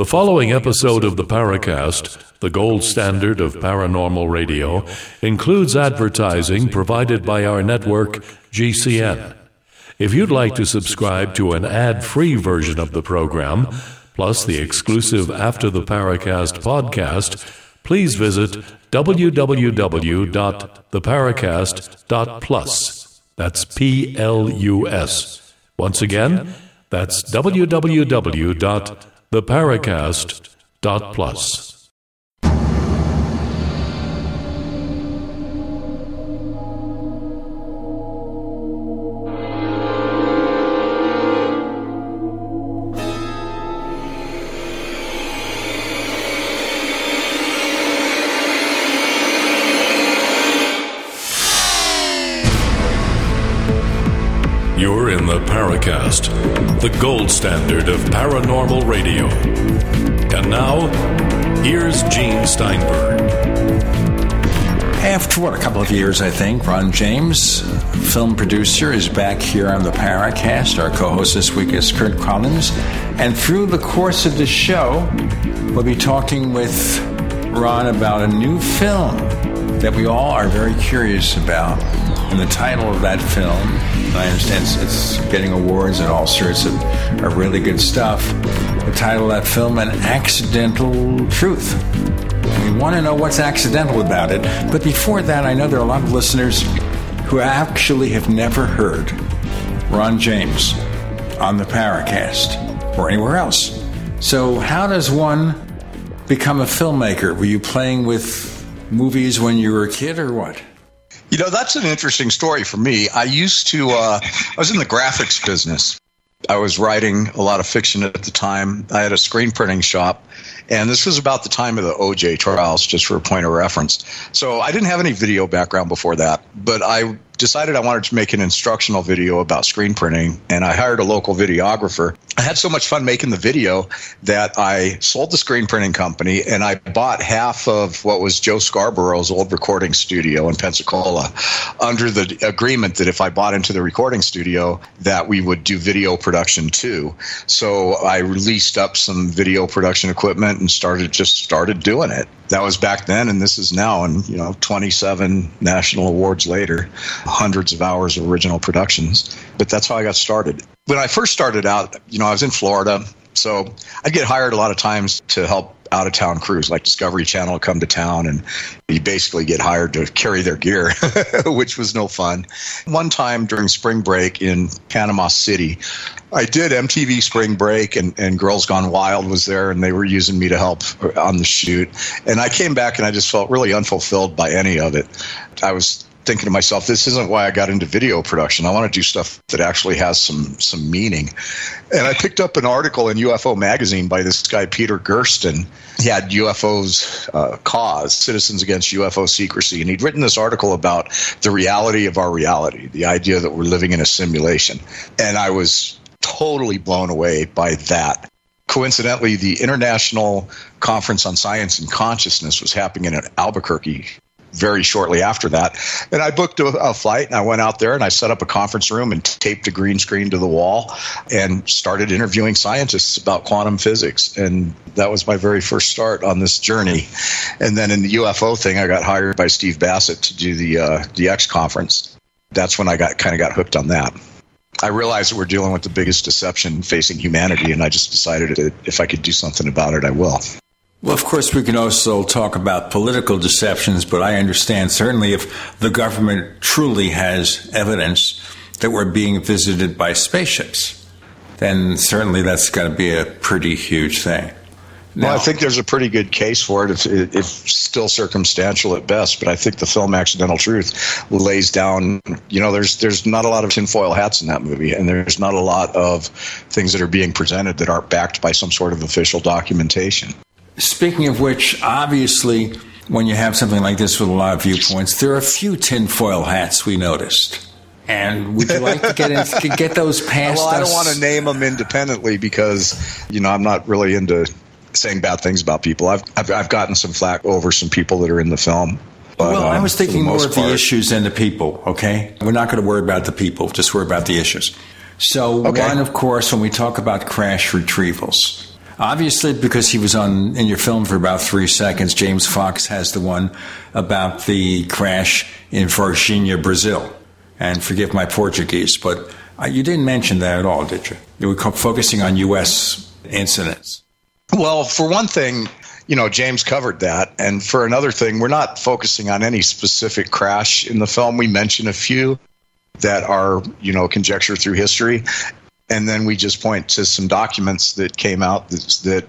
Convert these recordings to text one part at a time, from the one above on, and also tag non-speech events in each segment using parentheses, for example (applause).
The following episode of the Paracast, the gold standard of paranormal radio, includes advertising provided by our network, GCN. If you'd like to subscribe to an ad free version of the program, plus the exclusive After the Paracast podcast, please visit www.theparacast.plus. That's P L U S. Once again, that's www.theparacast.plus. You're Paracast, the gold standard of paranormal radio. And now, here's Gene Steinberg. After what, a couple of years, I think, Ron James, film producer, is back here on the Paracast. Our co host this week is Curt Collins. And through the course of the show, we'll be talking with Ron about a new film that we all are very curious about. And the title of that film, I understand it's, getting awards and all sorts of, of really good stuff. The title of that film, An Accidental Truth. We want to know what's accidental about it. But before that, I know there are a lot of listeners who actually have never heard Ron James on the Paracast or anywhere else. So, how does one become a filmmaker? Were you playing with movies when you were a kid or what? You know, that's an interesting story for me. I used to, uh, I was in the graphics business. I was writing a lot of fiction at the time. I had a screen printing shop, and this was about the time of the OJ trials, just for a point of reference. So I didn't have any video background before that, but I decided I wanted to make an instructional video about screen printing, and I hired a local videographer. I had so much fun making the video that I sold the screen printing company and I bought half of what was Joe Scarborough's old recording studio in Pensacola under the agreement that if I bought into the recording studio that we would do video production too. So I leased up some video production equipment and started just started doing it. That was back then and this is now and you know 27 national awards later hundreds of hours of original productions. But that's how I got started. When I first started out, you know, I was in Florida, so I'd get hired a lot of times to help out of town crews like Discovery Channel come to town and you basically get hired to carry their gear, (laughs) which was no fun. One time during spring break in Panama City, I did MTV Spring Break and, and Girls Gone Wild was there and they were using me to help on the shoot. And I came back and I just felt really unfulfilled by any of it. I was thinking to myself, this isn't why I got into video production. I want to do stuff that actually has some some meaning. And I picked up an article in UFO magazine by this guy Peter Gersten. He had UFO's uh, cause, Citizens Against UFO Secrecy, and he'd written this article about the reality of our reality, the idea that we're living in a simulation. And I was totally blown away by that coincidentally, the International Conference on Science and Consciousness was happening in Albuquerque very shortly after that. And I booked a, a, flight and I went out there and I set up a conference room and taped a green screen to the wall and started interviewing scientists about quantum physics. And that was my very first start on this journey. And then in the UFO thing, I got hired by Steve Bassett to do the uh, DX conference. That's when I got kind of got hooked on that. I realized that we're dealing with the biggest deception facing humanity, and I just decided that if I could do something about it, I will. Well, of course, we can also talk about political deceptions, but I understand certainly if the government truly has evidence that we're being visited by spaceships, then certainly that's going to be a pretty huge thing. Now, well, I think there's a pretty good case for it, It's, if still circumstantial at best. But I think the film "Accidental Truth" lays down. You know, there's there's not a lot of tinfoil hats in that movie, and there's not a lot of things that are being presented that aren't backed by some sort of official documentation. Speaking of which, obviously, when you have something like this with a lot of viewpoints, there are a few tinfoil hats we noticed. And would you like to get in, get those (laughs) past well. I don't want to name them independently because you know I'm not really into saying bad things about people. I've I've, I've gotten some flack over some people that are in the film. But, well, um, I was thinking more of part, the issues than the people. Okay, we're not going to worry about the people; just worry about the issues. So, okay. one, of course, when we talk about crash retrievals, Obviously, because he was on in your film for about three seconds, James Fox has the one about the crash in Varginha, Brazil. And forgive my Portuguese, but uh, you didn't mention that at all, did you? You were focusing on U.S. incidents. Well, for one thing, you know, James covered that. And for another thing, we're not focusing on any specific crash in the film. We mention a few that are, you know, conjecture through history. And then we just point to some documents that came out that, that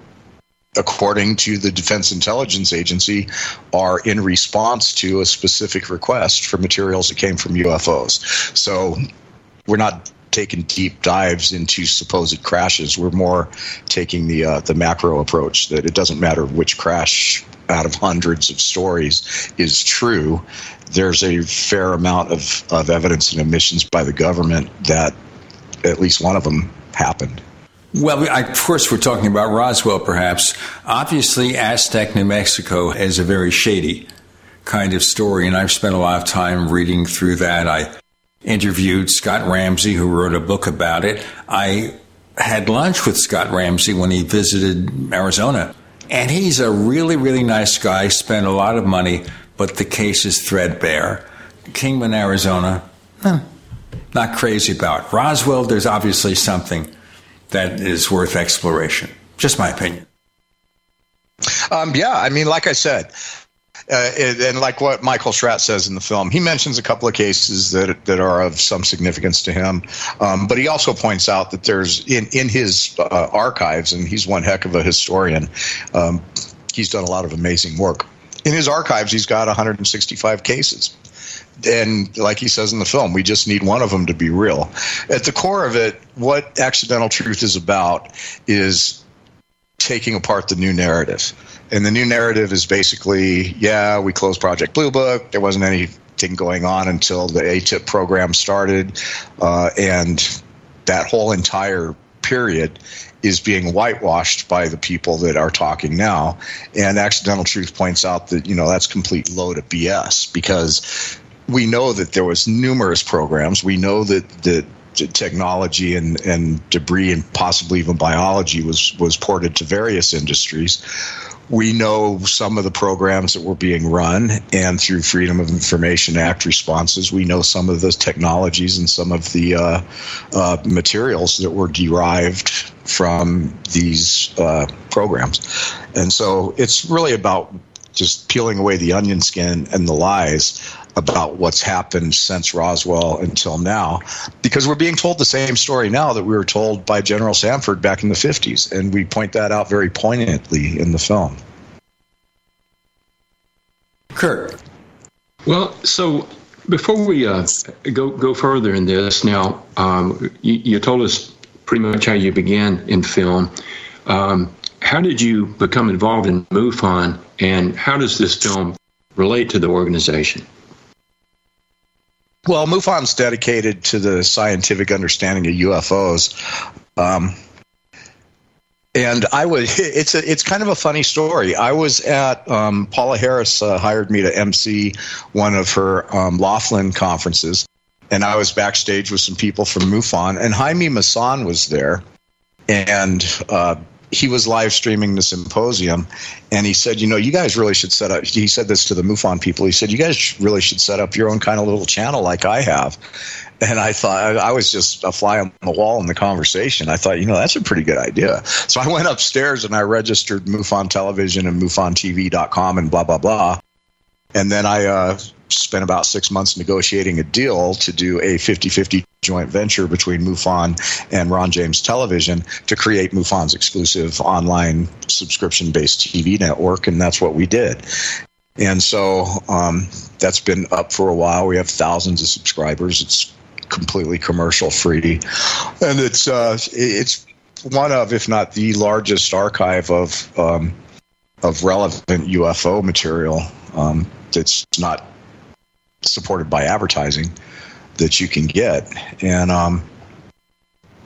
according to the Defense Intelligence Agency, are in response to a specific request for materials that came from UFOs. So we're not taking deep dives into supposed crashes. We're more taking the uh, the macro approach that it doesn't matter which crash out of hundreds of stories is true. There's a fair amount of, of evidence and admissions by the government that at least one of them happened. Well, I, of course, we're talking about Roswell, perhaps. Obviously, Aztec, New Mexico is a very shady kind of story, and I've spent a lot of time reading through that. I interviewed Scott Ramsey, who wrote a book about it. I had lunch with Scott Ramsey when he visited Arizona, and he's a really, really nice guy, spent a lot of money, but the case is threadbare. Kingman, Arizona, not crazy about. Roswell, there's obviously something that is worth exploration. Just my opinion. Um, yeah, I mean, like I said, uh, and like what Michael Schratt says in the film, he mentions a couple of cases that that are of some significance to him. Um, but he also points out that there's in in his uh, archives, and he's one heck of a historian. Um, he's done a lot of amazing work. In his archives, he's got 165 cases and like he says in the film, we just need one of them to be real. At the core of it, what accidental truth is about is taking apart the new narrative. And the new narrative is basically, yeah, we closed Project Blue Book. There wasn't anything going on until the ATIP program started, uh, and that whole entire period is being whitewashed by the people that are talking now. And accidental truth points out that you know that's complete load of BS because we know that there was numerous programs. We know that that technology and, and debris and possibly even biology was was ported to various industries. We know some of the programs that were being run, and through Freedom of Information Act responses, we know some of the technologies and some of the uh, uh, materials that were derived from these uh, programs. And so it's really about just peeling away the onion skin and the lies about what's happened since Roswell until now, because we're being told the same story now that we were told by General Samford back in the 50s, and we point that out very poignantly in the film. Curt. Well, so before we uh, go go further in this, now um, you, you, told us pretty much how you began in film. Um, how did you become involved in MUFON, and how does this film relate to the organization? Well, MUFON's dedicated to the scientific understanding of UFOs. Um, and I was (laughs) it's a it's kind of a funny story. I was at um, Paula Harris uh, hired me to MC one of her um, Laughlin conferences, and I was backstage with some people from MUFON, and Jaime Maussan was there, and uh, he was live streaming the symposium and he said, you know, you guys really should set up, he said this to the MUFON people. He said, you guys really should set up your own kind of little channel like I have. And I thought, I was just a fly on the wall in the conversation. I thought, you know, that's a pretty good idea. So I went upstairs and I registered MUFON television and MUFONTV.com and blah, blah, blah. And then I uh, spent about six months negotiating a deal to do a 50 50 joint venture between MUFON and Ron James Television to create MUFON's exclusive online subscription based TV network. And that's what we did. And so um, that's been up for a while. We have thousands of subscribers. It's completely commercial free. And it's, uh, it's one of, if not the largest archive of, um, of relevant UFO material um, that's not supported by advertising that you can get. And um,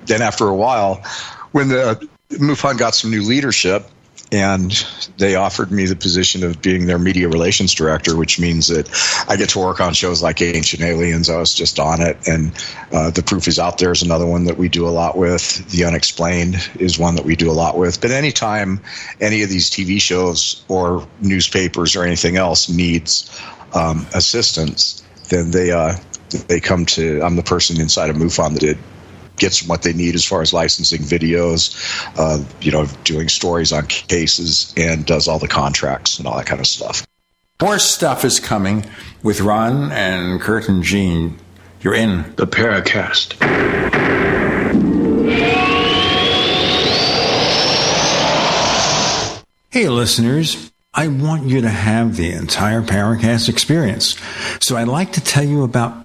then after a while, when the MUFON got some new leadership, and they offered me the position of being their media relations director, which means that I get to work on shows like Ancient Aliens. I was just on it, and uh, The Proof is Out There is another one that we do a lot with. The Unexplained is one that we do a lot with. But anytime any of these TV shows or newspapers or anything else needs um, assistance, then they uh, they come to. I'm the person inside of MUFON that did gets what they need as far as licensing videos, uh, you know, doing stories on cases, and does all the contracts and all that kind of stuff. More stuff is coming with Ron and Curt and Gene. You're in the Paracast. Hey, listeners. I want you to have the entire Paracast experience. So I'd like to tell you about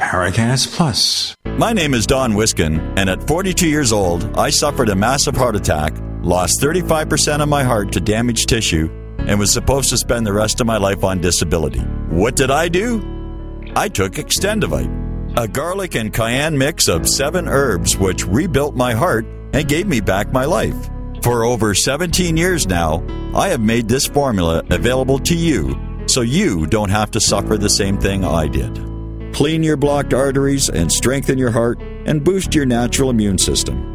Paracast Plus. My name is Don Wiskin, and at 42 years old, I suffered a massive heart attack, lost 35% of my heart to damaged tissue, and was supposed to spend the rest of my life on disability. What did I do? I took Extendivite, a garlic and cayenne mix of seven herbs which rebuilt my heart and gave me back my life. For over 17 years now, I have made this formula available to you so you don't have to suffer the same thing I did. Clean your blocked arteries and strengthen your heart and boost your natural immune system.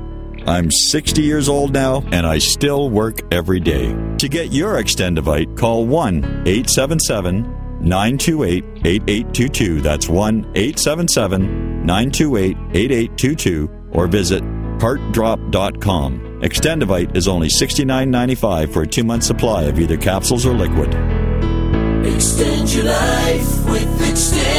I'm 60 years old now and I still work every day. To get your Extendivite, call 1 877 928 8822. That's 1 877 928 8822 or visit heartdrop.com. Extendivite is only $69.95 for a two month supply of either capsules or liquid. Extend your life with Extendovite.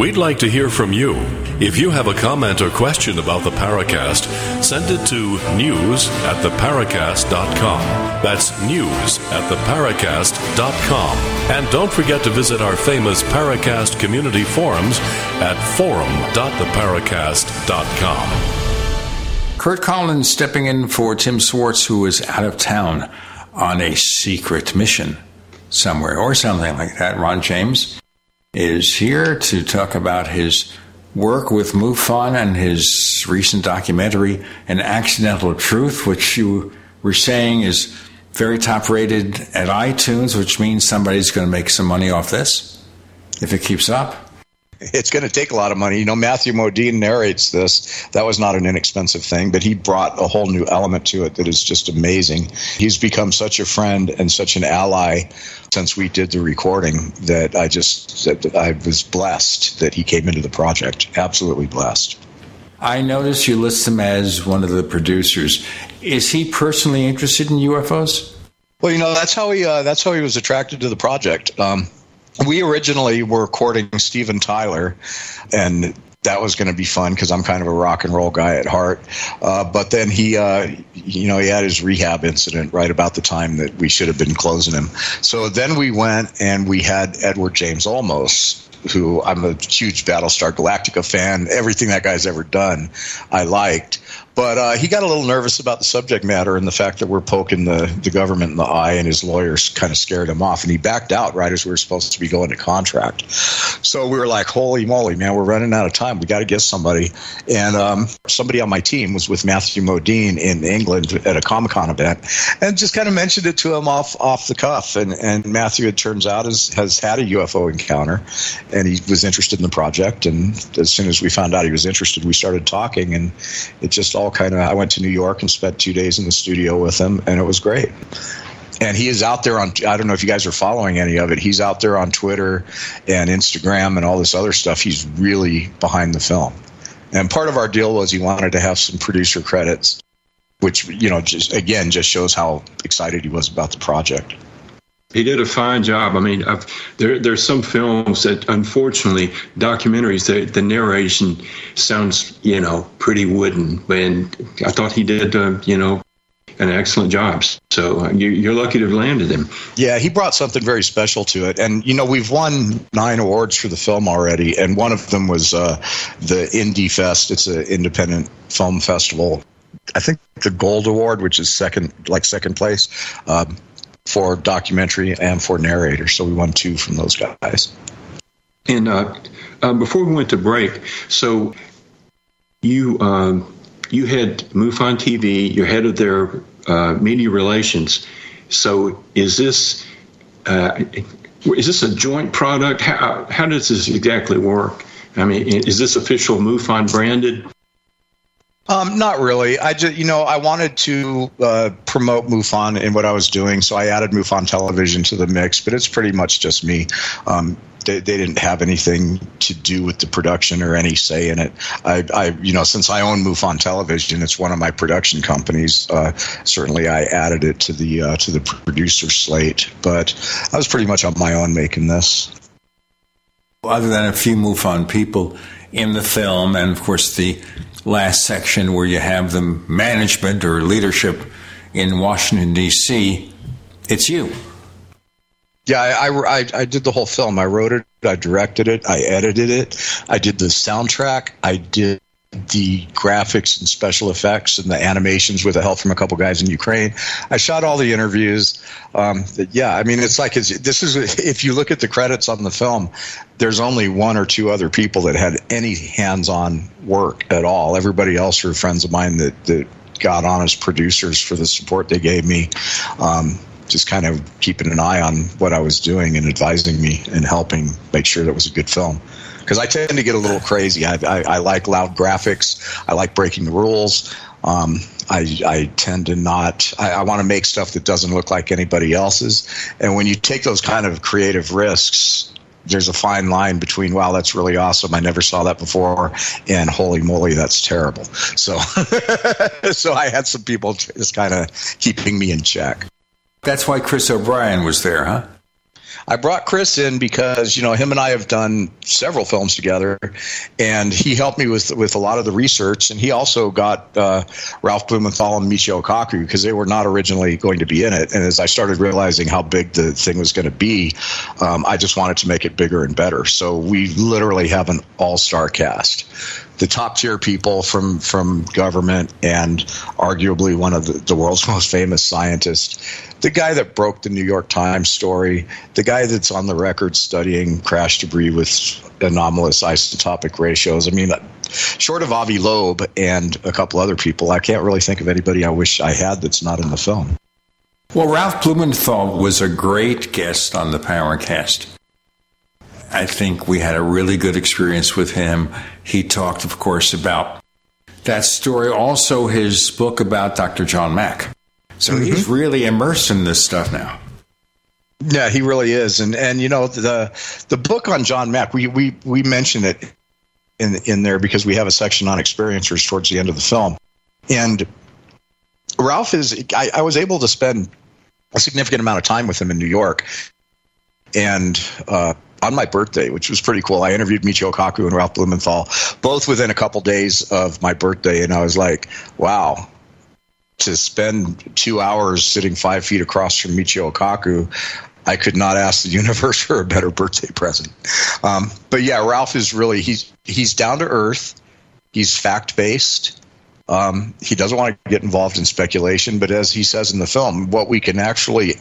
We'd like to hear from you. If you have a comment or question about the Paracast, send it to news at theparacast.com. That's news at theparacast.com. And don't forget to visit our famous Paracast community forums at forum.theparacast.com. Curt Collins stepping in for Tim Swartz, who is out of town on a secret mission somewhere or something like that. Ron James is here to talk about his work with MUFON and his recent documentary, An Accidental Truth, which you were saying is very top rated at iTunes, which means somebody's going to make some money off this if it keeps up (laughs) it's going to take a lot of money. You know, Matthew Modine narrates this. That was not an inexpensive thing, but he brought a whole new element to it that is just amazing. He's become such a friend and such an ally since we did the recording that I just that I was blessed that he came into the project. Absolutely blessed. I notice you list him as one of the producers. Is he personally interested in UFOs? Well, you know that's how he uh, that's how he was attracted to the project. Um, we originally were courting Steven Tyler, and that was going to be fun because I'm kind of a rock and roll guy at heart. Uh, but then he, uh, you know, he had his rehab incident right about the time that we should have been closing him. So then we went and we had Edward James Olmos, who I'm a huge Battlestar Galactica fan. Everything that guy's ever done, I liked. But uh, he got a little nervous about the subject matter and the fact that we're poking the, the government in the eye, and his lawyers kind of scared him off. And he backed out right as we were supposed to be going to contract. So we were like, holy moly, man, we're running out of time. We got to get somebody. And um, somebody on my team was with Matthew Modine in England at a Comic Con event and just kind of mentioned it to him off, off the cuff. And, and Matthew, it turns out, has, has had a UFO encounter and he was interested in the project. And as soon as we found out he was interested, we started talking, and it just all kind of. I went to New York and spent two days in the studio with him, and it was great. And he is out there on. I don't know if you guys are following any of it. He's out there on Twitter and Instagram and all this other stuff. He's really behind the film. And part of our deal was he wanted to have some producer credits, which you know just again just shows how excited he was about the project. He did a fine job. I mean, I've, there there's some films that, unfortunately, documentaries, the, the narration sounds, you know, pretty wooden. And I thought he did, uh, you know, an excellent job. So uh, you, are lucky to have landed him. Yeah, he brought something very special to it. And, you know, we've won nine awards for the film already. And one of them was uh, the Indie Fest. It's an independent film festival. I think the Gold Award, which is second, like second place. Um, for documentary and for narrator. So we won two from those guys. And uh, uh, before we went to break, so you um, you had MUFON TV, you're head of their uh, media relations. So is this uh, is this a joint product? How, how does this exactly work? I mean, is this official MUFON branded? Um, not really. I just, you know, I wanted to uh, promote MUFON in what I was doing, so I added MUFON Television to the mix. But it's pretty much just me. Um, they, they, didn't have anything to do with the production or any say in it. I, I you know, since I own MUFON Television, it's one of my production companies. Uh, certainly, I added it to the uh, to the producer slate, but I was pretty much on my own making this. Other than a few MUFON people in the film, and of course the last section where you have the management or leadership in Washington, D.C., it's you. Yeah, I, I, I, did the whole film. I wrote it, I directed it, I edited it, I did the soundtrack, I did the graphics and special effects and the animations with the help from a couple guys in Ukraine. I shot all the interviews. Um, yeah, I mean, it's like it's, this is if you look at the credits on the film, there's only one or two other people that had any hands-on work at all. Everybody else are friends of mine that that got on as producers for the support they gave me. Um, just kind of keeping an eye on what I was doing and advising me and helping make sure that was a good film because I tend to get a little crazy. I, I, I, like loud graphics. I like breaking the rules. Um, I, I, tend to not. I, I want to make stuff that doesn't look like anybody else's. And when you take those kind of creative risks, there's a fine line between wow that's really awesome i never saw that before and holy moly that's terrible so (laughs) so i had some people just kind of keeping me in check that's why chris o'brien was there huh I brought Chris in because you know him and I have done several films together, and he helped me with with a lot of the research, and he also got uh, Ralph Blumenthal and Michio Kaku because they were not originally going to be in it. And as I started realizing how big the thing was going to be, um, I just wanted to make it bigger and better. So we literally have an all star cast the top tier people from from government and arguably one of the, the, world's (laughs) most famous scientists. The guy that broke the new york times story the guy that's on the record studying crash debris with anomalous isotopic ratios. I mean short of avi loeb and a couple other people i can't really think of anybody i wish i had that's not in the film. Well ralph blumenthal was a great guest on the Paracast. I think we had a really good experience with him. He talked, of course, about that story, also his book about Dr. John Mack. So mm-hmm. he's really immersed in this stuff now. Yeah, he really is, and and you know the the book on John Mack, we we we mentioned it in in there because we have a section on experiencers towards the end of the film, and Ralph is I, I was able to spend a significant amount of time with him in New York, and uh, on my birthday, which was pretty cool. I interviewed Michio Kaku and Ralph Blumenthal, both within a couple days of my birthday, and I was like, wow. To spend two hours sitting five feet across from Michio Kaku, I could not ask the (laughs) universe for a better birthday present. Um, but yeah, Ralph is really he's he's down to earth. He's fact based. Um, he doesn't want to get involved in speculation, but as he says in the film, what we can actually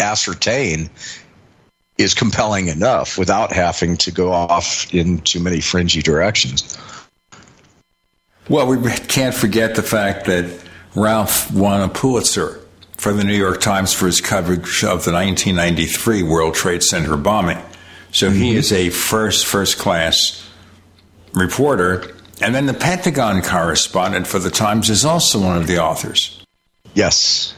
ascertain is compelling enough without having to go off in too many fringy directions. Well, we can't forget the fact that Ralph won a Pulitzer for the New York Times for his coverage of the 1993 World Trade Center bombing. So mm-hmm. he is a first, first class reporter. And then the Pentagon correspondent for the Times is also one of the authors. Yes.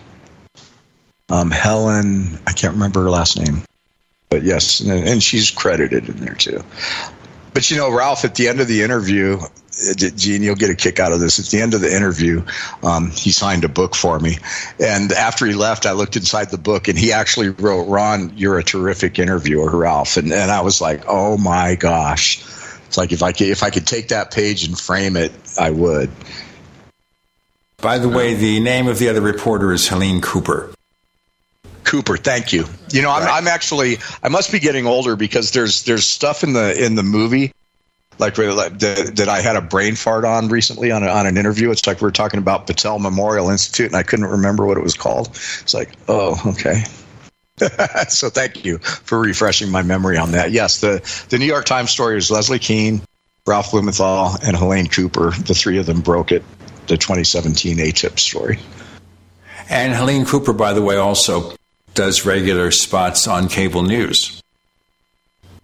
Um, Helen, I can't remember her last name. But yes, and, and she's credited in there too. But you know, Ralph, at the end of the interview, Gene, you'll get a kick out of this. At the end of the interview, um, he signed a book for me. And after he left, I looked inside the book and he actually wrote, Ron, you're a terrific interviewer, Ralph. And, and I was like, oh my gosh. It's like if I could, if I could take that page and frame it, I would. By the way, the name of the other reporter is Helene Cooper. Cooper, thank you. You know, I'm, right. I'm actually I must be getting older because there's there's stuff in the in the movie like that, that I had a brain fart on recently on, a, on an interview. It's like we were talking about Battelle Memorial Institute, and I couldn't remember what it was called. It's like, oh, okay. (laughs) so thank you for refreshing my memory on that. Yes, the the New York Times story is Leslie Kean, Ralph Blumenthal, and Helene Cooper. The three of them broke it. The 2017 AATIP story. And Helene Cooper, by the way, also does regular spots on cable news.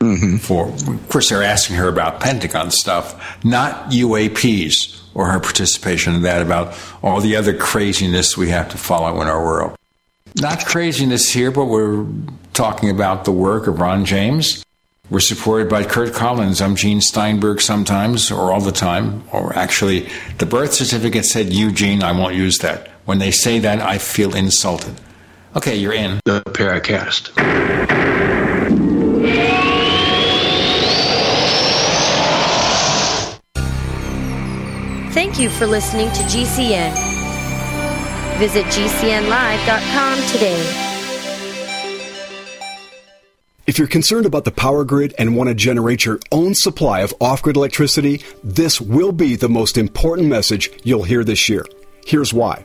Mm-hmm. For of course, they're asking her about Pentagon stuff, not UAPs or her participation in that. About all the other craziness we have to follow in our world. Not craziness here, but we're talking about the work of Ron James. We're supported by Curt Collins. I'm Gene Steinberg sometimes, or all the time. Or actually, the birth certificate said Eugene. I won't use that. When they say that, I feel insulted. Okay, you're in. The Paracast. Thank you for listening to GCN. Visit GCNlive.com today. If you're concerned about the power grid and want to generate your own supply of off grid electricity, this will be the most important message you'll hear this year. Here's why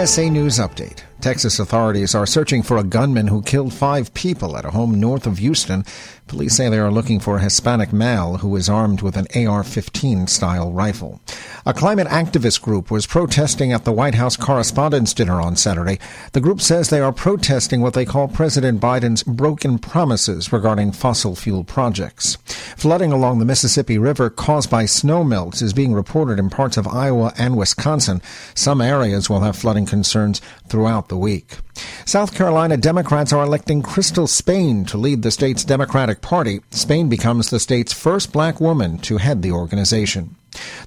USA News Update. Texas authorities are searching for a gunman who killed five people at a home north of Houston. Police say they are looking for a Hispanic male who is armed with an AR 15 style rifle. A climate activist group was protesting at the White House Correspondents' Dinner on Saturday. The group says they are protesting what they call President Biden's broken promises regarding fossil fuel projects. Flooding along the Mississippi River caused by snowmelts is being reported in parts of Iowa and Wisconsin. Some areas will have flooding concerns throughout the week. South Carolina Democrats are electing Crystal Spain to lead the state's Democratic Party. Spain becomes the state's first black woman to head the organization.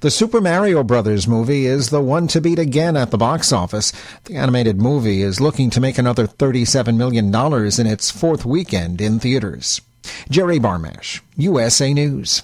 The Super Mario Brothers movie is the one to beat again at the box office. The animated movie is looking to make another $37 million in its fourth weekend in theaters. Jerry Barmash, USA News.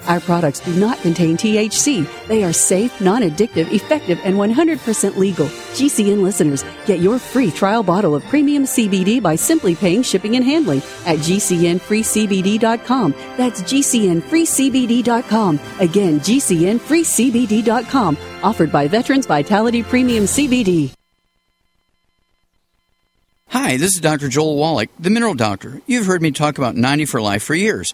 Our products do not contain THC. They are safe, non addictive, effective, and 100% legal. GCN listeners, get your free trial bottle of premium CBD by simply paying shipping and handling at GCNFreeCBD.com. That's GCNFreeCBD.com. Again, GCNFreeCBD.com. Offered by Veterans Vitality Premium CBD. Hi, this is Dr. Joel Wallach, the Mineral Doctor. You've heard me talk about 90 for Life for years.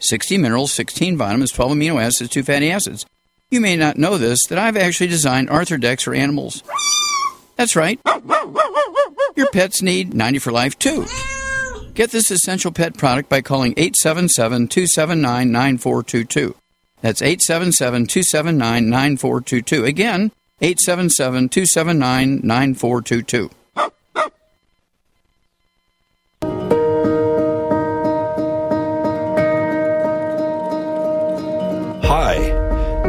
60 minerals, 16 vitamins, 12 amino acids, 2 fatty acids. You may not know this, that I've actually designed Arthrodex for animals. That's right. Your pets need 90 for life too. Get this essential pet product by calling 877 279 9422. That's 877 279 9422. Again, 877 279 9422.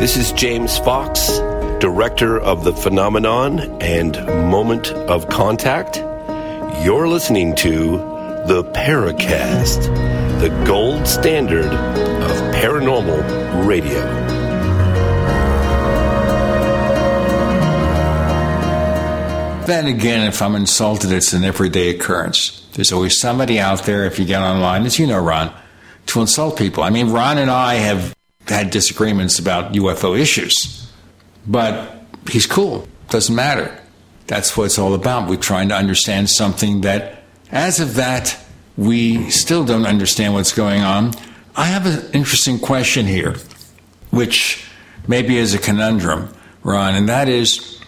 This is James Fox, director of The Phenomenon and Moment of Contact. You're listening to the Paracast, the gold standard of paranormal radio. Then again, if I'm insulted, it's an everyday occurrence. There's always somebody out there, if you get online, as you know, Ron, to insult people. I mean, Ron and I have had disagreements about UFO issues, but he's cool. Doesn't matter. That's what it's all about. We're trying to understand something that, as of that, we still don't understand what's going on. I have an interesting question here, which maybe is a conundrum, Ron, and that is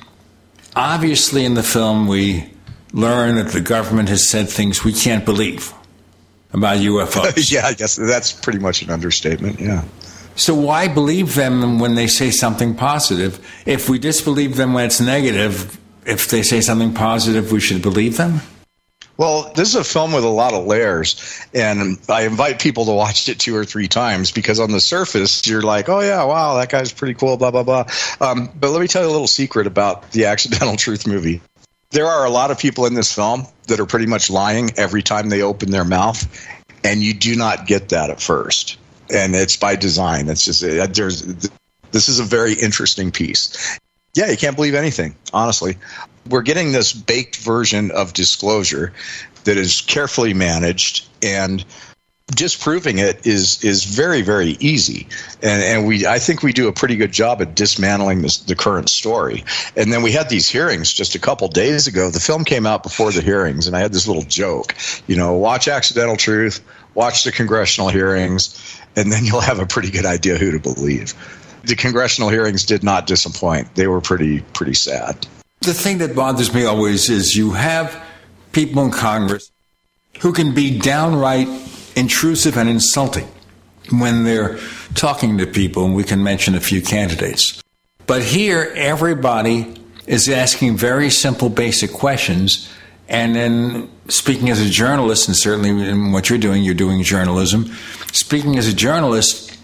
obviously in the film we learn that the government has said things we can't believe about UFOs. (laughs) yeah, I guess that's pretty much an understatement. Yeah. So why believe them when they say something positive? If we disbelieve them when it's negative, if they say something positive, we should believe them? Well, this is a film with a lot of layers, and I invite people to watch it two or three times because on the surface, you're like, oh, yeah, wow, that guy's pretty cool, blah, blah, blah. Um, but let me tell you a little secret about the (laughs) Accidental Truth movie. There are a lot of people in this film that are pretty much lying every time they open their mouth, and you do not get that at first and it's by design. It's just uh, there's this is a very interesting piece. Yeah, you can't believe anything, honestly. We're getting this baked version of disclosure that is carefully managed and disproving it is is very very easy and and we i think we do a pretty good job at dismantling this, the current story and then we had these hearings just a couple days ago the film came out before the hearings and i had this little joke you know watch accidental truth watch the congressional hearings and then you'll have a pretty good idea who to believe the congressional hearings did not disappoint they were pretty pretty sad the thing that bothers me always is you have people in congress who can be downright intrusive and insulting when they're talking to people, and we can mention a few candidates. But here, everybody is asking very simple, basic questions. And then, speaking as a journalist, and certainly in what you're doing, you're doing journalism. Speaking as a journalist,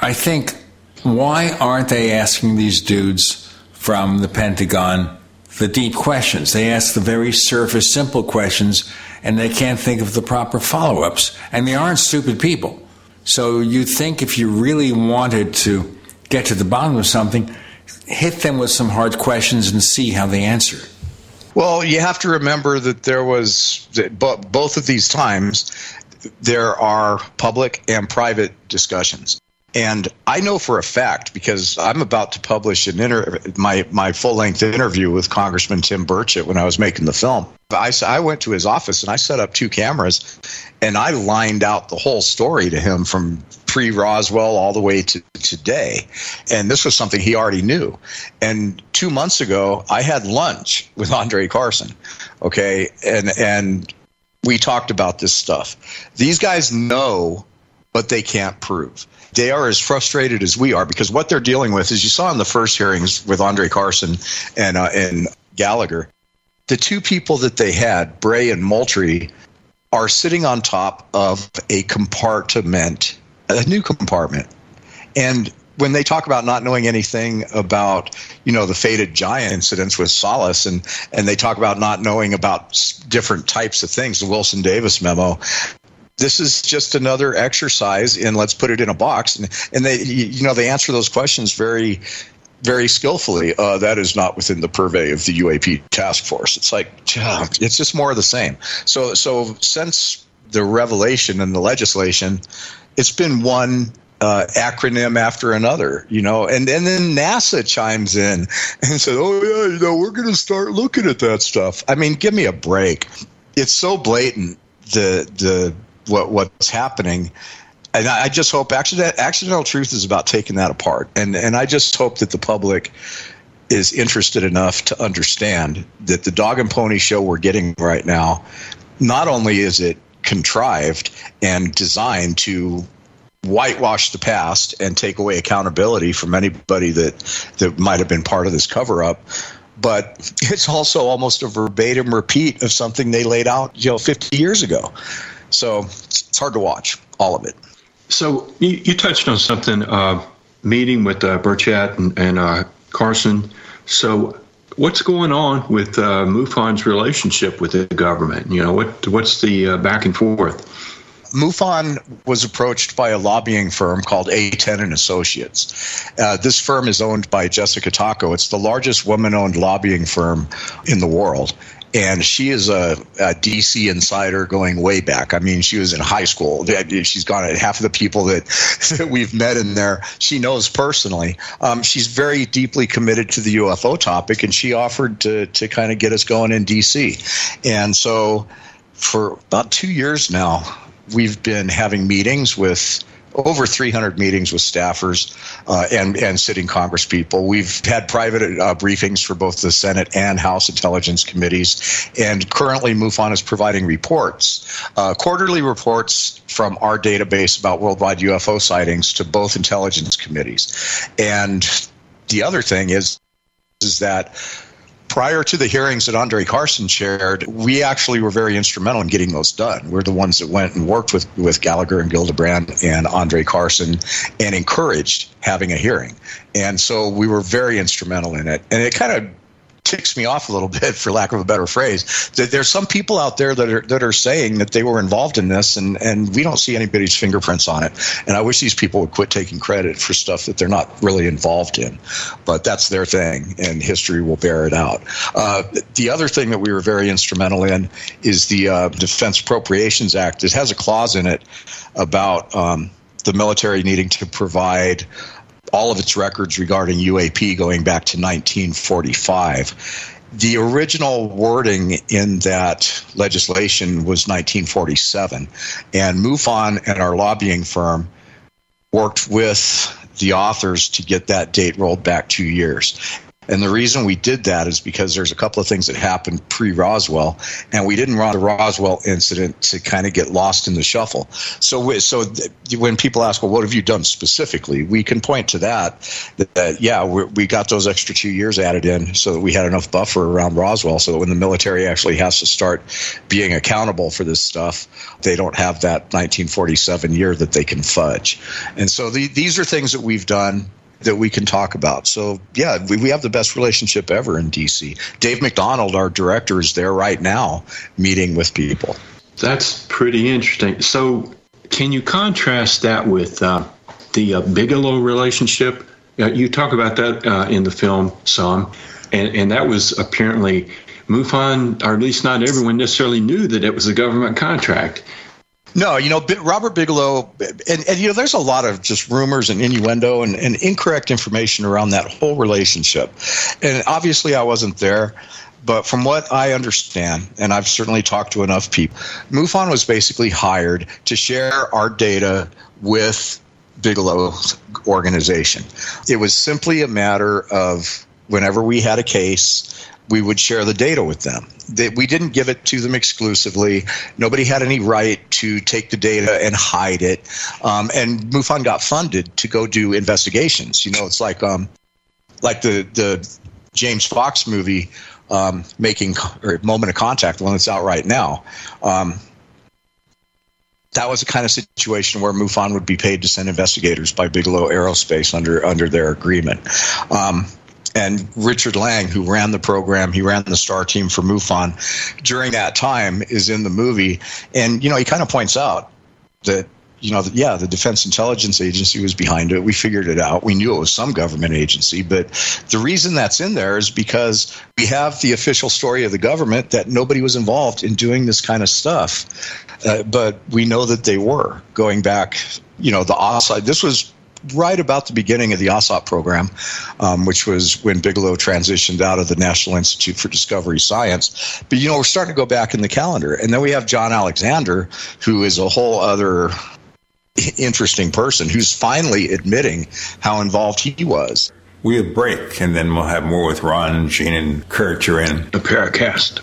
I think, why aren't they asking these dudes from the Pentagon the deep questions? They ask the very surface, simple questions and they can't think of the proper follow ups. And they aren't stupid people. So you think if you really wanted to get to the bottom of something, hit them with some hard questions and see how they answer. Well, you have to remember that there was both of these times there are public and private discussions. And I know for a fact because I'm about to publish an inter- my my full length interview with Congressman Tim Burchett when I was making the film. I, I went to his office and I set up two cameras and I lined out the whole story to him from pre Roswell all the way to today. And this was something he already knew. And two months ago, I had lunch with Andre Carson. Okay. And, and we talked about this stuff. These guys know, but they can't prove they are as frustrated as we are because what they're dealing with, as you saw in the first hearings with Andre Carson and uh, and Gallagher, the two people that they had, Bray and Moultrie, are sitting on top of a compartment, a new compartment, and when they talk about not knowing anything about you know the faded giant incidents with Salas and and they talk about not knowing about different types of things the Wilson Davis memo this is just another exercise in let's put it in a box. And, and they you know they answer those questions very very skillfully. Uh, that is not within the purvey of the UAP task force. It's like it's just more of the same. So so since the revelation and the legislation it's been one uh, acronym after another, you know, and, and then NASA chimes in and says, "Oh yeah, you know, we're going to start looking at that stuff." I mean, give me a break. It's so blatant the the what what's happening. And I just hope accidental, accidental truth is about taking that apart, and and I just hope that the public is interested enough to understand that the dog and pony show we're getting right now, not only is it contrived and designed to whitewash the past and take away accountability from anybody that that might have been part of this cover up but it's also almost a verbatim repeat of something they laid out you know 50 years ago so it's hard to watch all of it. So you, you touched on something, uh, meeting with uh, Burchett and, and uh, Carson. So what's going on with uh, MUFON's relationship with the government? You know, what what's the uh, back and forth? MUFON was approached by a lobbying firm called A10 and Associates. Uh, this firm is owned by Jessica Taco. It's the largest woman-owned lobbying firm in the world, and she is a, a, DC insider going way back. I mean, she was in high school. She's gone. Half of the people that, (laughs) that we've met in there, she knows personally. Um, she's very deeply committed to the UFO topic, and she offered to to kind of get us going in DC. And so, for about two years now, we've been having meetings with over 300 meetings with staffers uh, and and sitting Congress people. We've had private uh, briefings for both the Senate and House Intelligence committees, and currently MUFON is providing reports, uh, quarterly reports from our database about worldwide UFO sightings to both intelligence committees. And the other thing is is that prior to the hearings that Andre Carson chaired, we actually were very instrumental in getting those done. We're the ones that went and worked with, with Gallagher and Gillibrand and Andre Carson and encouraged having a hearing. And so we were very instrumental in it. And it kind of ticks me off a little (laughs) bit, for lack of a better phrase. That there's some people out there that are that are saying that they were involved in this, and and we don't see anybody's fingerprints on it. And I wish these people would quit taking credit for stuff that they're not really involved in. But that's their thing, and history will bear it out. Uh, the other thing that we were very instrumental in is the uh, Defense Appropriations Act. It has a clause in it about um, the military needing to provide all of its records regarding UAP going back to 1945. The original wording in that legislation was 1947, and MUFON and our lobbying firm worked with the authors to get that date rolled back two years. And the reason we did that is because there's a couple of things that happened pre Roswell, and we didn't want the Roswell incident to kind of get lost in the shuffle. So, we, so th- when people ask, well, what have you done specifically? We can point to that. That, that yeah, we got those extra two years added in so that we had enough buffer around Roswell, so that when the military actually has to start being accountable for this stuff, they don't have that 1947 year that they can fudge. And so the, these are things that we've done that we can talk about. So, yeah, we, we have the best relationship ever in DC. Dave McDonald, our director, is there right now meeting with people. That's pretty interesting. So, can you contrast that with uh, the uh, Bigelow relationship? Uh, you talk about that uh, in the film some, and, and that was apparently MUFON, or at least not everyone necessarily knew that it was a government contract. No, you know, Robert Bigelow, and, and, you know, there's a lot of just rumors and innuendo and, and, incorrect information around that whole relationship. And obviously, I wasn't there, but from what I understand, and I've certainly talked to enough people, MUFON was basically hired to share our data with Bigelow's organization. It was simply a matter of whenever we had a case, we would share the data with them. They, we didn't give it to them exclusively. Nobody had any right to take the data and hide it. Um, and MUFON got funded to go do investigations. You know, it's like um, like the the James Fox movie, um, making or Moment of Contact, the one that's out right now. Um, that was a kind of situation where MUFON would be paid to send investigators by Bigelow Aerospace under under their agreement. And Richard Lang, who ran the program, he ran the star team for MUFON during that time, is in the movie. And, you know, he kind of points out that, you know, yeah, the Defense Intelligence Agency was behind it. We figured it out. We knew it was some government agency. But the reason that's in there is because we have the official story of the government that nobody was involved in doing this kind of stuff. Uh, but we know that they were going back, you know, the offside. This was right about the beginning of the AAWSAP program, um, which was when Bigelow transitioned out of the National Institute for Discovery Science. But, you know, we're starting to go back in the calendar. And then we have John Alexander, who is a whole other interesting person who's finally admitting how involved he was. We have break, and then we'll have more with Ron, Gene, and Curt. You're in the Paracast.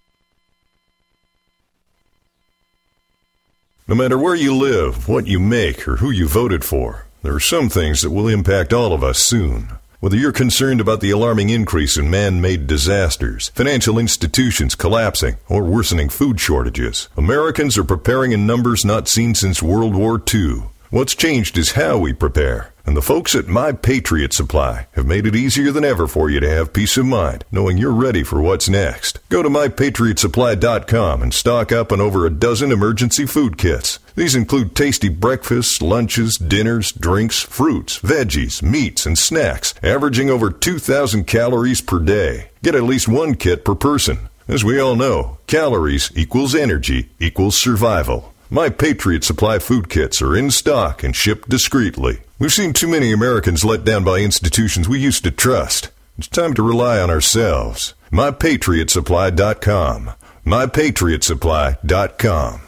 No matter where you live, what you make, or who you voted for, there are some things that will impact all of us soon. Whether you're concerned about the alarming increase in man made disasters, financial institutions collapsing, or worsening food shortages, Americans are preparing in numbers not seen since World War II. What's changed is how we prepare. And the folks at My Patriot Supply have made it easier than ever for you to have peace of mind, knowing you're ready for what's next. Go to MyPatriotSupply.com and stock up on over a dozen emergency food kits. These include tasty breakfasts, lunches, dinners, drinks, fruits, veggies, meats, and snacks, averaging over 2,000 calories per day. Get at least one kit per person. As we all know, calories equals energy equals survival. My Patriot Supply food kits are in stock and shipped discreetly. We've seen too many Americans let down by institutions we used to trust. It's time to rely on ourselves. MyPatriotSupply.com. MyPatriotSupply.com.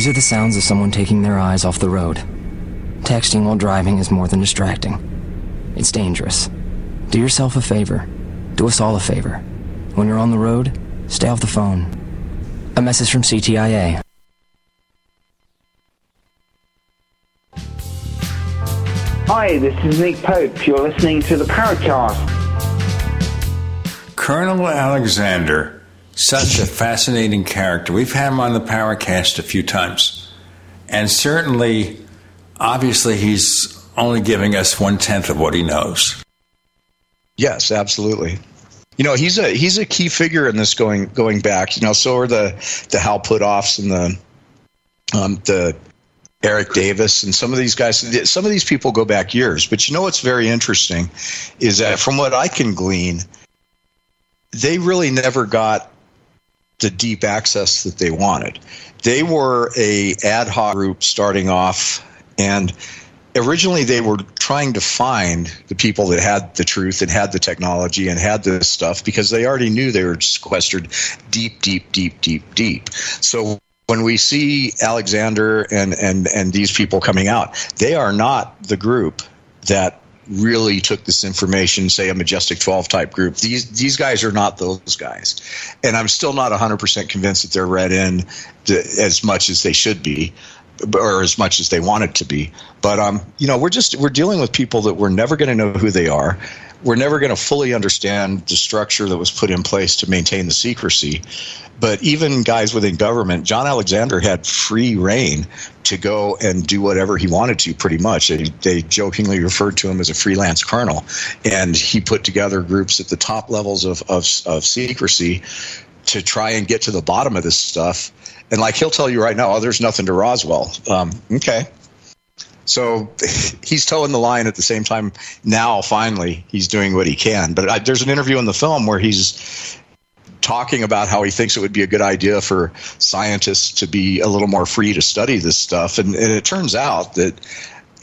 These are the sounds of someone taking their eyes off the road. Texting while driving is more than distracting. It's dangerous. Do yourself a favor. Do us all a favor. When you're on the road, stay off the phone. A message from CTIA. Hi, this is Nick Pope. You're listening to the Paracast. Colonel Alexander, such a fascinating character. We've had him on the Paracast a few times. And certainly, obviously, he's only giving us one tenth of what he knows. Yes, absolutely. You know, he's a he's a key figure in this going going back. You know, so are the the Hal Puthoffs and the um, the Eric Davis and some of these guys. Some of these people go back years. But you know what's very interesting is that from what I can glean, they really never got the deep access that they wanted. They were a ad hoc group starting off, and originally they were trying to find the people that had the truth and had the technology and had this stuff because they already knew they were sequestered deep, deep, deep, deep, deep. So when we see Alexander and and and these people coming out, they are not the group that really took this information, say a Majestic 12 type group. These these guys are not those guys, and I'm still not 100% convinced that they're read in to, as much as they should be, or as much as they want it to be. But um, you know, we're just we're dealing with people that we're never going to know who they are. We're never going to fully understand the structure that was put in place to maintain the secrecy. But even guys within government, John Alexander had free reign to go and do whatever he wanted to, pretty much. They, they jokingly referred to him as a freelance colonel. And he put together groups at the top levels of, of, of secrecy to try and get to the bottom of this stuff. And like he'll tell you right now, oh, there's nothing to Roswell. Um, okay. So (laughs) he's toeing the line at the same time. Now, finally, he's doing what he can. But I, there's an interview in the film where he's talking about how he thinks it would be a good idea for scientists to be a little more free to study this stuff. And, and it turns out that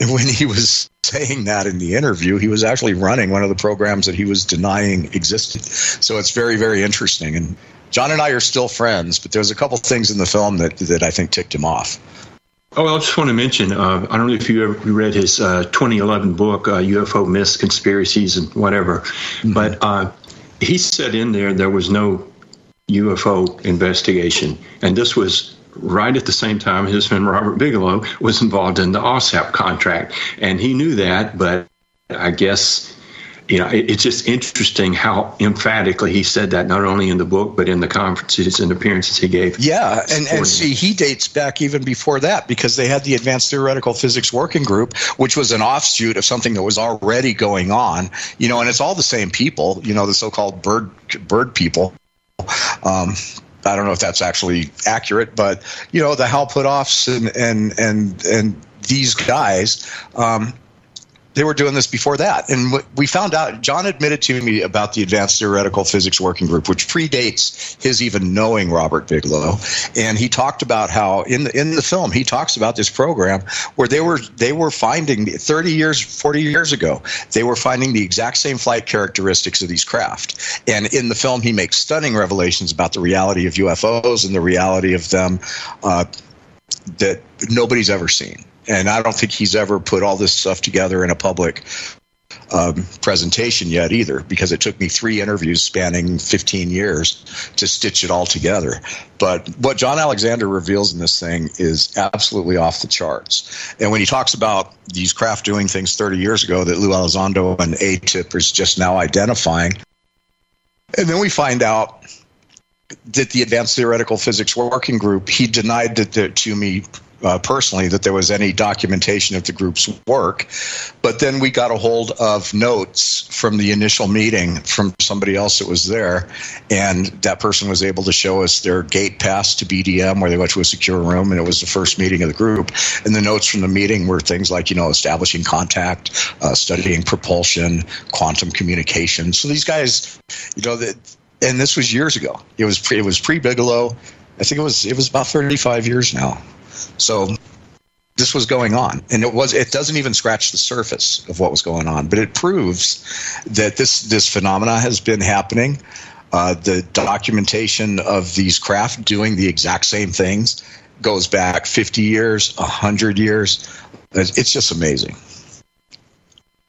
(laughs) when he was saying that in the interview, he was actually running one of the programs that he was denying existed. So it's very, very interesting. And John and I are still friends, but there's a couple things in the film that, that I think ticked him off. Oh, I just want to mention. Uh, I don't know if you ever read his uh, 2011 book, uh, UFO Myths, Conspiracies, and whatever, mm-hmm. but uh, he said in there there was no UFO investigation, and this was right at the same time his friend Robert Bigelow was involved in the AAWSAP contract, and he knew that, but I guess you know, it's just interesting how emphatically he said that, not only in the book, but in the conferences and appearances he gave. Yeah, and, and see, he dates back even before that because they had the Advanced Theoretical Physics Working Group, which was an offshoot of something that was already going on, you know, and it's all the same people, you know, the so called bird, bird people. Um, I don't know if that's actually accurate, but you know the Hal Puthoffs and and and and these guys, um, they were doing this before that. And we found out, John admitted to me about the Advanced Theoretical Physics Working Group, which predates his even knowing Robert Bigelow. And he talked about how in the, in the film, he talks about this program where they were, they were finding 30 years, 40 years ago, they were finding the exact same flight characteristics of these craft. And in the film, he makes stunning revelations about the reality of UFOs and the reality of them uh, that nobody's ever seen and I don't think he's ever put all this stuff together in a public um, presentation yet either, because it took me three interviews spanning 15 years to stitch it all together. But what John Alexander reveals in this thing is absolutely off the charts. And when he talks about these craft doing things 30 years ago that Lou Elizondo and AATIP is just now identifying, and then we find out that the Advanced Theoretical Physics Working Group, he denied that to me uh, personally that there was any documentation of the group's work. But then we got a hold of notes from the initial meeting from somebody else that was there, and that person was able to show us their gate pass to BDM where they went to a secure room, and it was the first meeting of the group. And the notes from the meeting were things like, you know, establishing contact, uh, studying propulsion, quantum communication. So these guys, you know, that. And this was years ago. It was pre, it was pre Bigelow. I think it was it was about 35 years now. So this was going on and it was it doesn't even scratch the surface of what was going on but it proves that this this phenomena has been happening. Uh, the documentation of these craft doing the exact same things goes back 50 years 100 years. It's just amazing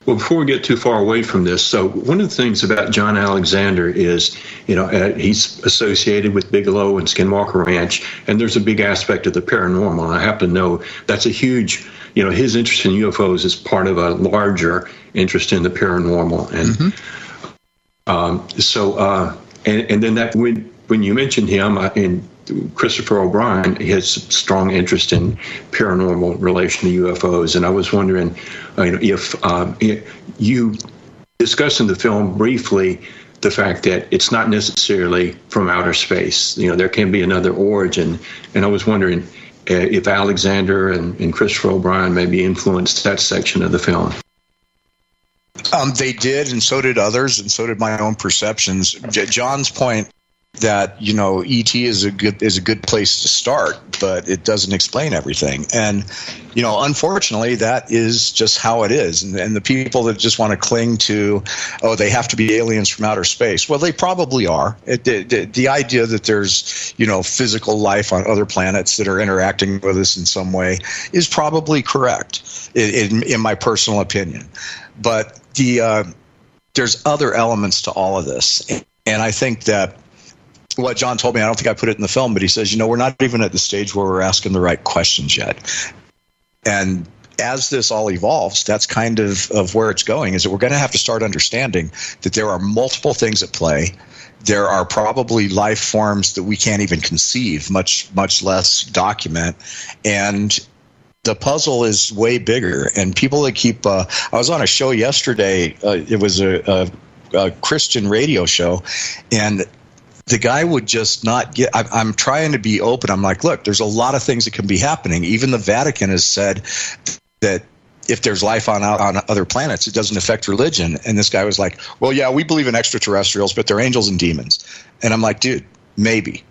well, before we get too far away from this, so one of the things about John Alexander is, you know, uh, he's associated with Bigelow and Skinwalker Ranch, and there's a big aspect of the paranormal. I happen to know that's a huge, you know, his interest in UFOs is part of a larger interest in the paranormal, and mm-hmm. um, so, uh, and, and then that when when you mentioned him, uh, in Christopher O'Brien has strong interest in paranormal relation to UFOs, and I was wondering uh, if um, you discuss in the film briefly the fact that it's not necessarily from outer space. You know, there can be another origin, and I was wondering uh, if Alexander and, and Christopher O'Brien maybe influenced that section of the film. Um, they did, and so did others, and so did my own perceptions. John's point that you know ET is a good is a good place to start, but it doesn't explain everything. And you know, unfortunately, that is just how it is. And, and the people that just want to cling to, oh, they have to be aliens from outer space. Well, they probably are. It, the, the idea that there's you know physical life on other planets that are interacting with us in some way is probably correct, in, in my personal opinion. But the uh, there's other elements to all of this, and I think that what John told me, I don't think I put it in the film, but he says, you know, we're not even at the stage where we're asking the right questions yet. And as this all evolves, that's kind of, of where it's going is that we're going to have to start understanding that there are multiple things at play. There are probably life forms that we can't even conceive, much, much less document. And the puzzle is way bigger. And people that keep, uh, I was on a show yesterday, uh, it was a, a a Christian radio show, and the guy would just not get. I, I'm trying to be open. I'm like, look, there's a lot of things that can be happening. Even the Vatican has said that if there's life on on other planets, it doesn't affect religion. And this guy was like, "Well, yeah, we believe in extraterrestrials, but they're angels and demons." And I'm like, "Dude, maybe."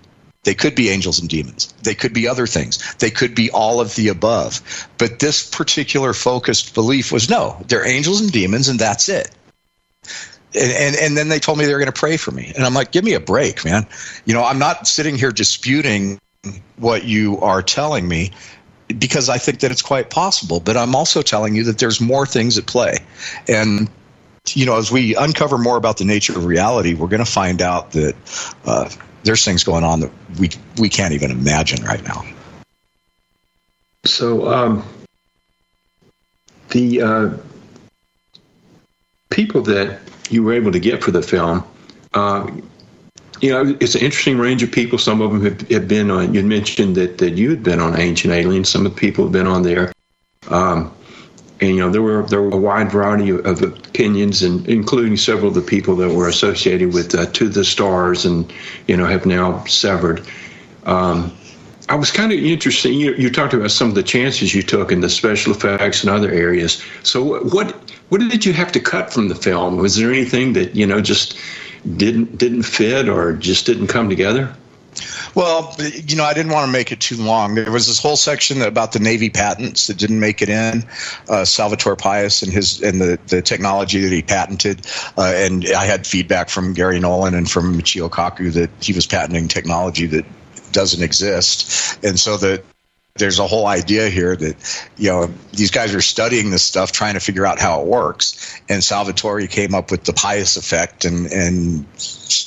They could be angels and demons. They could be other things. They could be all of the above. But this particular focused belief was no, they're angels and demons, and that's it. And, and, and then they told me they were going to pray for me. And I'm like, give me a break, man. You know, I'm not sitting here disputing what you are telling me because I think that it's quite possible. But I'm also telling you that there's more things at play. And you know, as we uncover more about the nature of reality, we're going to find out that uh, there's things going on that we we can't even imagine right now. So um, the uh, people that you were able to get for the film, uh, you know, it's an interesting range of people. Some of them have, have been on. You mentioned that that you had been on Ancient Aliens. Some of the people have been on there. Um, and you know there were there were a wide variety of, of, opinions, and including several of the people that were associated with uh, To the Stars, and you know have now severed. Um, I was kind of interested. You, you talked about some of the chances you took in the special effects and other areas. So what what did you have to cut from the film? Was there anything that you know just didn't didn't fit or just didn't come together? Well, you know, I didn't want to make it too long. There was this whole section about the Navy patents that didn't make it in. Uh, Salvatore Pais and his and the, the technology that he patented, uh, and I had feedback from Garry Nolan and from Michio Kaku that he was patenting technology that doesn't exist, and so that there's a whole idea here that you know these guys are studying this stuff trying to figure out how it works. And salvatore came up with the Pais effect and and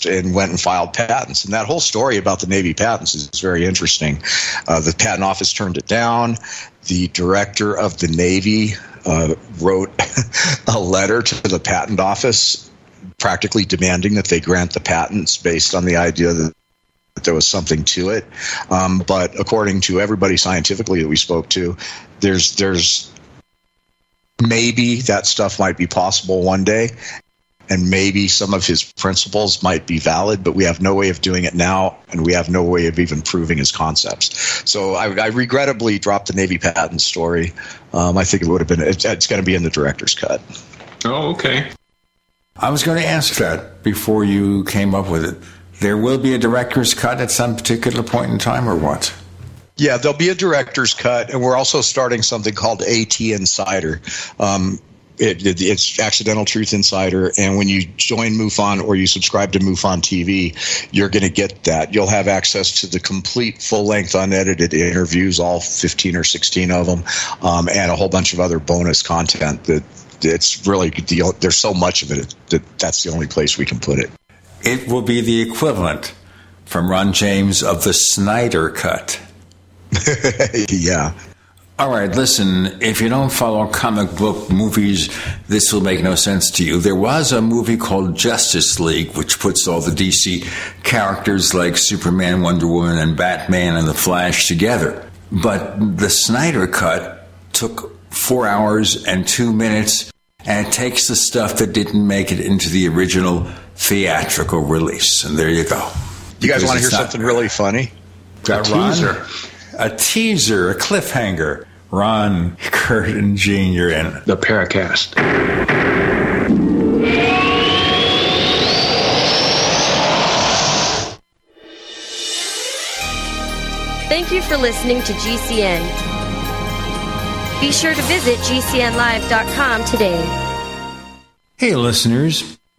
and went and filed patents. And that whole story about the navy patents is very interesting. Uh, the patent office turned it down. The director of the navy uh, wrote (laughs) a letter to the patent office practically demanding that they grant the patents based on the idea that there was something to it. Um, but according to everybody scientifically that we spoke to, there's there's maybe that stuff might be possible one day, and maybe some of his principles might be valid, but we have no way of doing it now, and we have no way of even proving his concepts. So I, I regrettably dropped the Navy patent story. Um, I think it would have been it's, it's going to be in the director's cut. Oh, okay. I was going to ask that before you came up with it there will be a director's cut at some particular point in time, or what? Yeah, there'll be a director's cut, and we're also starting something called AT Insider. Um, it, it, it's Accidental Truth Insider, and when you join MUFON or you subscribe to MUFON TV, you're going to get that. You'll have access to the complete, full-length, unedited interviews, all 15 or 16 of them, um, and a whole bunch of other bonus content. That it's really the, there's so much of it that that's the only place we can put it. It will be the equivalent from Ron James of the Snyder Cut. (laughs) yeah. All right, listen, if you don't follow comic book movies, this will make no sense to you. There was a movie called Justice League, which puts all the DC characters like Superman, Wonder Woman, and Batman and The Flash together. But the Snyder Cut took four hours and two minutes, and it takes the stuff that didn't make it into the original theatrical release. And there you go. You guys want to hear something really funny? Got a Ron, teaser. A teaser, a cliffhanger. Ron, Curt, and in. The Paracast. Thank you for listening to GCN. Be sure to visit GCNlive.com today. Hey, listeners.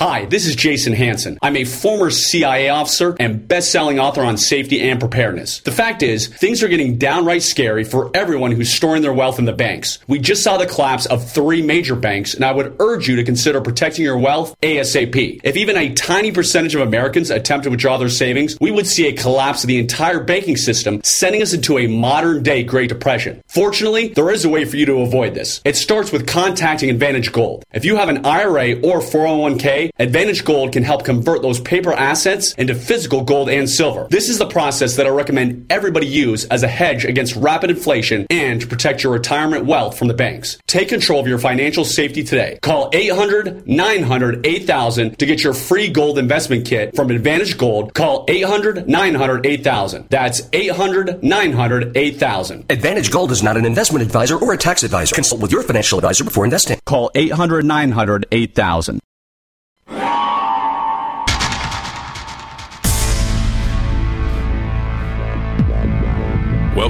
Hi, this is Jason Hanson. I'm a former CIA officer and best-selling author on safety and preparedness. The fact is, things are getting downright scary for everyone who's storing their wealth in the banks. We just saw the collapse of three major banks, and I would urge you to consider protecting your wealth ASAP. If even a tiny percentage of Americans attempt to withdraw their savings, we would see a collapse of the entire banking system, sending us into a modern-day Great Depression. Fortunately, there is a way for you to avoid this. It starts with contacting Advantage Gold. If you have an IRA or 401k, Advantage Gold can help convert those paper assets into physical gold and silver. This is the process that I recommend everybody use as a hedge against rapid inflation and to protect your retirement wealth from the banks. Take control of your financial safety today. Call 800 900 8000 to get your free gold investment kit from Advantage Gold. Call 800 900 8000. That's 800 900 8000. Advantage Gold is not an investment advisor or a tax advisor. Consult with your financial advisor before investing. Call 800 900 8000.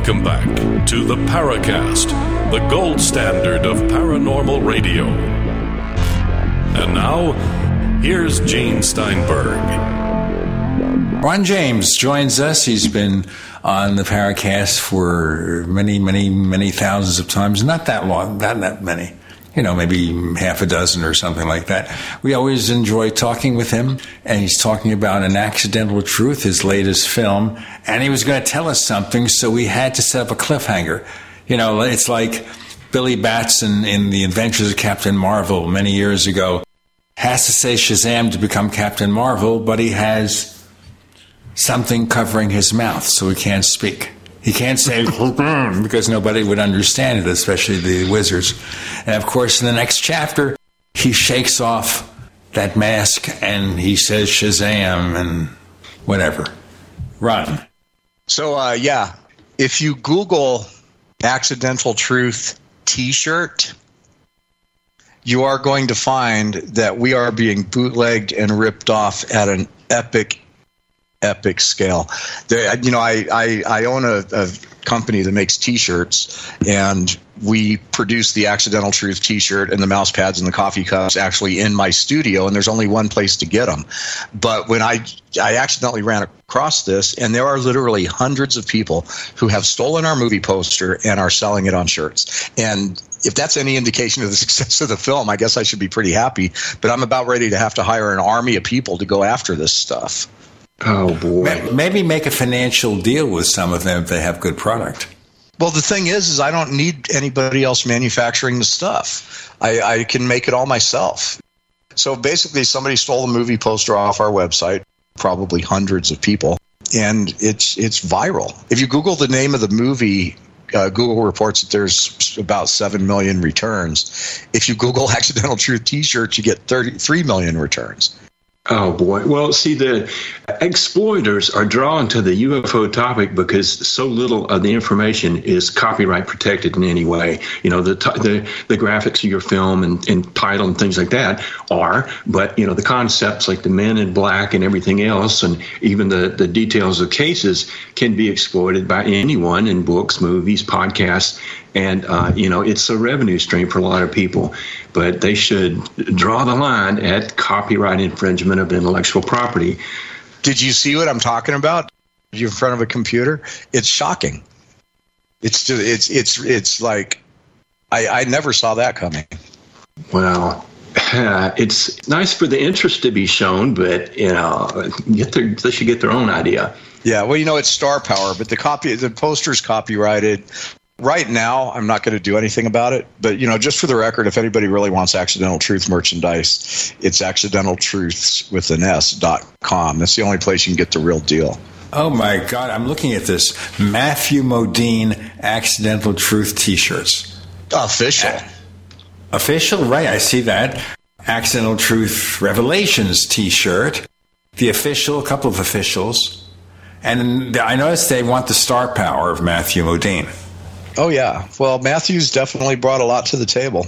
Welcome back to the Paracast, the gold standard of paranormal radio. And now, here's Gene Steinberg. Ron James joins us. He's been on the Paracast for many, many, many thousands of times. Not that long, not that many. You know, maybe half a dozen or something like that. We always enjoy talking with him, and he's talking about An Accidental Truth, his latest film, and he was going to tell us something, so we had to set up a cliffhanger. You know, it's like Billy Batson in The Adventures of Captain Marvel many years ago has to say Shazam to become Captain Marvel, but he has something covering his mouth, so he can't speak. He can't say (laughs) because nobody would understand it, especially the wizards. And of course, in the next chapter, he shakes off that mask and he says Shazam and whatever. Run. So, uh, yeah, if you Google Accidental Truth t shirt, you are going to find that we are being bootlegged and ripped off at an epic, epic scale. There, you know, I, I, I own a, a company that makes T-shirts, and we produce the Accidental Truth T-shirt and the mouse pads and the coffee cups actually in my studio, and there's only one place to get them. But when I I accidentally ran across this, and there are literally hundreds of people who have stolen our movie poster and are selling it on shirts. And if that's any indication of the (laughs) success of the film, I guess I should be pretty happy. But I'm about ready to have to hire an army of people to go after this stuff. Oh boy! Maybe make a financial deal with some of them if they have good product. Well, the thing is, is I don't need anybody else manufacturing the stuff. I, I can make it all myself. So basically, somebody stole the movie poster off our website, probably hundreds of people, and it's it's viral. If you Google the name of the movie, uh, Google reports that there's about seven million returns. If you Google (laughs) "accidental truth T-shirts," you get thirty-three million returns. Oh boy. Well, see, the exploiters are drawn to the UFO topic because so little of the information is copyright protected in any way. You know, the the, the graphics of your film and, and title and things like that are, but you know, the concepts like the men in black and everything else, and even the the details of cases can be exploited by anyone in books, movies, podcasts, and uh, you know, it's a revenue stream for a lot of people but they should draw the line at copyright infringement of intellectual property. Did you see what I'm talking about? You're in front of a computer. It's shocking. It's just, it's it's it's like I, I never saw that coming. Well, uh, (laughs) it's nice for the interest to be shown, but you know, get their they should get their own idea. Yeah, well, you know, it's star power, but the copy the poster's copyrighted right now i'm not going to do anything about it but you know just for the record if anybody really wants accidental truth merchandise it's accidental truths with an s dot com. That's the only place you can get the real deal. Oh my god i'm looking at this. Matthew modine accidental truth t-shirts. Official. Official? Right i see that. Accidental truth revelations t-shirt. The official a couple of officials. And i noticed they want the star power of matthew modine Oh yeah. Well, Matthews definitely brought a lot to the table.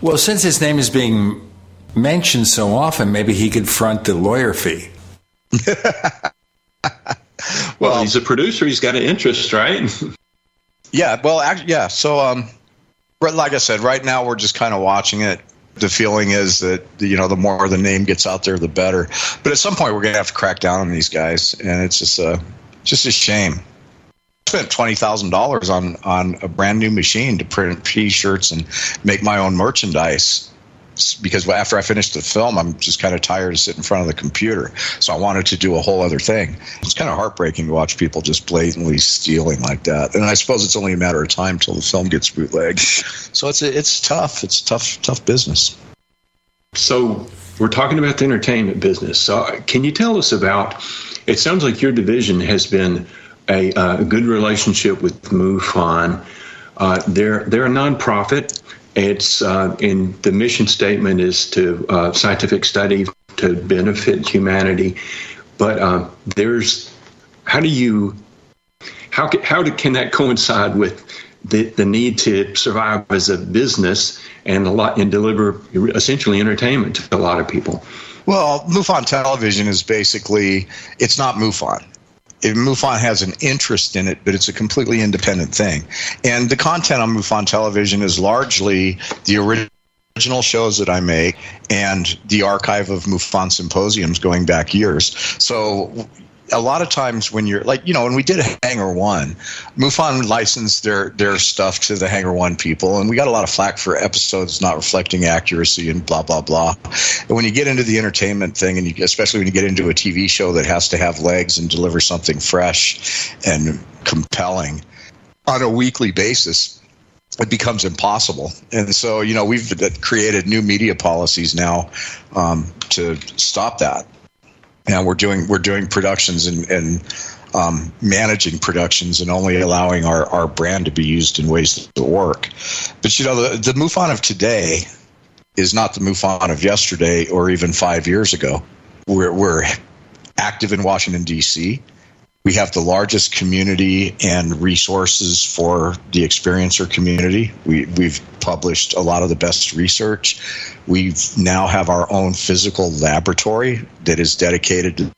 Well, since his name is being mentioned so often, maybe he could front the lawyer fee. (laughs) well, he's a producer. He's got an interest, right? (laughs) Yeah, well, actually, yeah. So, um, like I said, right now we're just kind of watching it. The feeling is that you know the more the name gets out there, the better. But at some point, we're going to have to crack down on these guys, and it's just a just a shame. I spent twenty thousand dollars on on a brand new machine to print T-shirts and make my own merchandise because after I finished the film, I'm just kind of tired of sitting in front of the computer. So I wanted to do a whole other thing. It's kind of heartbreaking to watch people just blatantly stealing like that. And I suppose it's only a matter of time till the film gets bootlegged. (laughs) So it's it's tough. It's tough tough business. So we're talking about the entertainment business. So uh, can you tell us about? It sounds like your division has been a, a good relationship with MUFON. Uh, they're they're a nonprofit. It's uh, in the mission statement is to uh, scientific study to benefit humanity, but uh, there's how do you how how do, can that coincide with the, the need to survive as a business and a lot and deliver essentially entertainment to a lot of people? Well, MUFON Television is basically it's not MUFON. MUFON has an interest in it, but it's a completely independent thing. And the content on MUFON television is largely the original shows that I make and the archive of MUFON symposiums going back years. So a lot of times when you're like you know when we did Hangar One, MUFON licensed their their stuff to the Hangar One people, and we got a lot of flack for episodes not reflecting accuracy and blah blah blah. And when you get into the entertainment thing, and you, especially when you get into a TV show that has to have legs and deliver something fresh and compelling on a weekly basis, it becomes impossible. And so, you know, we've created new media policies now um, to stop that and we're doing we're doing productions and, and um, managing productions and only allowing our, our brand to be used in ways that work. But you know, the, the MUFON of today is not the MUFON of yesterday or even five years ago. We're, we're active in Washington, D.C. We have the largest community and resources for the experiencer community. We, we've published a lot of the best research. We now have our own physical laboratory that is dedicated to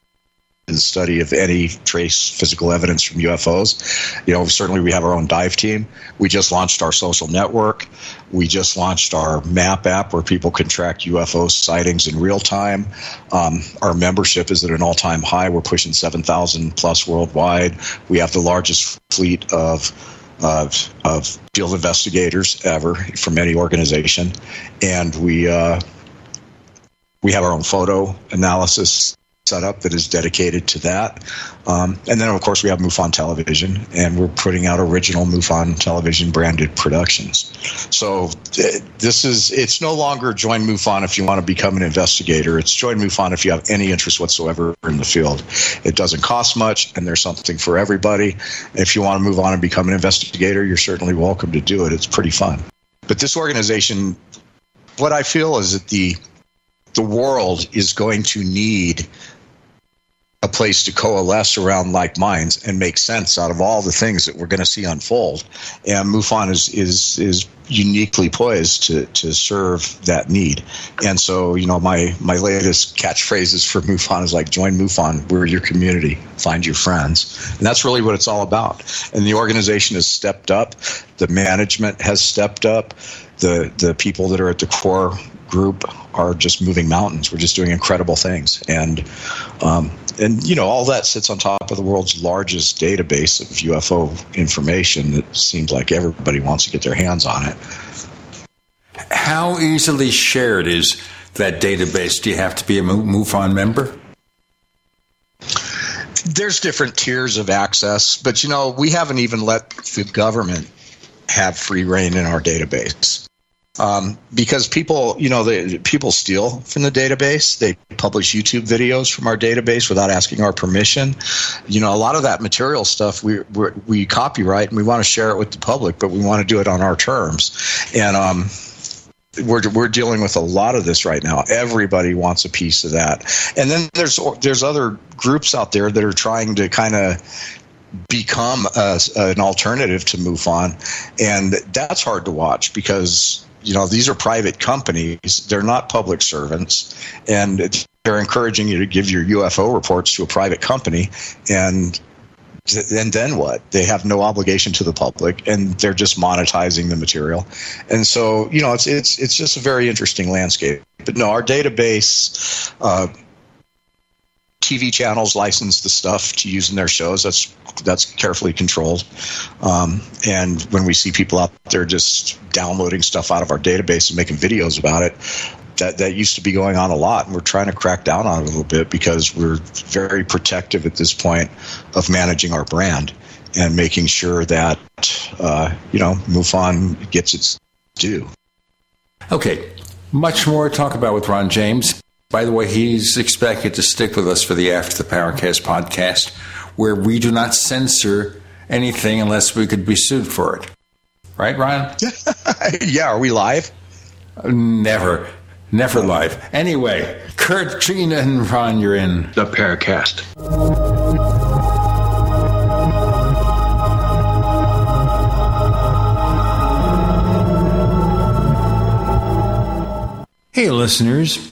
the study of any trace physical evidence from UFOs. You know, certainly we have our own dive team. We just launched our social network. We just launched our map app where people can track UFO sightings in real time. Um, our membership is at an all time high. We're pushing 7,000 plus worldwide. We have the largest fleet of of, of field investigators ever from any organization, and we uh, we have our own photo analysis setup that is dedicated to that. Um, and then, of course, we have MUFON Television, and we're putting out original MUFON Television branded productions. So this is, it's no longer join MUFON if you want to become an investigator. It's join MUFON if you have any interest whatsoever in the field. It doesn't cost much, and there's something for everybody. If you want to move on and become an investigator, you're certainly welcome to do it. It's pretty fun. But this organization, what I feel is that the the world is going to need a place to coalesce around like minds and make sense out of all the things that we're going to see unfold. And MUFON is is is uniquely poised to to serve that need. And so, you know, my my latest catchphrases for MUFON is like join MUFON, we're your community, find your friends. And that's really what it's all about. And the organization has stepped up, the management has stepped up, the the people that are at the core group are just moving mountains. We're just doing incredible things, and um, and you know all that sits on top of the world's largest database of UFO information. It seems like everybody wants to get their hands on it. How easily shared is that database? Do you have to be a MUFON member? There's different tiers of access, but you know we haven't even let the government have free reign in our database um, because people, you know, people steal from the database. They publish YouTube videos from our database without asking our permission. You know, a lot of that material stuff we we copyright and we want to share it with the public, but we want to do it on our terms. And um, we're we're dealing with a lot of this right now. Everybody wants a piece of that. And then there's there's other groups out there that are trying to kind of become a, an alternative to MUFON, and that's hard to watch because you know these are private companies they're not public servants and they're encouraging you to give your ufo reports to a private company and and then what? They have no obligation to the public, and they're just monetizing the material. And so, you know, it's it's it's just a very interesting landscape. But no, our database. Uh, TV channels license the stuff to use in their shows. That's that's carefully controlled. Um, and when we see people out there just downloading stuff out of our database and making videos about it, that that used to be going on a lot, and we're trying to crack down on it a little bit because we're very protective at this point of managing our brand and making sure that uh, you know MUFON gets its due. Okay, much more to talk about with Ron James. By the way, he's expected to stick with us for the After the Paracast podcast, where we do not censor anything unless we could be sued for it. Right, Ryan? (laughs) yeah, are we live? Never. Never live. Anyway, Curt, Gina, and Ron, you're in the Paracast. Hey, listeners.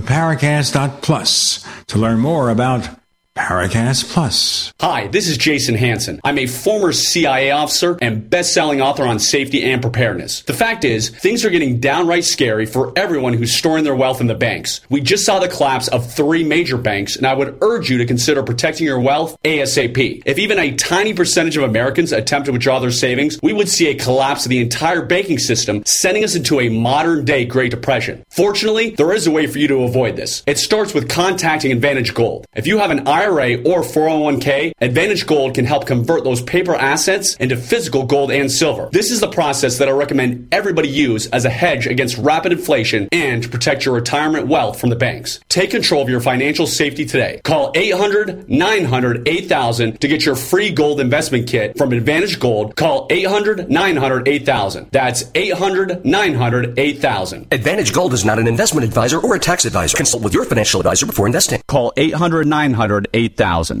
theparacast.plus to learn more about Paracast Plus. Hi, this is Jason Hanson. I'm a former CIA officer and best-selling author on safety and preparedness. The fact is, things are getting downright scary for everyone who's storing their wealth in the banks. We just saw the collapse of three major banks, and I would urge you to consider protecting your wealth ASAP. If even a tiny percentage of Americans attempt to withdraw their savings, we would see a collapse of the entire banking system, sending us into a modern-day Great Depression. Fortunately, there is a way for you to avoid this. It starts with contacting Advantage Gold. If you have an IRA or 401k, Advantage Gold can help convert those paper assets into physical gold and silver. This is the process that I recommend everybody use as a hedge against rapid inflation and to protect your retirement wealth from the banks. Take control of your financial safety today. Call 800 900 8000 to get your free gold investment kit from Advantage Gold. Call 800 900 8000. That's 800 900 8000. Advantage Gold is not an investment advisor or a tax advisor. Consult with your financial advisor before investing. Call 800 900 8000.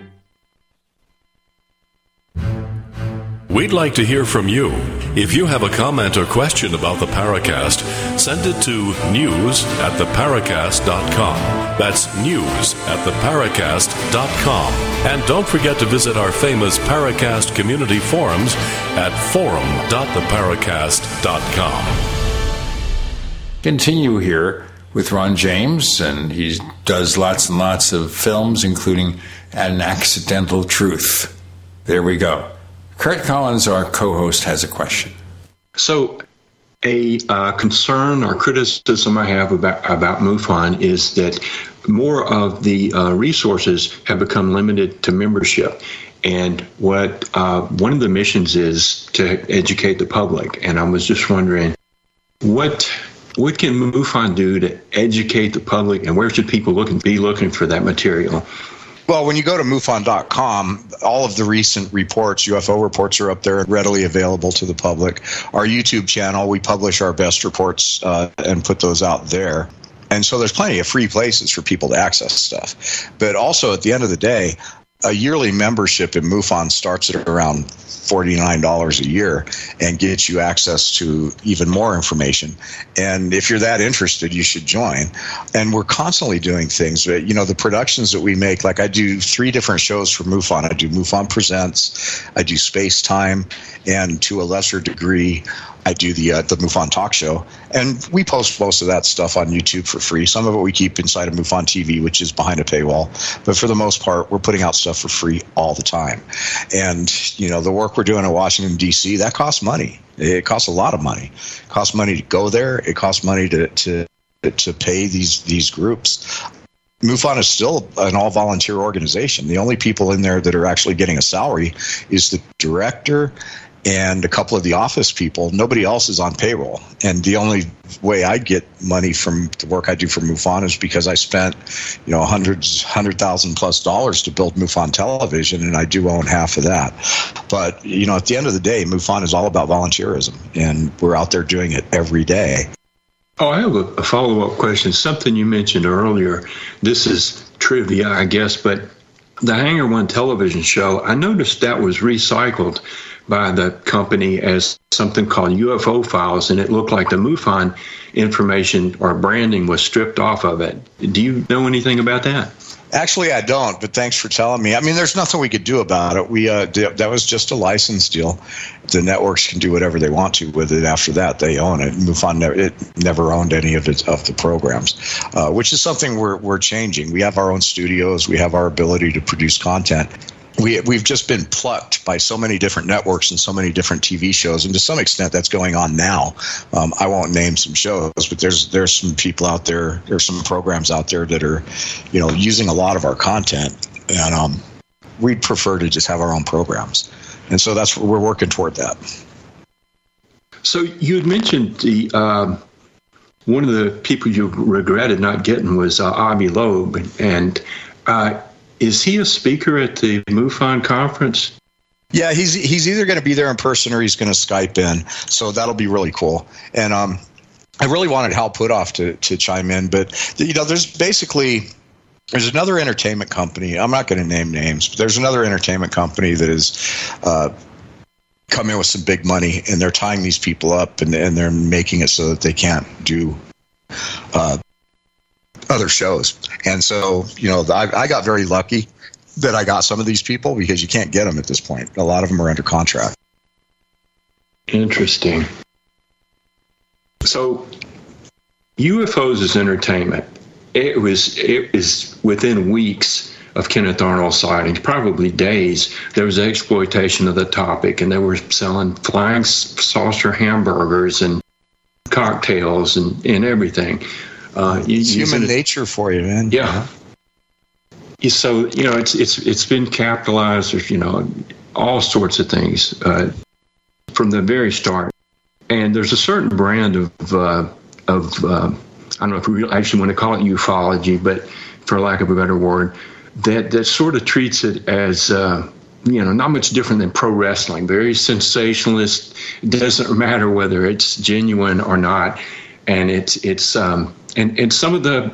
We'd like to hear from you. If you have a comment or question about the Paracast, send it to news at theparacast.com. That's news at theparacast.com. And don't forget to visit our famous Paracast community forums at forum.theparacast.com. Continue here with Ron James, and he does lots and lots of films, including An Accidental Truth. There we go. Curt Collins, our co host, has a question. So, a uh, concern or criticism I have about, about MUFON is that more of the uh, resources have become limited to membership. And what uh, one of the missions is to educate the public. And I was just wondering, what what can MUFON do to educate the public, and where should people look and be looking for that material? Well, when you go to MUFON.com, all of the recent reports, UFO reports, are up there readily available to the public. Our YouTube channel, we publish our best reports uh, and put those out there. And so there's plenty of free places for people to access stuff. But also, at the end of the day, a yearly membership in MUFON starts at around $49 a year and gets you access to even more information. And if you're that interested, you should join. And we're constantly doing things. That, you know, the productions that we make, like I do three different shows for MUFON. I do MUFON Presents, I do Space Time, and to a lesser degree, I do the uh, the MUFON talk show, and we post most of that stuff on YouTube for free. Some of it we keep inside of MUFON TV, which is behind a paywall. But for the most part, we're putting out stuff for free all the time. And you know, the work we're doing in Washington D.C. that costs money. It costs a lot of money. It costs money to go there. It costs money to to to pay these these groups. MUFON is still an all volunteer organization. The only people in there that are actually getting a salary is the director and a couple of the office people. Nobody else is on payroll. And the only way I get money from the work I do for MUFON is because I spent, you know, hundreds, hundred thousand plus dollars to build MUFON television, and I do own half of that. But, you know, at the end of the day, MUFON is all about volunteerism, and we're out there doing it every day. Oh, I have a, follow up question. Something you mentioned earlier. This is trivia, I guess, but the Hangar One television show, I noticed that was recycled by the company as something called UFO files, and it looked like the MUFON information or branding was stripped off of it. Do you know anything about that? Actually, I don't, but thanks for telling me. I mean, there's nothing we could do about it. We uh, that was just a license deal. The networks can do whatever they want to with it. After that, they own it. MUFON never, it never owned any of its of the programs, uh, which is something we're we're changing. We have our own studios. We have our ability to produce content we we've just been plucked by so many different networks and so many different TV shows, and to some extent that's going on now. Um, I won't name some shows, but there's there's some people out there, there's some programs out there that are, you know, using a lot of our content, and um, we'd prefer to just have our own programs, and so that's we're working toward that. So you had mentioned the. Um, one of the people you regretted not getting was uh, Loeb, and uh, is he a speaker at the MUFON conference? Yeah, he's he's either going to be there in person or he's going to Skype in. So that'll be really cool. And um, I really wanted Hal Puthoff to to chime in, but you know, there's basically there's another entertainment company. I'm not going to name names, but there's another entertainment company that is. Uh, come in with some big money and they're tying these people up and, and they're making it so that they can't do uh, other shows. And so, you know, I, I got very lucky that I got some of these people because you can't get them at this point. A lot of them are under contract. Interesting. So, UFOs is entertainment. It was it is within weeks of Kenneth Arnold sightings, probably days. There was exploitation of the topic, and they were selling flying saucer hamburgers and cocktails and, and everything. Uh, it's human nature for you, man. Yeah. so you know it's it's it's been capitalized. There's you know all sorts of things uh, from the very start, and there's a certain brand of uh, of uh, I don't know if we actually want to call it ufology, but for lack of a better word, that that sort of treats it as uh, you know not much different than pro wrestling. Very sensationalist. It doesn't matter whether it's genuine or not, and it's it's um, and and some of the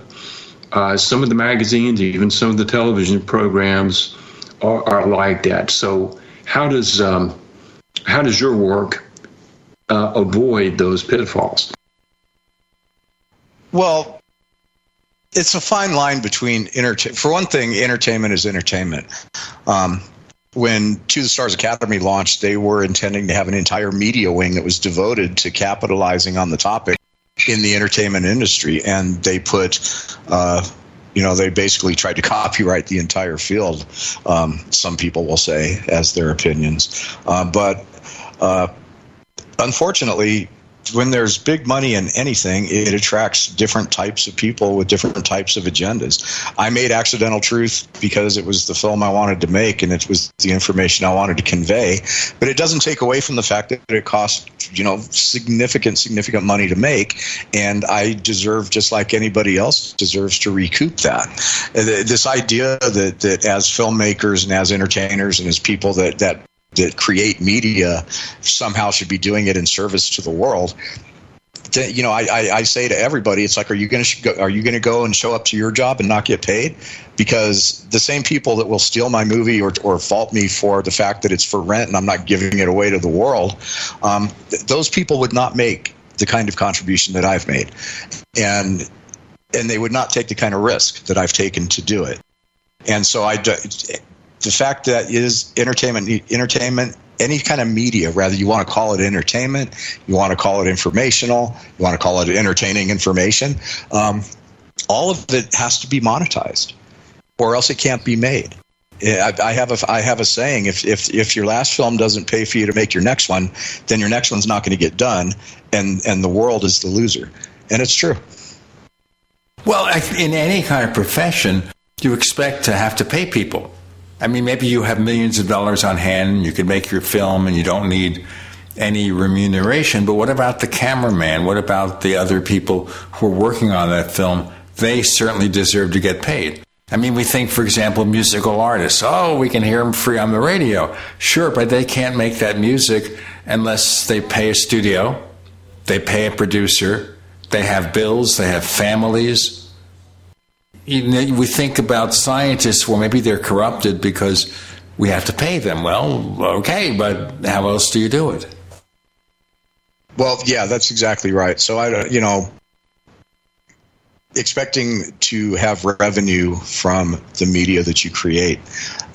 uh, some of the magazines, even some of the television programs, are, are like that. So, how does um, how does your work uh, avoid those pitfalls? Well, it's a fine line between entertainment. For one thing, entertainment is entertainment. Um, when To the Stars Academy launched, they were intending to have an entire media wing that was devoted to capitalizing on the topic in the entertainment industry, and they put. Uh, you know, they basically tried to (laughs) copyright the entire field. Um, some people will say as their opinions, uh, but uh, unfortunately, when there's big money in anything, it attracts different types of people with different types of agendas. I made Accidental Truth because it was the film I wanted to make and it was the information I wanted to convey. But it doesn't take away from the fact that it cost, you know, significant, significant money to make. And I deserve, just like anybody else deserves, to recoup that. Uh, this idea that, that as filmmakers and as entertainers and as people that, that that create media somehow should be doing it in service to the world you know, I, I, I, say to everybody, it's like, are you going to go, are you going to go and show up to your job and not get paid? Because the same people that will steal my movie or, or fault me for the fact that it's for rent and I'm not giving it away to the world, um, th- those people would not make the kind of contribution that I've made, and and they would not take the kind of risk that I've taken to do it. And so I, the fact that is entertainment entertainment any kind of media rather you want to call it entertainment you want to call it informational you want to call it entertaining information um, all of it has to be monetized or else it can't be made I, I have a I have a saying if, if if your last film doesn't pay for you to make your next one, then your next one's not going to get done, and and the world is the loser, and it's true. Well, in any kind of profession, you expect to have to pay people. I mean, maybe you have millions of dollars on hand, and you can make your film, and you don't need any remuneration. But what about the cameraman? What about the other people who are working on that film? They certainly deserve to get paid. I mean, we think, for example, musical artists. Oh, we can hear them free on the radio. Sure, but they can't make that music unless they pay a studio, they pay a producer, they have bills, they have families we think about scientists, well, maybe they're corrupted because we have to pay them. Well, okay, but how else do you do it? Well, yeah, that's exactly right. So I, you know, expecting to have revenue from the media that you create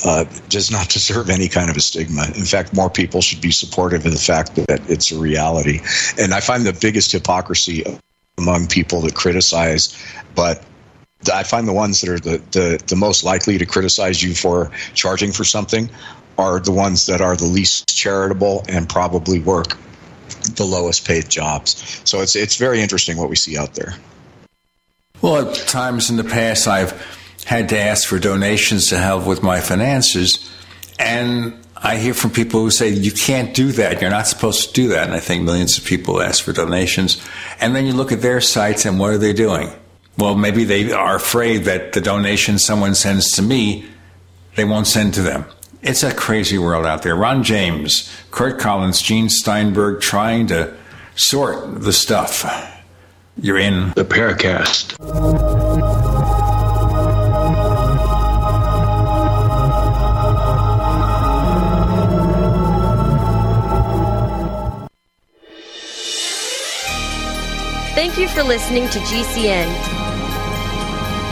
uh, does not (laughs) deserve any kind of a stigma. In fact, more people should be supportive of the fact that it's a reality. And I find the biggest hypocrisy among people that criticize, but I find the ones that are the, the, the most likely to criticize you for charging for something are the ones that are the least charitable and probably work the lowest paid jobs. So it's it's very interesting what we see out there. Well, at times in the past, I've had to ask for donations to help with my finances, and I hear from people who say you can't do that. You're not supposed to do that. And I think millions of people ask for donations, and then you look at their sites, and what are they doing? Well, maybe they are afraid that the donation someone sends to me, they won't send to them. It's a crazy world out there. Ron James, Curt Collins, Gene Steinberg trying to sort the stuff. You're in the Paracast. Thank you for listening to GCN.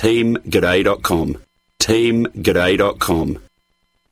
teamg'day.com. teamg'day.com.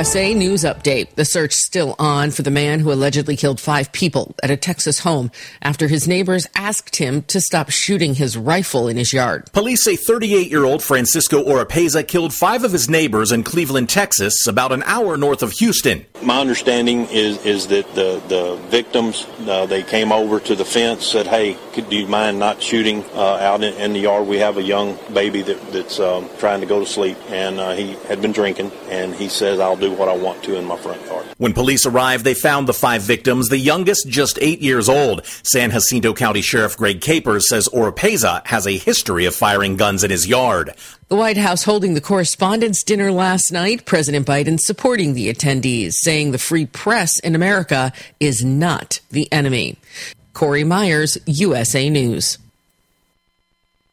USA News Update. The search still on for the man who allegedly killed five people at a Texas home after his neighbors asked him to stop shooting his rifle in his yard. Police say 38 year old Francisco Oropeza killed five of his neighbors in Cleveland, Texas, about an hour north of Houston. My understanding is, is that the, the victims, uh, they came over to the fence, said, hey, could, do you mind not shooting uh, out in, in, the yard? We have a young baby that, that's um, trying to go to sleep, and uh, he had been drinking, and he says, I'll do what I want to in my front yard. When police arrived, they found the five victims, the youngest just eight years old. San Jacinto County Sheriff Greg Capers says Oropeza has a history of firing guns in his yard. The White House holding the correspondents' dinner last night. President Biden supporting the attendees, saying the free press in America is not the enemy. Corey Myers, USA News.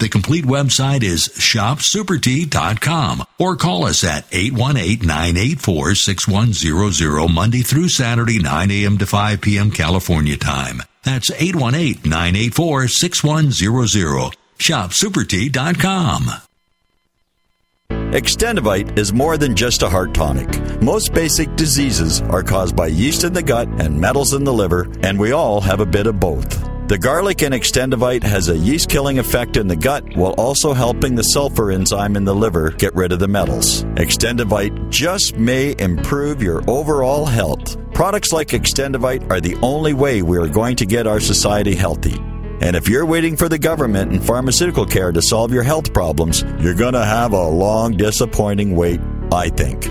The complete website is shopsupertea.com or call us at 818-984-6100 Monday through Saturday 9 a.m. to 5 p.m. California time. That's 818-984-6100. ShopSuperTea.com. Extendivite is more than just a heart tonic. Most basic diseases are caused by yeast in the gut and metals in the liver, and we all have a bit of both. The garlic in Extendivite has a yeast killing effect in the gut while also helping the sulfur enzyme in the liver get rid of the metals. Extendivite just may improve your overall health. Products like Extendivite are the only way we are going to get our society healthy. And if you're waiting for the government and pharmaceutical care to solve your health problems, you're going to have a long, disappointing wait, I think.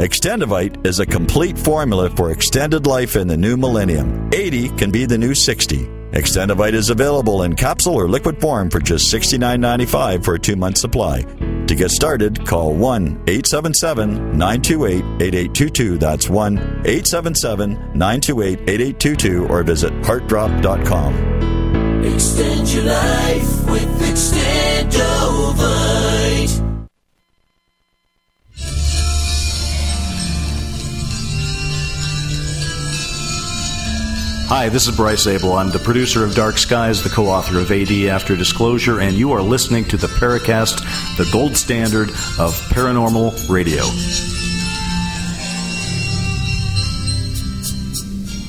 Extendivite is a complete formula for extended life in the new millennium. 80 can be the new 60. Extendivite is available in capsule or liquid form for just $69.95 for a two month supply. To get started, call 1 877 928 8822. That's 1 877 928 8822 or visit heartdrop.com. Extend your life with. Hi, this is Bryce Zabel. I'm the producer of Dark Skies, the co author of AD After Disclosure, and you are listening to the Paracast, the gold standard of paranormal radio.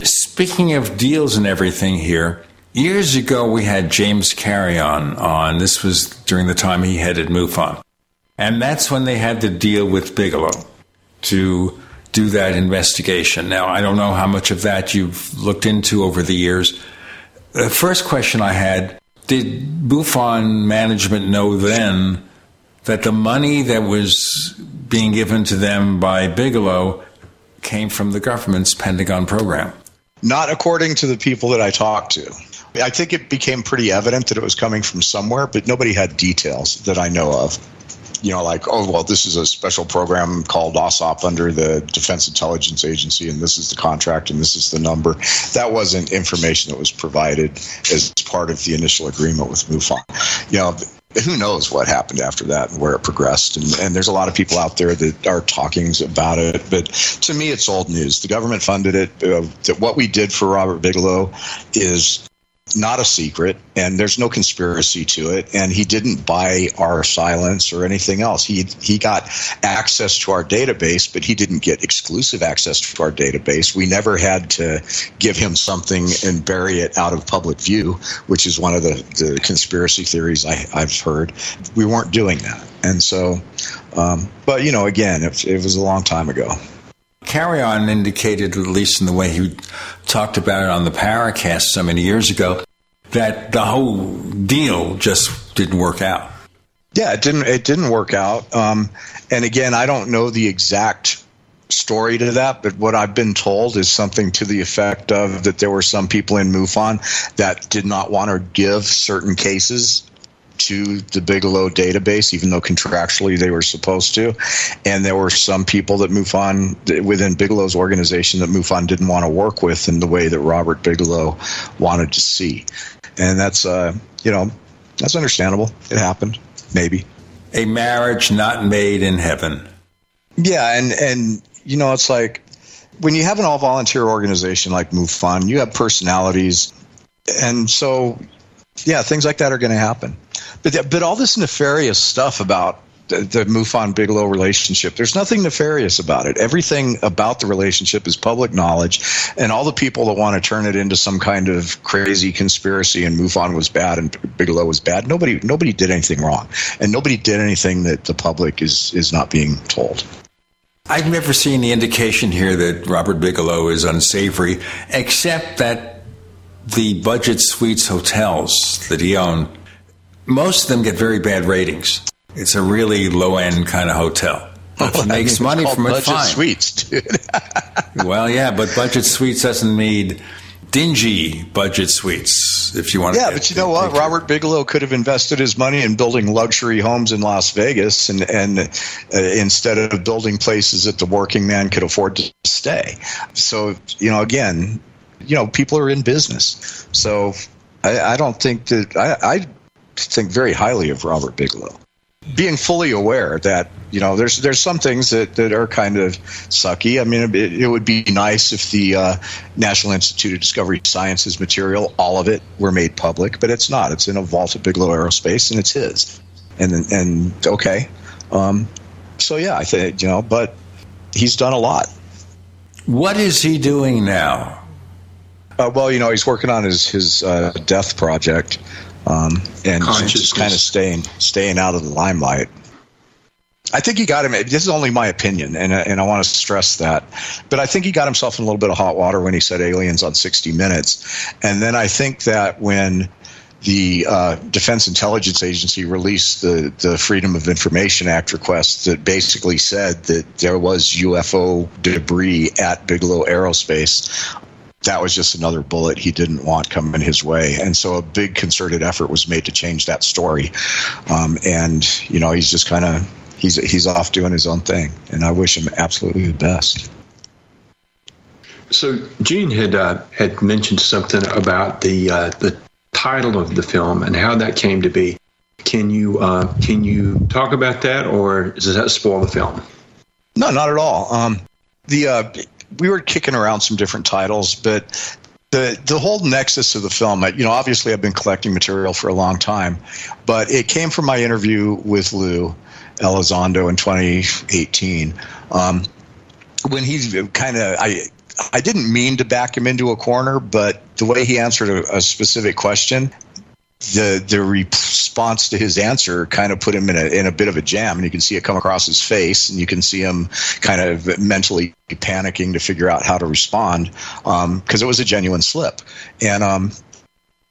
Speaking of deals and everything here, years ago we had James Carrion on. This was during the time he headed MUFON. And that's when they had to deal with Bigelow to do that investigation. Now, I don't know how much of that you've looked into over the years. The first question I had did MUFON management know then that the money that was being given to them by Bigelow came from the government's Pentagon program? Not according to the people that I talked to. I think it became pretty evident that it was coming from somewhere, but nobody had details that I know of you know, like, oh, well, this is a special program called AAWSAP under the Defense Intelligence Agency, and this is the contract, and this is the number. That wasn't information that was provided as part of the initial agreement with MUFON. You know, who knows what happened after that and where it progressed. And, and, there's a lot of people out there that are talking about it. But to me, it's old news. The government funded it. Uh, what we did for Robert Bigelow is not a secret and there's no conspiracy to it and he didn't buy our silence or anything else. He he got access to our database but he didn't get exclusive access to our database. We never had to give him something and bury it out of public view which is one of the, the conspiracy theories I, i've heard. We weren't doing that. And so um, but you know again it, it was a long time ago Carrion indicated, at least in the way he talked about it on the Paracast so many years ago, that the whole deal just didn't work out. Yeah, it didn't. It didn't work out. Um, and again, I don't know the exact story to that, but what I've been told is something to the effect of that there were some people in MUFON that did not want to give certain cases to the Bigelow database, even though contractually they were supposed to. And there were some people that MUFON, within Bigelow's organization, that MUFON didn't want to work with in the way that Robert Bigelow wanted to see. And that's, uh, you know, that's understandable. It happened, maybe. A marriage not made in heaven. Yeah, and and you know, it's like when you have an all volunteer organization like MUFON, you have personalities, and so yeah, things like that are going to happen. But but all this nefarious stuff about the, the MUFON Bigelow relationship, there's nothing nefarious about it. Everything about the relationship is public knowledge, and all the people that want to turn it into some kind of crazy conspiracy and MUFON was bad and Bigelow was bad, nobody nobody did anything wrong, and nobody did anything that the public is is not being told. I've never seen the indication here that Robert Bigelow is unsavory, except that the budget suites hotels that he owned most of them get very bad ratings. It's a really low end kind of hotel. If Oh, (laughs) makes money from it, budget fine. suites, dude. (laughs) well, yeah, but budget suites doesn't mean dingy budget suites. If you want, Yeah, to but you know what? Robert Bigelow could have invested his money in building luxury homes in Las Vegas, and and uh, instead of building places that the working man could afford to stay. So you know, again, you know, people are in business. So I, I don't think that I, I think very highly of Robert Bigelow. Being fully aware that you know there's there's some things that, that are kind of sucky. I mean, it, it would be nice if the uh, National Institute of Discovery Sciences material, all of it, were made public, but it's not. It's in a vault at Bigelow Aerospace, and it's his. And and okay, um, so yeah, I think you know, but he's done a lot. What is he doing now? Uh, well, you know, he's working on his his uh, death project, um, and just kind of staying staying out of the limelight. I think he got him. This is only my opinion, and and I want to stress that. But I think he got himself in a little bit of hot water when he said aliens on 60 Minutes, and then I think that when the uh, Defense Intelligence Agency released the, the Freedom of Information Act request that basically said that there was UFO debris at Bigelow Aerospace. That was just another bullet he didn't want coming his way. And so a big concerted effort was made to change that story. Um, and, you know, he's just kind of. He's, he's off doing his own thing, and I wish him absolutely the best. So Gene had uh, had mentioned something about the uh, the title of the film and how that came to be. Can you uh, can you talk about that, or does that spoil the film? No, not at all. Um, the uh, we were kicking around some different titles, but the the whole nexus of the film, you know, obviously I've been collecting material for a long time, but it came from my interview with Lou Elizondo in 2018. Um, when he's kind of I I didn't mean to back him into a corner, but the way he answered a, a specific question, the the response to his answer kind of put him in a in a bit of a jam, and you can see it come across his face, and you can see him kind of mentally panicking to figure out how to respond because um, it was a genuine slip, and um,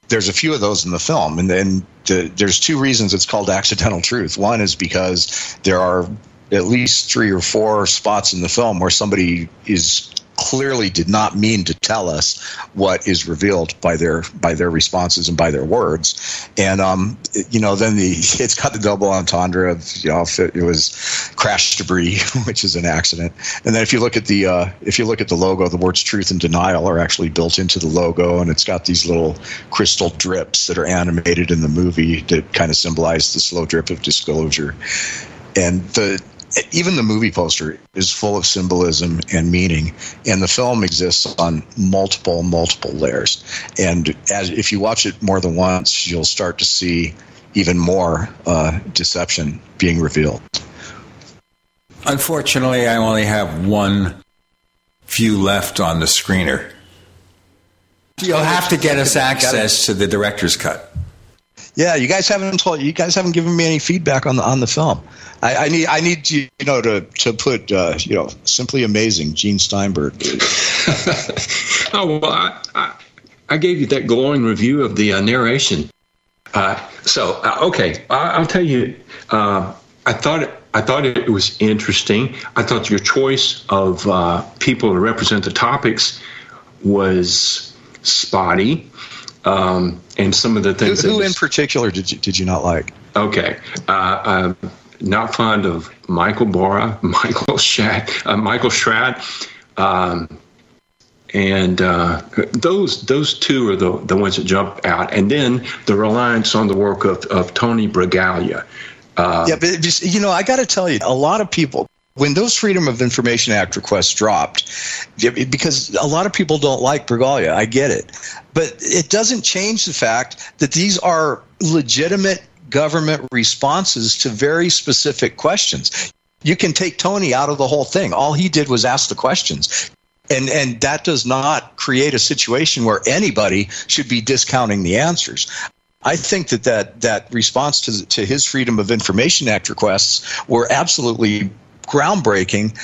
there's a few of those in the film, and then the, there's two reasons it's called accidental truth. One is because there are at least three or four spots in the film where somebody is clearly did not mean to tell us what is revealed by their by their responses and by their words. And um you know then the (laughs) it's got the double entendre of you know it, it was crash debris (laughs) which is an accident. And then if you look at the uh, if you look at the logo the words truth and denial are actually built into the logo and it's got these little crystal drips that are animated in the movie that kind of symbolize the slow drip of disclosure. And the even the movie poster is full of symbolism and meaning, and the film exists on multiple, multiple layers. And as if you watch it more than once, you'll start to see even more uh, deception being revealed. Unfortunately, I only have one few left on the screener. You'll have to get us access to the director's cut. Yeah, you guys haven't told you guys haven't given me any feedback on the on the film. I, I need I need you, you know to to put uh, you know simply amazing Gene Steinberg. (laughs) oh well, I, I, I gave you that glowing review of the uh, narration. Uh, so uh, okay, I, will tell you. Uh, I thought it, I thought it was interesting. I thought your choice of uh, people to represent the topics was spotty. Um, and some of the things. Who, who in particular did you did you not like? Okay, uh, I'm not fond of Michael Bora, (laughs) Michael Shat, uh, Michael Schratt, um, and uh, those those two are the the ones that jump out. And then the reliance on the work of, of Tony Bragalia. Uh, yeah, but just, you know, I got to tell you, a lot of people when those Freedom of Information Act requests dropped, because a lot of people don't like Bragalia, I get it, but it doesn't change the fact that these are legitimate government responses to very specific questions. You can take Tony out of the whole thing. All he did was ask the questions. And, and that does not create a situation where anybody should be discounting the answers. I think that that, that response to, to his Freedom of Information Act requests were absolutely groundbreaking.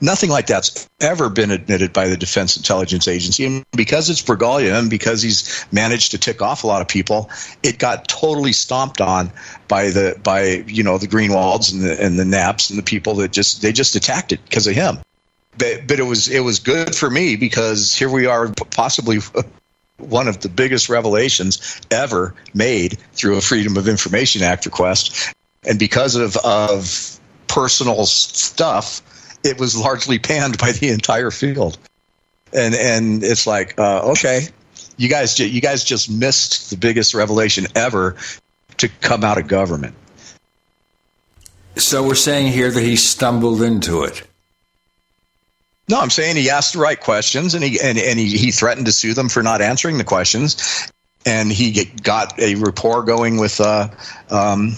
Nothing like that's ever been admitted by the Defense Intelligence Agency. And because it's Bragalia and because he's managed to tick off a lot of people, it got totally stomped on by the by you know the Greenewalds and the and the Knapps and the people that just they just attacked it because of him. But but it was it was good for me because here we are possibly one of the biggest revelations ever made through a Freedom of Information Act request. And because of, of personal stuff, it was largely panned by the entire field. And and it's like, uh, okay, you guys you guys just missed the biggest revelation ever to come out of government. So we're saying here that he stumbled into it. No, I'm saying he asked the right questions, and he and, and he, he threatened to sue them for not answering the questions, and he got a rapport going with uh, um,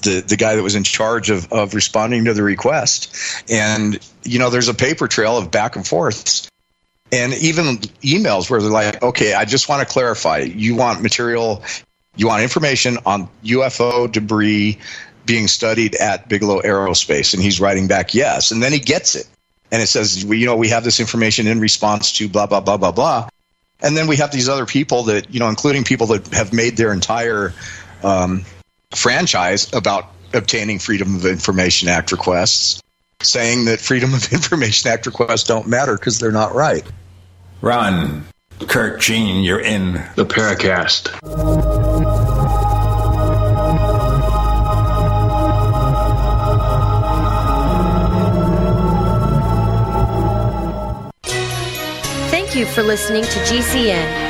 the the guy that was in charge of of responding to the request, and you know, there's a paper trail of back and forths. And even emails where they're like, okay, I just want to clarify. You want material, you want information on UFO debris being studied at Bigelow Aerospace. And he's writing back, yes. And then he gets it and it says, you know, we have this information in response to blah, blah, blah, blah, blah. And then we have these other people that, you know, including people that have made their entire um, franchise about obtaining Freedom of Information Act requests, saying that Freedom of (laughs) Information Act requests don't matter because they're not right. Ron, Curt, Gene, you're in the Paracast. Thank you for listening to GCN.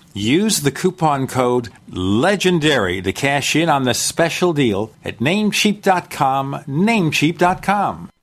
Use the coupon code LEGENDARY to cash in on the special deal at namecheap.com, namecheap.com.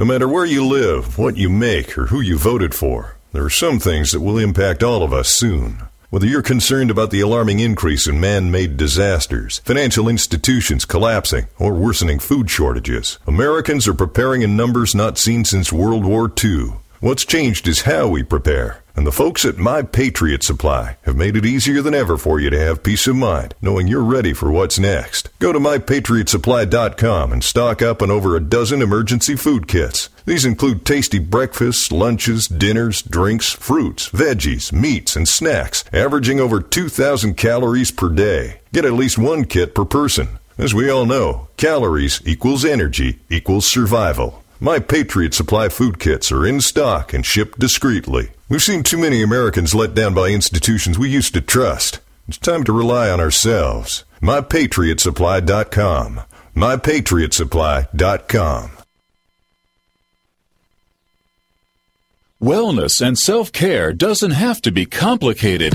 No matter where you live, what you make, or who you voted for, there are some things that will impact all of us soon. Whether you're concerned about the alarming increase in man made disasters, financial institutions collapsing, or worsening food shortages, Americans are preparing in numbers not seen since World War II. What's changed is how we prepare. And the folks at My Patriot Supply have made it easier than ever for you to have peace of mind, knowing you're ready for what's next. Go to MyPatriotSupply.com and stock up on over a dozen emergency food kits. These include tasty breakfasts, lunches, dinners, drinks, fruits, veggies, meats, and snacks, averaging over 2,000 calories per day. Get at least one kit per person. As we all know, calories equals energy equals survival. My Patriot Supply food kits are in stock and shipped discreetly. We've seen too many Americans let down by institutions we used to trust. It's time to rely on ourselves. MyPatriotSupply.com. MyPatriotSupply.com. Wellness and self care doesn't have to be complicated.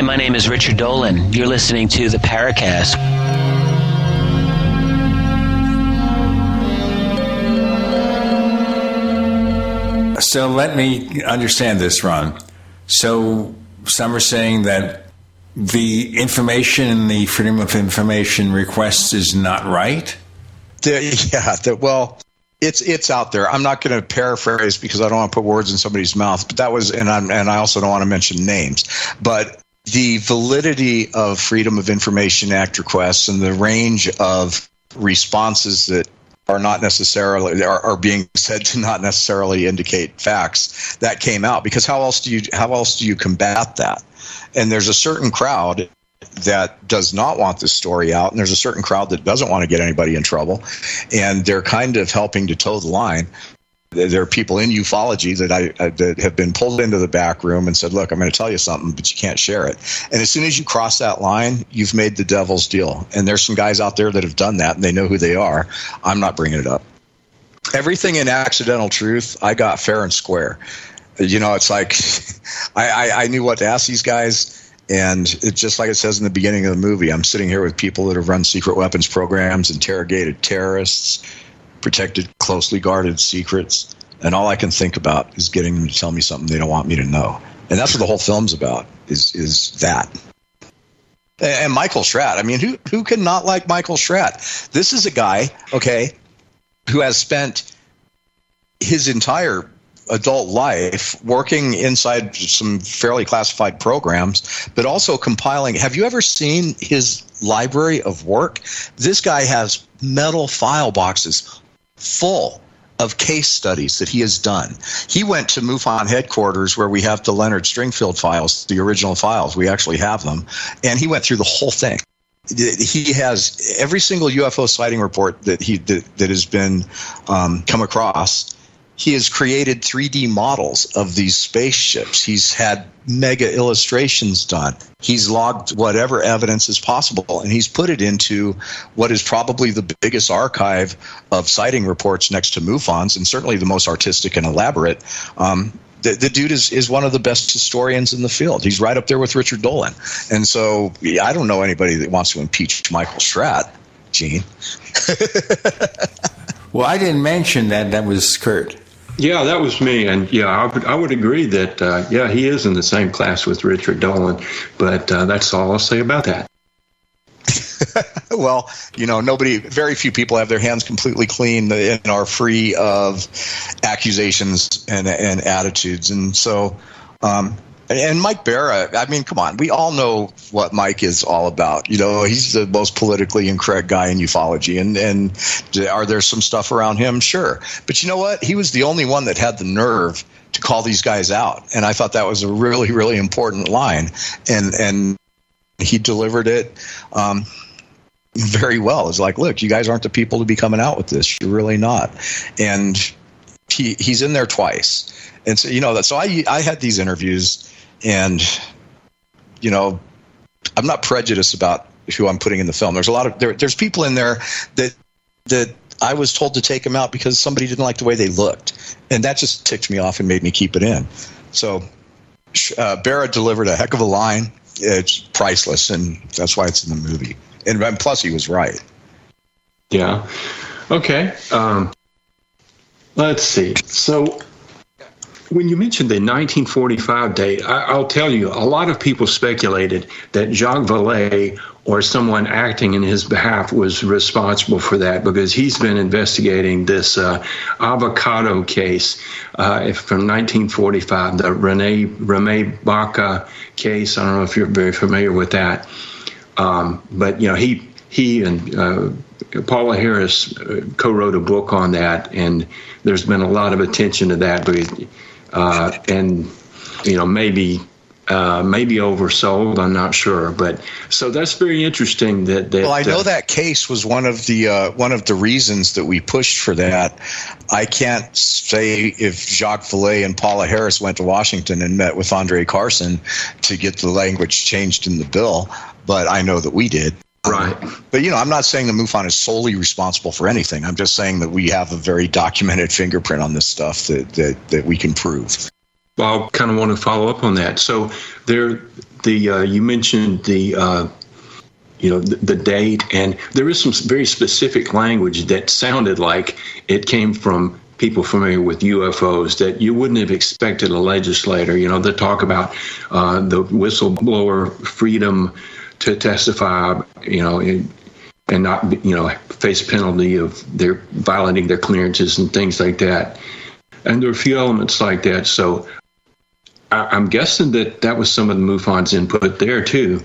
Hi, my name is Richard Dolan. You're listening to the Paracast. So let me understand this, Ron. So some are saying that the information in the Freedom of Information request is not right. The, yeah, the, well, it's it's out there. I'm not going to paraphrase because I don't want to put words in somebody's mouth. But that was, and I'm, and I also don't want to mention names. But the validity of Freedom of Information Act requests and the range of responses that are not necessarily are, are being said to not necessarily indicate facts that came out. Because how else do you how else do you combat that? And there's a certain crowd that does not want this story out and there's a certain crowd that doesn't want to get anybody in trouble. And they're kind of helping to toe the line there are people in ufology that I, that have been pulled into the back room and said, "Look, I'm going to tell you something, but you can't share it." And as soon as you cross that line, you've made the devil's deal. And there's some guys out there that have done that, and they know who they are. I'm not bringing it up. Everything in accidental truth, I got fair and square. You know, it's like (laughs) I, I, I knew what to ask these guys. And it's just like it says in the beginning of the movie. I'm sitting here with people that have run secret weapons programs, interrogated terrorists, protected, closely guarded secrets. And all I can think about is getting them to tell me something they don't want me to know. And that's what the whole film's about is is that. And Michael Schratt. I mean, who who can not like Michael Schratt? This is a guy, okay, who has spent his entire adult life working inside some fairly classified programs, but also compiling. Have you ever seen his library of work? This guy has metal file boxes full of case studies that he has done. He went to MUFON headquarters where we have the Leonard Stringfield files, the original files. We actually have them. And he went through the whole thing. He has every single UFO sighting report that he that, that has been um, come across he has created 3D models of these spaceships. He's had mega illustrations done. He's logged whatever evidence is possible, and he's put it into what is probably the biggest archive of sighting reports next to MUFON's, and certainly the most artistic and elaborate. Um, the, the, dude is, is one of the best historians in the field. He's right up there with Richard Dolan. And so I don't know anybody that wants to impeach Michael Schratt, Gene. (laughs) well, I didn't mention that. That was Curt. Yeah, that was me, and yeah, I would, I would agree that uh, yeah, he is in the same class with Richard Dolan, but uh, that's all I'll say about that. (laughs) well, you know, nobody, very few people have their hands completely clean and are free of accusations and and attitudes, and so um, and Mike Bara, I mean, come on, we all know what Mike is all about. You know, he's the most politically incorrect guy in ufology, and and are there some stuff around him? Sure, but you know what? He was the only one that had the nerve to call these guys out, and I thought that was a really really important line, and and he delivered it. Um, very well. It's like, look, you guys aren't the people to be coming out with this. You're really not. And he he's in there twice. And so you know that so I I had these interviews and you know, I'm not prejudiced about who I'm putting in the film. There's a lot of there, there's people in there that that I was told to take them out because somebody didn't like the way they looked, and that just ticked me off and made me keep it in. So, uh, delivered a heck of a line. It's priceless, and that's why it's in the movie. And, and plus, he was right. Yeah. Okay. Um, let's see. So when you mentioned the 1945 date, I, will tell you, a lot of people speculated that Jacques Vallée or someone acting in his behalf was responsible for that because he's been investigating this uh, avocado case uh, from 1945, the Rene Rene Baca case. I don't know if you're very familiar with that, um, but you know he he and uh, Paola Harris uh, co-wrote a book on that, and there's been a lot of attention to that because uh, and you know maybe uh, maybe oversold. I'm not sure, but so that's very interesting. That, that well, I know uh, that case was one of the uh, one of the reasons that we pushed for that. I can't say if Jacques Vallée and Paola Harris went to Washington and met with Andre Carson to get the language changed in the bill, but I know that we did. Right. But, you know, I'm not saying the MUFON is solely responsible for anything. I'm just saying that we have a very documented fingerprint on this stuff that, that, that we can prove. Well, I kind of want to follow up on that. So there, the uh, you mentioned the uh, you know the, the, date, and there is some very specific language that sounded like it came from people familiar with UFOs that you wouldn't have expected a legislator. You know, they talk about uh, the whistleblower freedom to testify, you know, and not, you know, face penalty of their violating their clearances and things like that. And there are a few elements like that. So I, am guessing that that was some of the MUFON's input there too.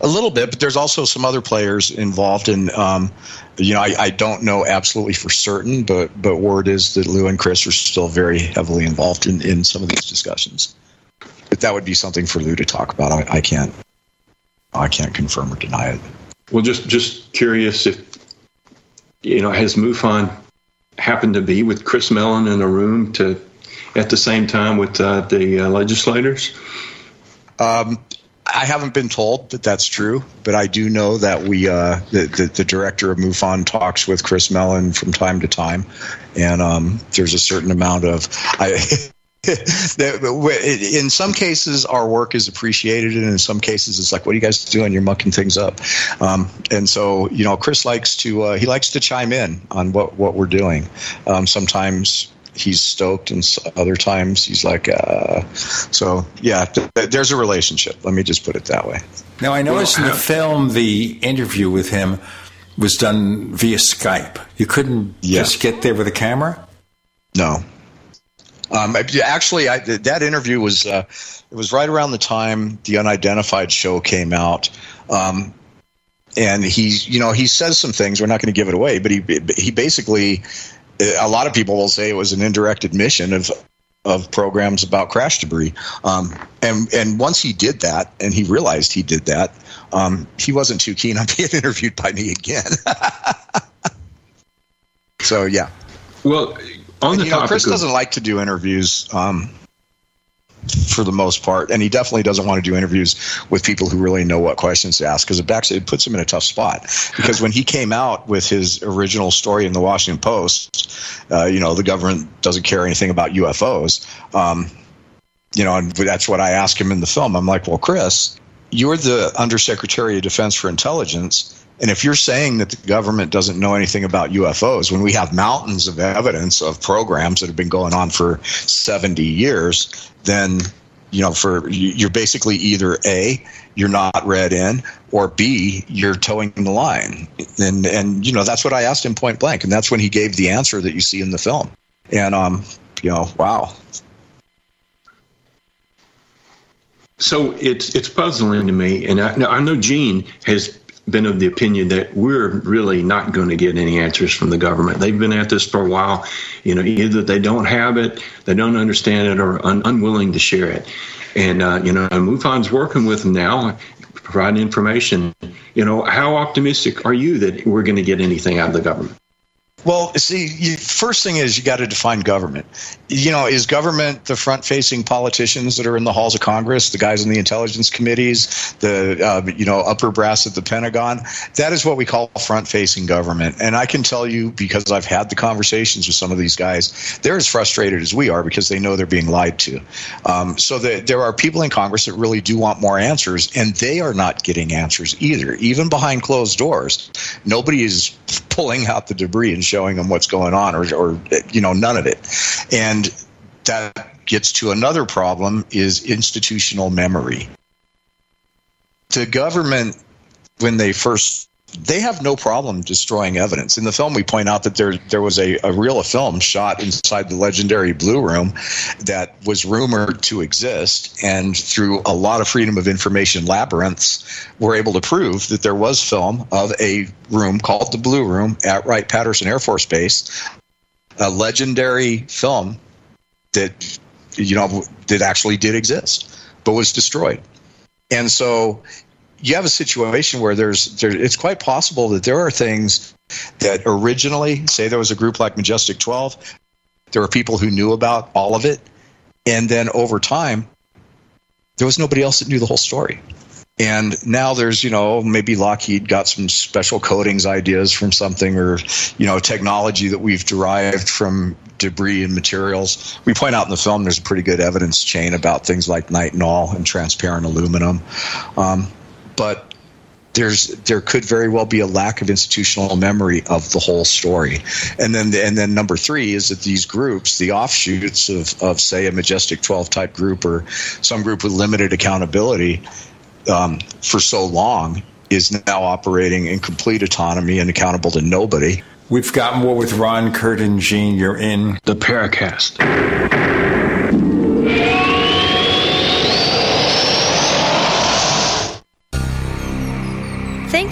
A little bit, but there's also some other players involved in. Um, you know, I, I, don't know absolutely for certain, but but word is that Lue and Chris are still very heavily involved in, in some of these discussions. But that would be something for Lue to talk about. I, I can't I can't confirm or deny it. Well, just just curious if you know has MUFON happened to be with Chris Mellon in a room to at the same time with uh, the uh, legislators? Um, I haven't been told that that's true, but I do know that we uh, the, the, the director of MUFON talks with Chris Mellon from time to time, and um, there's a certain amount of I. (laughs) (laughs) in some cases, our work is appreciated, and in some cases, it's like, "What are you guys doing? You're mucking things up." Um, and so, you know, Chris likes to uh, he likes to chime in on what what we're doing. Um, sometimes he's stoked, and other times he's like, uh, "So, yeah, th- there's a relationship." Let me just put it that way. Now, I noticed in the film the interview with him was done via Skype. You couldn't yeah. just get there with a camera. No, um, actually, I, that interview was uh, it was right around the time the Unidentified show came out, um, and he, you know, he says some things. We're not going to give it away, but he he basically a lot of people will say it was an indirect admission of of programs about crash debris. Um, and and once he did that, and he realized he did that, um, he wasn't too keen on (laughs) being interviewed by me again. (laughs) so yeah. Well, on and, the you know, Chris of- doesn't like to do interviews. Um, for the most part, and he definitely doesn't want to do interviews with people who really know what questions to ask because it actually it puts him in a tough spot. (laughs) Because when he came out with his original story in the Washington Post, uh, you know the government doesn't care anything about UFOs. Um, you know, and that's what I asked him in the film. I'm like, well, Chris, you're the Undersecretary of Defense for Intelligence. And if you're saying that the government doesn't know anything about UFOs, when we have mountains of evidence of programs that have been going on for 70 years, then you know, for you're basically either a you're not read in, or b you're towing the line. And and you know that's what I asked him point blank, and that's when he gave the answer that you see in the film. And um, you know, wow, So it's it's puzzling to me, and I, I know Gene has been of the opinion that we're really not going to get any answers from the government. They've been at this for a while. You know, either they don't have it, they don't understand it, or un- unwilling to share it. And uh, you know, MUFON's working with them now, providing information. You know, how optimistic are you that we're going to get anything out of the government? Well, see, you, first thing is you got to define government. You know, is government the front-facing politicians that are in the halls of Congress, the guys in the intelligence committees, the uh, you know upper brass at the Pentagon? That is what we call front-facing government. And I can tell you because I've had the conversations with some of these guys, they're as frustrated as we are because they know they're being lied to. Um, so the, there are people in Congress that really do want more answers, and they are not getting answers either, even behind closed doors. Nobody is pulling out the debris and showing them what's going on, or, or you know, none of it. And that gets to another problem: is institutional memory. The government, when they first they have no problem destroying evidence. In the film, we point out that there there was a, a reel of film shot inside the legendary Blue Room that was rumored to exist, and through a lot of Freedom of Information labyrinths, were able to prove that there was film of a room called the Blue Room at Wright Patterson Air Force Base, a legendary film that you know that actually did exist, but was destroyed. And so you have a situation where there's there, it's quite possible that there are things that originally say there was a group like Majestic 12 there were people who knew about all of it and then over time there was nobody else that knew the whole story. And now there's you know maybe Lockheed got some special coatings ideas from something or you know technology that we've derived from debris and materials. We point out in the film there's a pretty good evidence chain about things like nitinol and transparent aluminum. Um, but there's there could very well be a lack of institutional memory of the whole story and then and then number three is that these groups the offshoots of, of say a majestic 12 type group or some group with limited accountability um, for so long is now operating in complete autonomy and accountable to nobody We've got more with Ron, Curt, and Gene. You're in the Paracast.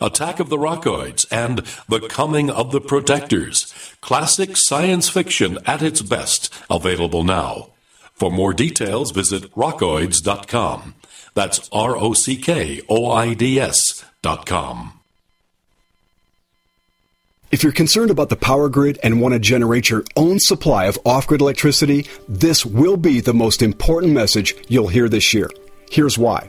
Attack of the Rockoids and The Coming of the Protectors. Classic science fiction at its best, available now. For more details, visit rockoids.com. That's R O C K O I D S dot com. If you're concerned about the power grid and want to generate your own supply of off grid electricity, this will be the most important message you'll hear this year. Here's why.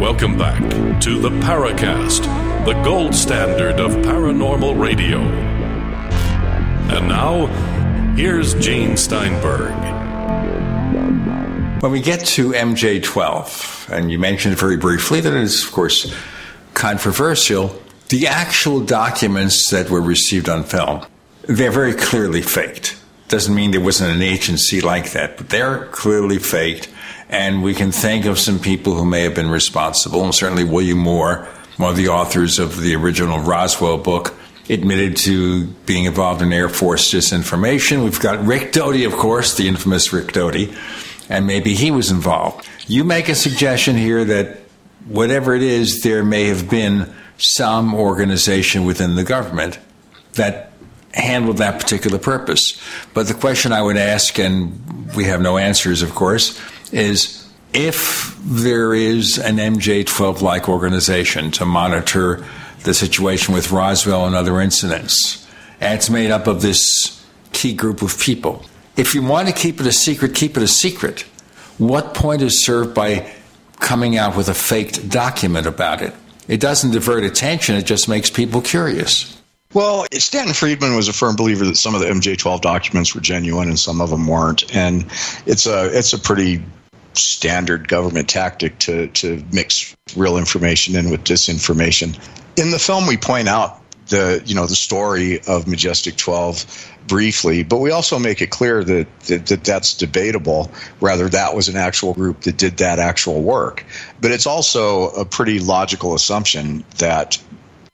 Welcome back to the Paracast, the gold standard of paranormal radio. And now, here's Gene Steinberg. When we get to MJ12, and you mentioned very briefly that it is, of course, controversial, the actual documents that were received on film, they're very clearly faked. Doesn't mean there wasn't an agency like that, but they're clearly faked. And we can think of some people who may have been responsible, and certainly William Moore, one of the authors of the original Roswell book, admitted to being involved in Air Force disinformation. We've got Rick Doty, of course, the infamous Rick Doty, and maybe he was involved. You make a suggestion here that whatever it is, there may have been some organization within the government that handled that particular purpose. But the question I would ask, and we have no answers, of course, is if there is an MJ 12 like organization to monitor the situation with Roswell and other incidents, and it's made up of this key group of people, if you want to keep it a secret, keep it a secret. What point is served by coming out with a faked document about it? It doesn't divert attention, it just makes people curious. Well, Stanton Friedman was a firm believer that some of the MJ12 documents were genuine and some of them weren't, and it's a it's a pretty standard government tactic to to mix real information in with disinformation. In the film, we point out the you know the story of Majestic 12 briefly, but we also make it clear that, that, that that's debatable. Rather, that was an actual group that did that actual work. But it's also a pretty logical assumption that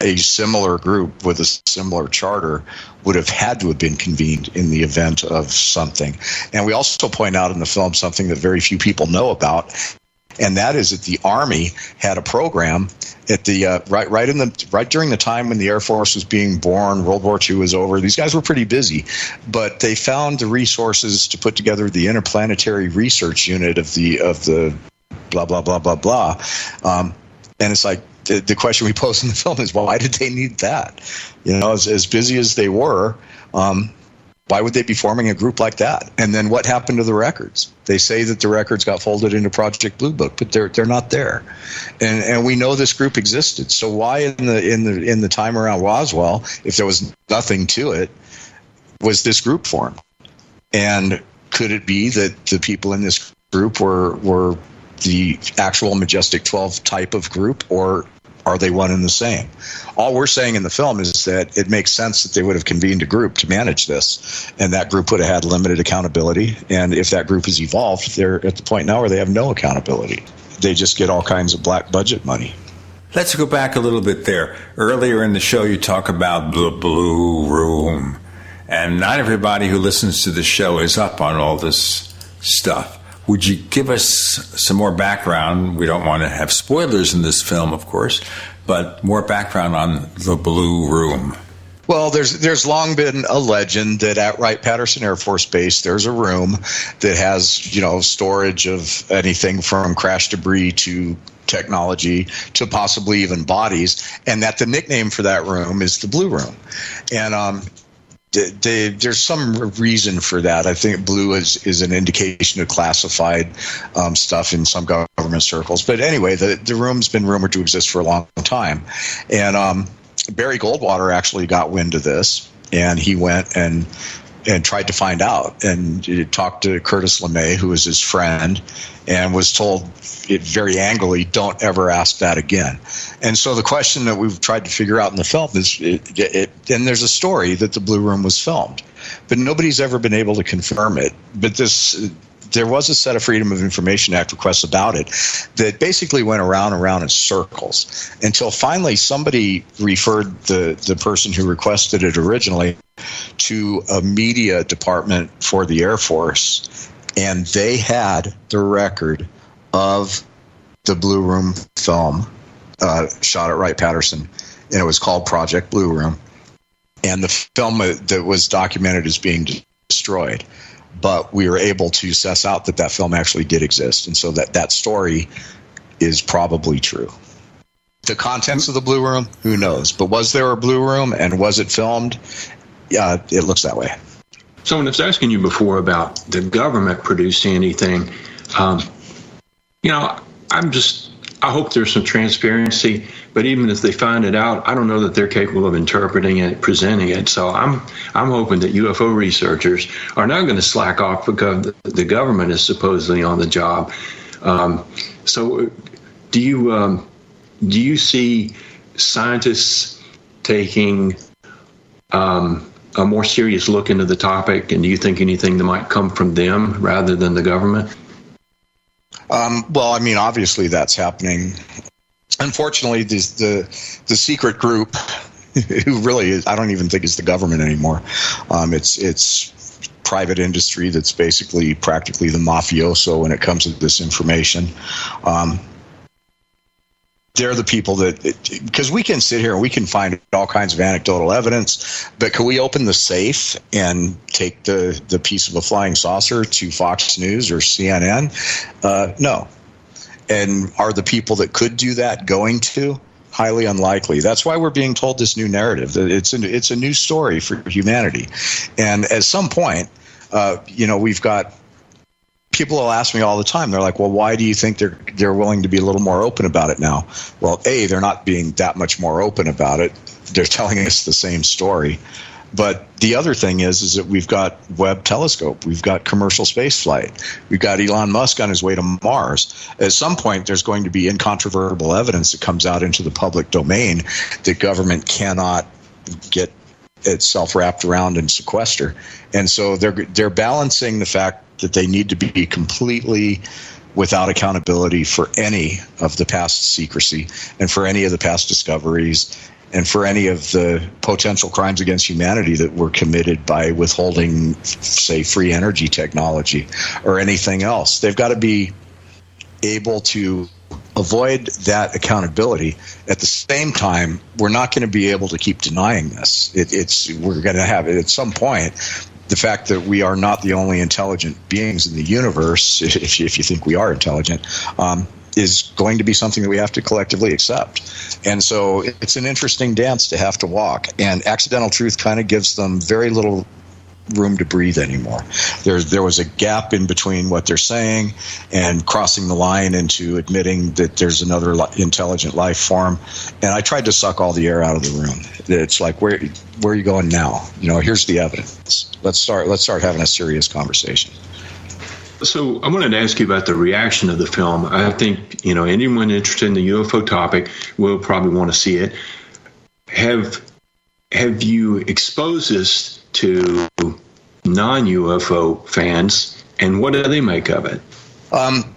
a similar group with a similar charter would have had to have been convened in the event of something. And we also point out in the film something that very few people know about, and that is that the Army had a program at the uh, right right in the right during the time when the Air Force was being born, World War II was over. These guys were pretty busy, but they found the resources to put together the interplanetary research unit of the of the blah blah blah blah blah. Um, and it's like the, the question we pose in the film is why did they need that? You know, as, as busy as they were, um, why would they be forming a group like that? And then what happened to the records? They say that the records got folded into Project Blue Book, but they're they're not there. And and we know this group existed. So why in the in the in the time around Roswell, if there was nothing to it, was this group formed? And could it be that the people in this group were were the actual Majestic 12 type of group, or are they one and the same? All we're saying in the film is that it makes sense that they would have convened a group to manage this, and that group would have had limited accountability. And if that group has evolved, they're at the point now where they have no accountability. They just get all kinds of black budget money. Let's go back a little bit there. Earlier in the show, you talk about the Blue Room. And not everybody who listens to the show is up on all this stuff. Would you give us some more background? We don't want to have spoilers in this film, of course, but more background on the Blue Room. Well, there's there's long been a legend that at Wright Patterson Air Force Base there's a room that has you know storage of anything from crash debris to technology to possibly even bodies, and that the nickname for that room is the Blue Room, and um, they, there's some reason for that. I think blue is, is an indication of classified um, stuff in some government circles. But anyway, the, the room's been rumored to exist for a long time. And um, Barry Goldwater actually got wind of this, and he went and and tried to find out and talked to Curtis LeMay, who was his friend, and was told it very angrily, "Don't ever ask that again." And so the question that we've tried to figure out in the film is, it, it, and there's a story that the Blue Room was filmed, but nobody's ever been able to confirm it. But this there was a set of Freedom of Information Act requests about it that basically went around and around in circles until finally somebody referred the, the person who requested it originally to a media department for the Air Force, and they had the record of the Blue Room film uh, shot at Wright Patterson, and it was called Project Blue Room. And the film that was documented as being destroyed but we were able to suss out that that film actually did exist, and so that that story is probably true. The contents of the Blue Room, who knows? But was there a Blue Room, and was it filmed? Yeah, it looks that way. Someone was asking you before about the government producing anything, um, you know, I'm just I hope there's some transparency, but even if they find it out, I don't know that they're capable of interpreting it, presenting it. So I'm I'm hoping that UFO researchers are not going to slack off because the government is supposedly on the job. Um, so, do you um, do you see scientists taking um, a more serious look into the topic, and do you think anything that might come from them rather than the government? Um, well, I mean, obviously that's happening. Unfortunately, the the, the secret group, (laughs) who really is, I don't even think is the government anymore. Um, it's it's private industry that's basically practically the mafioso when it comes to this information. Um, they're the people that because we can sit here and we can find all kinds of anecdotal evidence but can we open the safe and take the the piece of a flying saucer to fox news or cnn uh, no. And are the people that could do that going to? Highly unlikely. That's why we're being told this new narrative that it's a, it's a new story for humanity. And at some point uh, you know we've got people will ask me all the time. They're like, "Well, why do you think they're they're willing to be a little more open about it now?" Well, a they're not being that much more open about it. They're telling us the same story. But the other thing is, is that we've got Webb telescope, we've got commercial space flight, we've got Elon Musk on his way to Mars. At some point, there's going to be incontrovertible evidence that comes out into the public domain that government cannot get itself wrapped around and sequester. And so they're they're balancing the fact that they need to be completely without accountability for any of the past secrecy and for any of the past discoveries and for any of the potential crimes against humanity that were committed by withholding, say, free energy technology or anything else. They've got to be able to avoid that accountability. At the same time, we're not going to be able to keep denying this. It, it's we're going to have it at some point the fact that we are not the only intelligent beings in the universe, (laughs) if you, if you think we are intelligent, um, is going to be something that we have to collectively accept. And so it's an interesting dance to have to walk. And accidental truth kind of gives them very little room to breathe anymore. There, there was a gap in between what they're saying and crossing the line into admitting that there's another intelligent life form. And I tried to suck all the air out of the room. It's like, where, where are you going now? You know, here's the evidence. Let's start. Let's start having a serious conversation. So I wanted to ask you about the reaction of the film. I think you know anyone interested in the UFO topic will probably want to see it. Have have you exposed this to non UFO fans, and what do they make of it? Um,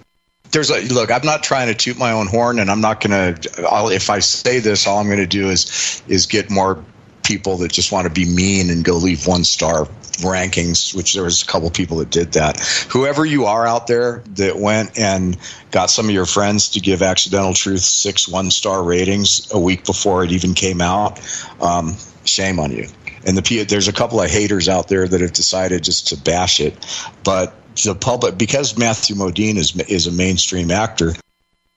there's a look. I'm not trying to toot my own horn, and I'm not going to. If I say this, all I'm going to do is is get more people that just want to be mean and go leave one star rankings, which there was a couple people that did that. Whoever you are out there that went and got some of your friends to give Accidental Truth six one star ratings a week before it even came out, um, shame on you. And the there's a couple of haters out there that have decided just to bash it, but the public because Matthew Modine is is a mainstream actor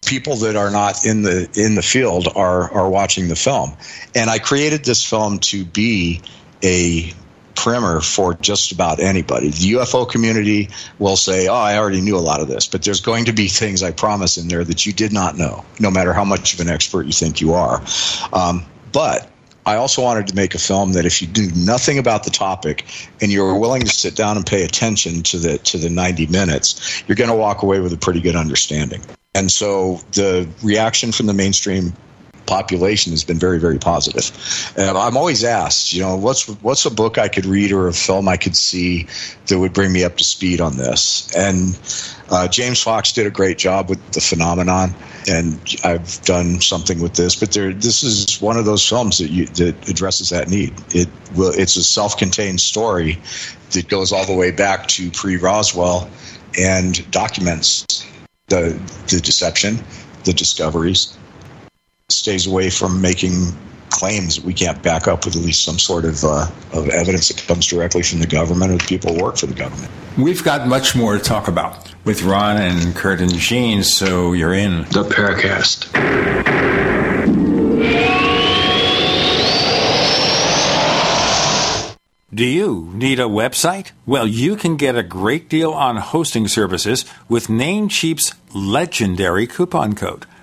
people that are not in the in the field are are watching the film. And i created this film to be a primer for just about anybody. The ufo community will say oh i already knew a lot of this but there's going to be things i promise in there that you did not know no matter how much of an expert you think you are. Um, but I also wanted to make a film that if you do nothing about the topic and you're willing to sit down and pay attention to the to the 90 minutes, you're going to walk away with a pretty good understanding. And so the reaction from the mainstream population has been very, very positive. And I'm always asked, you know, what's what's a book I could read or a film I could see that would bring me up to speed on this? And uh, James Fox did a great job with the phenomenon, and I've done something with this. But there, this is one of those films that you, that addresses that need. It will. It's a self-contained story that goes all the way back to pre-Roswell and documents the the deception, the discoveries, stays away from making claims that we can't back up with at least some sort of, uh, of evidence that comes directly from the government or the people who work for the government. We've got much more to talk about with Ron and Curt and Gene, so you're in the Paracast. Do you need a website? Well, you can get a great deal on hosting services with Namecheap's legendary coupon code.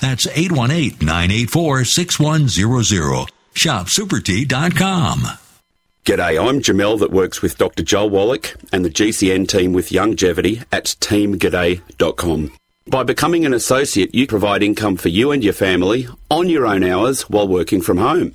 That's 818-984-6100. ShopSuperTea.com. G'day, I'm Jamel that works with Dr. Joel Wallach and the GCN team with Youngevity at teamg'day.com. By becoming an associate, you provide income for you and your family on your own hours while working from home.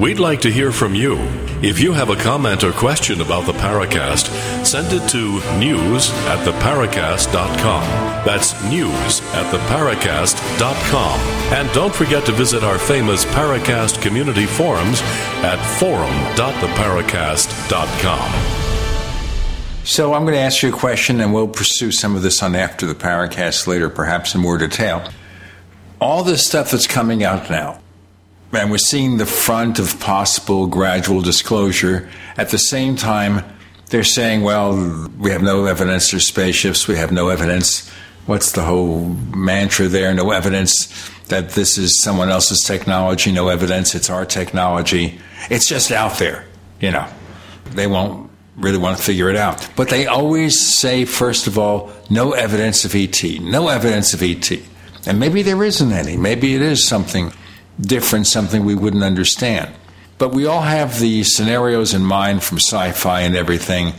We'd like to hear from you. If you have a comment or question about the Paracast, send it to news at theparacast.com. That's news at theparacast.com. And don't forget to visit our famous Paracast community forums at forum.theparacast.com. So I'm going to ask you a question, and we'll pursue some of this on after the Paracast later, perhaps in more detail. All this stuff that's coming out now, and we're seeing the front of possible gradual disclosure. At the same time, they're saying, well, we have no evidence there's spaceships, we have no evidence. What's the whole mantra there? No evidence that this is someone else's technology, no evidence it's our technology. It's just out there, you know. They won't really want to figure it out. But they always say, first of all, no evidence of ET, no evidence of ET. And maybe there isn't any. Maybe it is something different, something we wouldn't understand. But we all have the scenarios in mind from sci fi and everything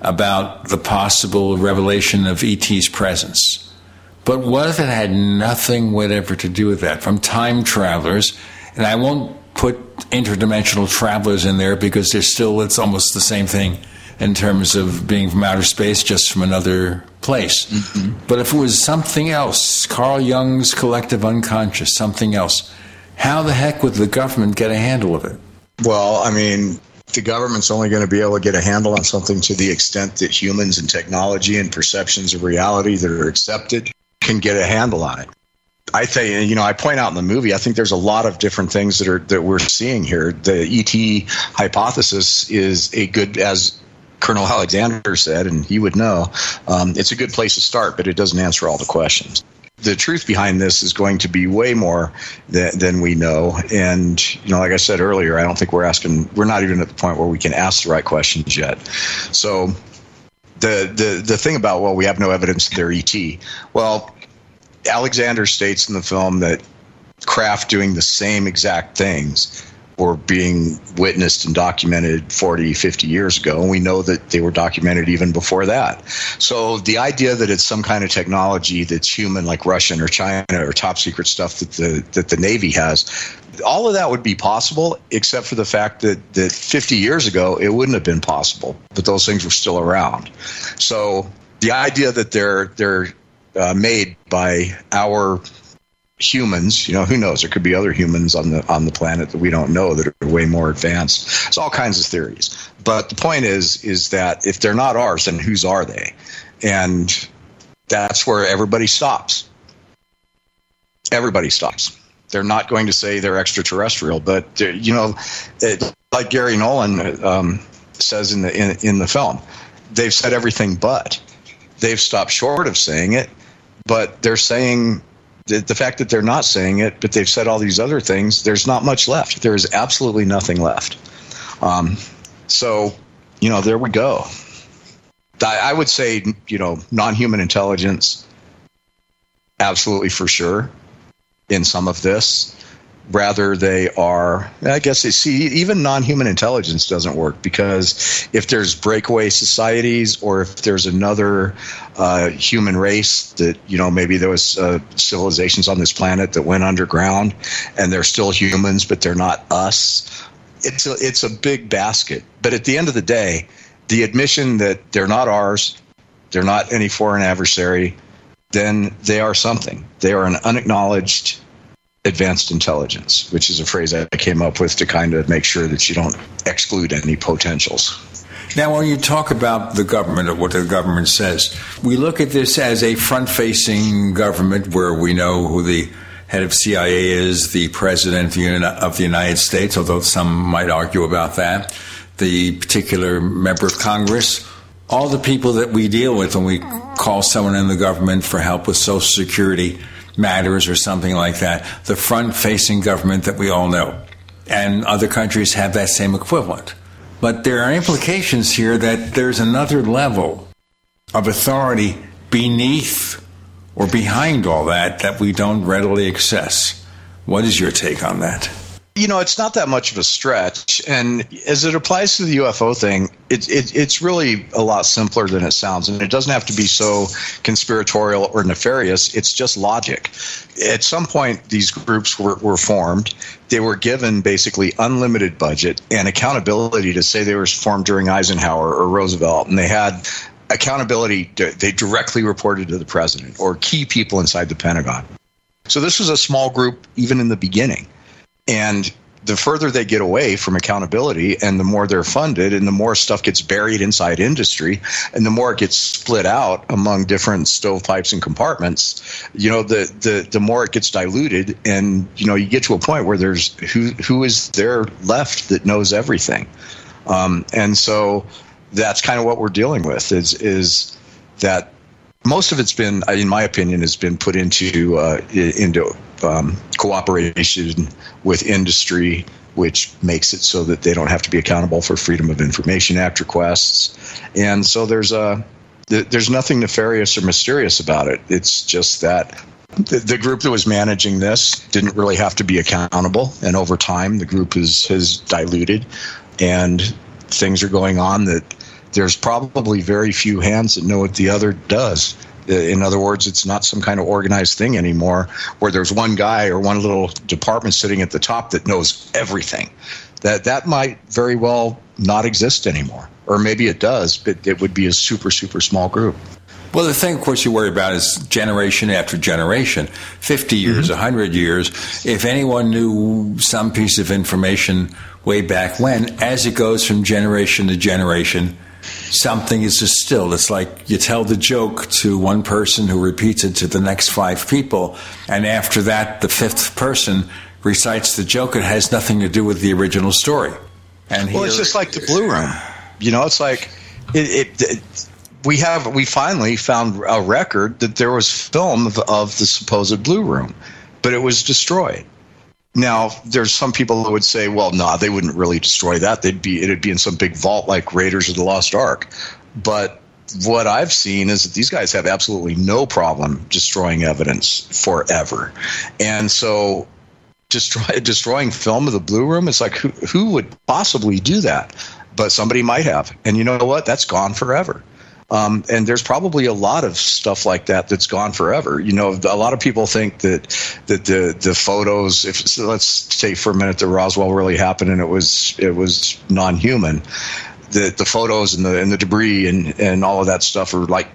about the possible revelation of ET's presence. But what if it had nothing whatever to do with that? From time travelers, and I won't put interdimensional travelers in there because they're still, it's almost the same thing in terms of being from outer space, just from another place. Mm-hmm. But if it was something else, Carl Jung's collective unconscious, something else, how the heck would the government get a handle of it? Well, I mean, the government's only going to be able to get a handle on something to the extent that humans and technology and perceptions of reality that are accepted can get a handle on it. I think you know I point out in the movie I think there's a lot of different things that are that we're seeing here. The ET hypothesis is a good as Colonel Alexander said, and he would know. Um, it's a good place to start, but it doesn't answer all the questions the truth behind this is going to be way more than, than, we know. And, you know, like I said earlier, I don't think we're asking, we're not even at the point where we can ask the right questions yet. So the, the, the thing about, well, we have no evidence that they're ET. Well, Alexander states in the film that craft doing the same exact things were being witnessed and documented 40, 50 years ago. And we know that they were documented even before that. So the idea that it's some kind of technology that's human, like Russian or China or top secret stuff that the, that the Navy has, all of that would be possible, except for the fact that, that 50 years ago, it wouldn't have been possible, but those things were still around. So the idea that they're, they're uh, made by our humans you know who knows? There could be other humans on the on the planet that we don't know that are way more advanced. It's all kinds of theories. But the point is is that if they're not ours then whose are they? And that's where everybody stops. Everybody stops. They're not going to say they're extraterrestrial but you know it, like Garry Nolan um, says in the in, in the film they've said everything but. They've stopped short of saying it but they're saying the, fact that they're not saying it, but they've said all these other things, there's not much left. There is absolutely nothing left. Um, so, you know, there we go. I, I would say, you know, non human intelligence, absolutely for sure in some of this rather they are i guess they see even non-human intelligence doesn't work because if there's breakaway societies or if there's another uh, human race that you know maybe there was uh, civilizations on this planet that went underground and they're still humans but they're not us it's a, it's a big basket. But at the end of the day the admission that they're not ours they're not any foreign adversary then they are something. They are an unacknowledged advanced intelligence, which is a phrase I came up with to kind of make sure that you don't exclude any potentials. Now, when you talk about the government or what the government says, we look at this as a front facing government where we know who the head of CIA is, the president of the United States, although some might argue about that, the particular member of Congress, all the people that we deal with when we call someone in the government for help with Social Security matters or something like that, the front facing government that we all know. And other countries have that same equivalent. But there are implications here that there's another level of authority beneath or behind all that that we don't readily access. What is your take on that? You know, it's not that much of a stretch. And as it applies to the UFO thing, it, it, it's really a lot simpler than it sounds. And it doesn't have to be so conspiratorial or nefarious. It's just logic. At some point, these groups were, were formed. They were given basically unlimited budget and accountability to say they were formed during Eisenhower or Roosevelt. And they had accountability, they directly reported to the president or key people inside the Pentagon. So this was a small group even in the beginning. And the further they get away from accountability and the more they're funded and the more stuff gets buried inside industry and the more it gets split out among different stovepipes and compartments you know the the the more it gets diluted and you know you get to a point where there's who who is there left that knows everything. Um, and so that's kind of what we're dealing with is is that most of it's been, in my opinion, has been put into uh, into um, cooperation with industry, which makes it so that they don't have to be accountable for Freedom of Information Act requests, and so there's a there's nothing nefarious or mysterious about it. It's just that the, the, group that was managing this didn't really have to be accountable, and over time, the group is has diluted, and things are going on that there's probably very few hands that know what the other does. In other words, it's not some kind of organized thing anymore where there's one guy or one little department sitting at the top that knows everything. That that might very well not exist anymore, or maybe it does, but it would be a super super small group. Well, the thing, of course, you worry about is generation after generation 50 years, mm-hmm. 100 years. If anyone knew some piece of information way back when, as it goes from generation to generation, something is distilled. It's like you tell the joke to one person who repeats it to the next five people, and after that, the fifth person recites the joke. It has nothing to do with the original story. And well, it's just like the Blue Room. You know, it's like it, it, it we have we finally found a record that there was film of, of the supposed Blue Room, but it was destroyed. Now, there's some people that would say, well, no, nah, they wouldn't really destroy that. They'd be it'd be in some big vault like Raiders of the Lost Ark. But what I've seen is that these guys have absolutely no problem destroying evidence forever. And so destroy, destroying film of the Blue Room, it's like who, who would possibly do that? But somebody might have. And you know what? That's gone forever. Um, and there's probably a lot of stuff like that that's gone forever. You know, a lot of people think that that the the photos, if so let's say for a minute that Roswell really happened and it was it was non-human, the the photos and the and the debris and and all of that stuff are like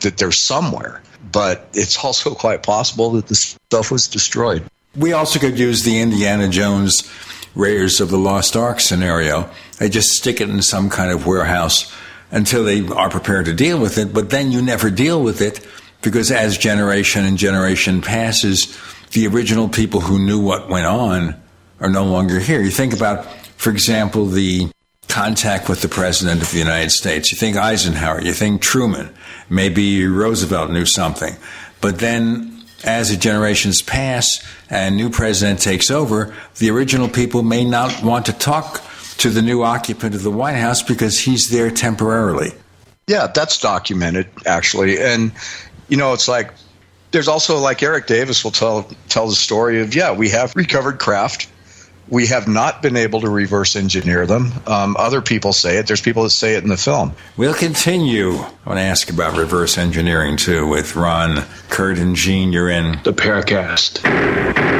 that they're somewhere. But it's also (laughs) quite possible that the stuff was destroyed. We also could use the Indiana Jones Raiders of the Lost Ark scenario. They just stick it in some kind of warehouse until they are prepared to deal with it. But then you never deal with it because as generation and generation passes, the original people who knew what went on are no longer here. You think about, for example, the contact with the president of the United States. You think Eisenhower, you think Truman, maybe Roosevelt knew something. But then as the generations pass and new president takes over, the original people may not want to talk to the new occupant of the White House because he's there temporarily. Yeah, that's documented actually, and you know it's like there's also like Eric Davis will tell tell the story of yeah we have recovered craft. We have not been able to reverse engineer them. Um, other people say it. There's people that say it in the film. We'll continue. I want to ask about reverse engineering too with Ron, Curt, and Gene. You're in the Paracast.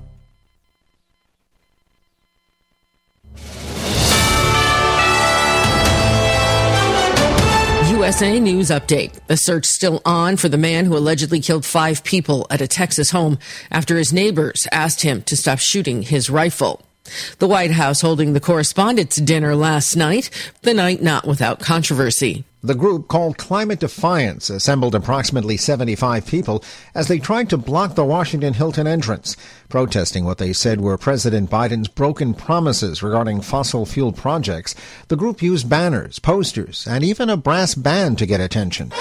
USA News Update. The search still on for the man who allegedly killed five people at a Texas home after his neighbors asked him to stop shooting his rifle. The White House holding the correspondents' dinner last night, the night not without controversy. The group called Climate Defiance assembled approximately 75 people as they tried to block the Washington Hilton entrance, protesting what they said were President Biden's broken promises regarding fossil fuel projects. The group used banners, posters, and even a brass band to get attention.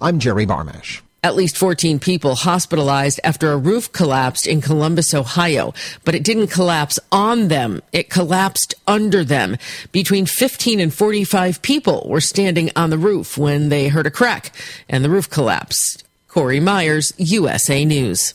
I'm Jerry Barmash. At least 14 people hospitalized after a roof collapsed in Columbus, Ohio, but it didn't collapse on them. It collapsed under them. Between 15 and 45 people were standing on the roof when they heard a crack and the roof collapsed. Corey Myers, USA News.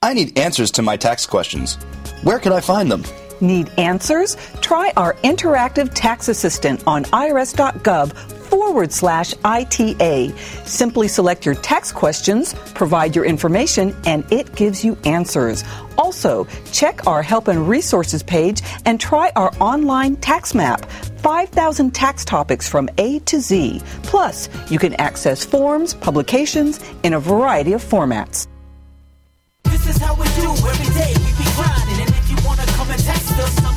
I need answers to my tax questions. Where can I find them? Need answers? Try our interactive tax assistant on irs.gov forward slash ITA. Simply select your tax questions, provide your information, and it gives you answers. Also, check our help and resources page and try our online tax map. 5,000 tax topics from A to Z. Plus, you can access forms, publications in a variety of formats.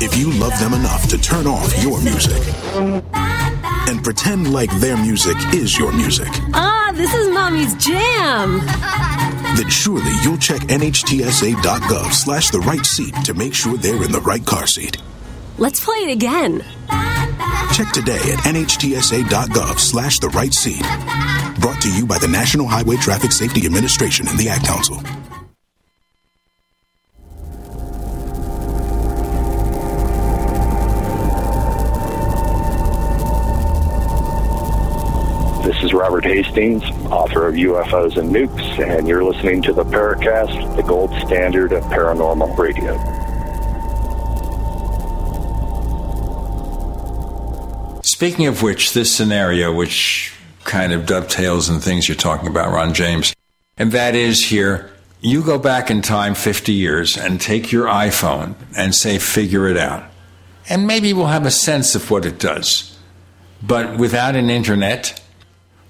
If you love them enough to turn off your music and pretend like their music is your music, Ah, this is mommy's jam. then surely you'll check nhtsa.gov slash the right seat to make sure they're in the right car seat. Let's play it again. Check today at nhtsa.gov slash the right seat. Brought to you by the National Highway Traffic Safety Administration and the Ad Council. Robert Hastings, author of UFOs and Nukes, and you're listening to the Paracast, the gold standard of paranormal radio. Speaking of which, this scenario, which kind of dovetails in things you're talking about, Ron James, and that is here, you go back in time 50 years and take your iPhone and say, figure it out. And maybe we'll have a sense of what it does. But without an internet,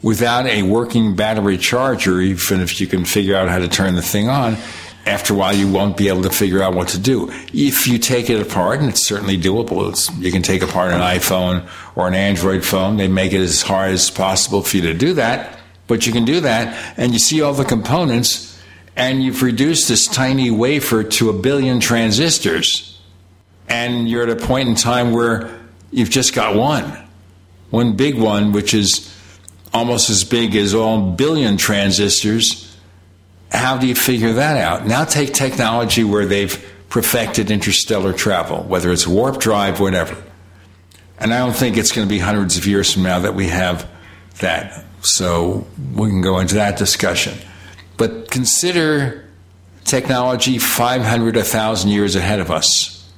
without a working battery charger, even if you can figure out how to turn the thing on, after a while you won't be able to figure out what to do. If you take it apart, and it's certainly doable, it's, you can take apart an iPhone or an Android phone. They make it as hard as possible for you to do that, but you can do that, and you see all the components, and you've reduced this tiny wafer to a billion transistors, and you're at a point in time where you've just got one, one big one, which is almost as big as all billion transistors. How do you figure that out? Now take technology where they've perfected interstellar travel, whether it's warp drive, whatever. And I don't think it's going to be hundreds of years from now that we have that. So we can go into that discussion. But consider technology 500, 1,000 years ahead of us.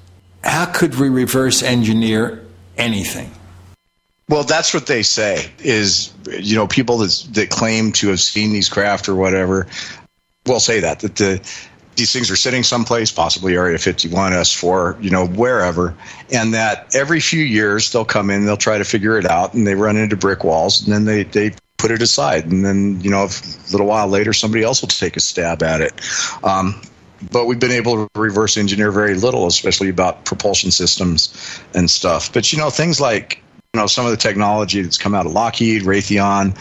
How could we reverse engineer anything? Well, that's what they say. Is you know people that that claim to have seen these craft or whatever will say that that the these things are sitting someplace, possibly Area 51, S4, you know, wherever, and that every few years they'll come in, they'll try to figure it out, and they run into brick walls, and then they they put it aside, and then you know, a little while later, somebody else will take a stab at it. Um, but we've been able to reverse engineer very little, especially about propulsion systems and stuff. But you know, things like know some of the technology that's come out of Lockheed, Raytheon.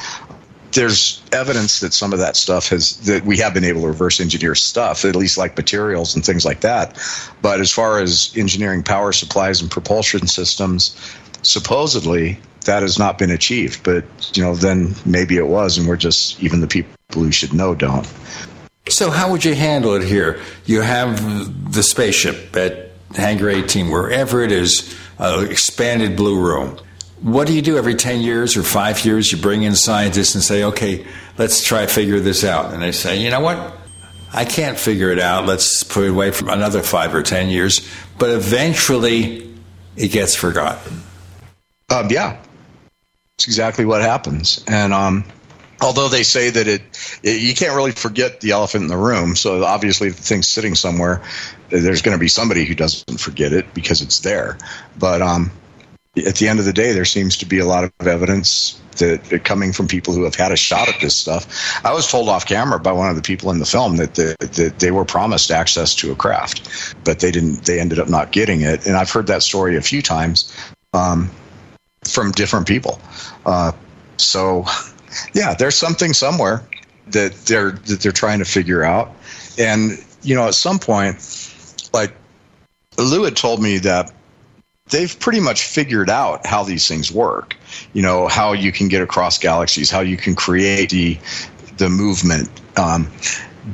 There's evidence that some of that stuff has that we have been able to reverse engineer stuff, at least like materials and things like that. But as far as engineering power supplies and propulsion systems, supposedly that has not been achieved. But you know, then maybe it was, and we're just even the people who should know don't. So, how would you handle it here? You have the spaceship at Hangar 18, wherever it is, uh, expanded blue room. What do you do every 10 years or five years? You bring in scientists and say, okay, let's try figure this out. And they say, you know what? I can't figure it out. Let's put it away for another five or 10 years. But eventually, it gets forgotten. Um, yeah, it's exactly what happens. And um, although they say that it, it, you can't really forget the elephant in the room so obviously the thing's sitting somewhere there's going to be somebody who doesn't forget it because it's there but um, at the end of the day there seems to be a lot of evidence that coming from people who have had a shot at this stuff. I was told off camera by one of the people in the film that, the, that they were promised access to a craft but they didn't they ended up not getting it. And i've heard that story a few times um, from different people. Uh, so (laughs) yeah, there's something somewhere that they're that they're trying to figure out. And you know, at some point, like Lue had told me that they've pretty much figured out how these things work. You know, how you can get across galaxies, how you can create the the movement, um,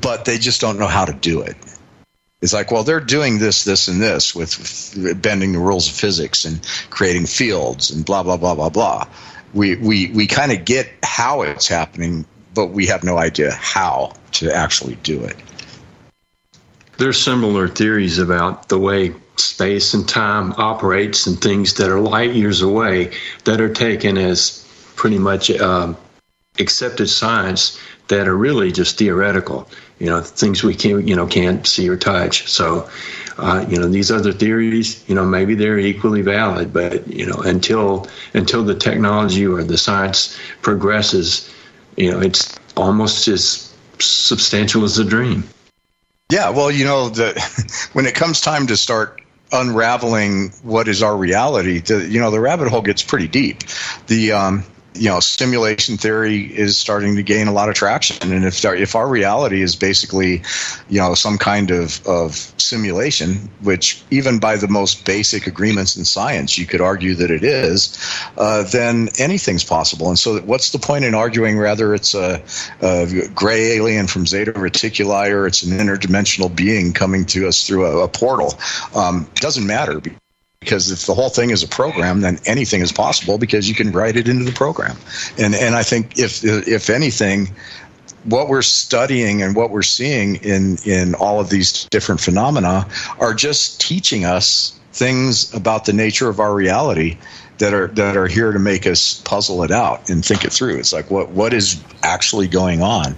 but they just don't know how to do it. It's like, well, they're doing this, this, and this with, bending the rules of physics and creating fields and blah blah blah blah blah we we we kind of get how it's happening, but we have no idea how to actually do it. There's similar theories about the way space and time operates and things that are light years away that are taken as pretty much um, accepted science that are really just theoretical. You know, things we can you know can't see or touch. So uh, you know, these other theories, you know, maybe they're equally valid, but you know, until until the technology or the science progresses, you know, it's almost as substantial as a dream. Yeah, well, you know, the, (laughs) when it comes time to start unraveling what is our reality, the, you know, the rabbit hole gets pretty deep. The um, you know, simulation theory is starting to gain a lot of traction. And if if our reality is basically, you know, some kind of, of simulation, which even by the most basic agreements in science, you could argue that it is, uh, then anything's possible. And so, what's the point in arguing whether it's a, a gray alien from Zeta Reticuli or it's an interdimensional being coming to us through a, a portal? Um, doesn't matter because if the whole thing is a program, then anything is possible because you can write it into the program. And and I think if if anything, what we're studying and what we're seeing in in all of these different phenomena are just teaching us things about the nature of our reality that are that are here to make us puzzle it out and think it through. It's like what what is actually going on,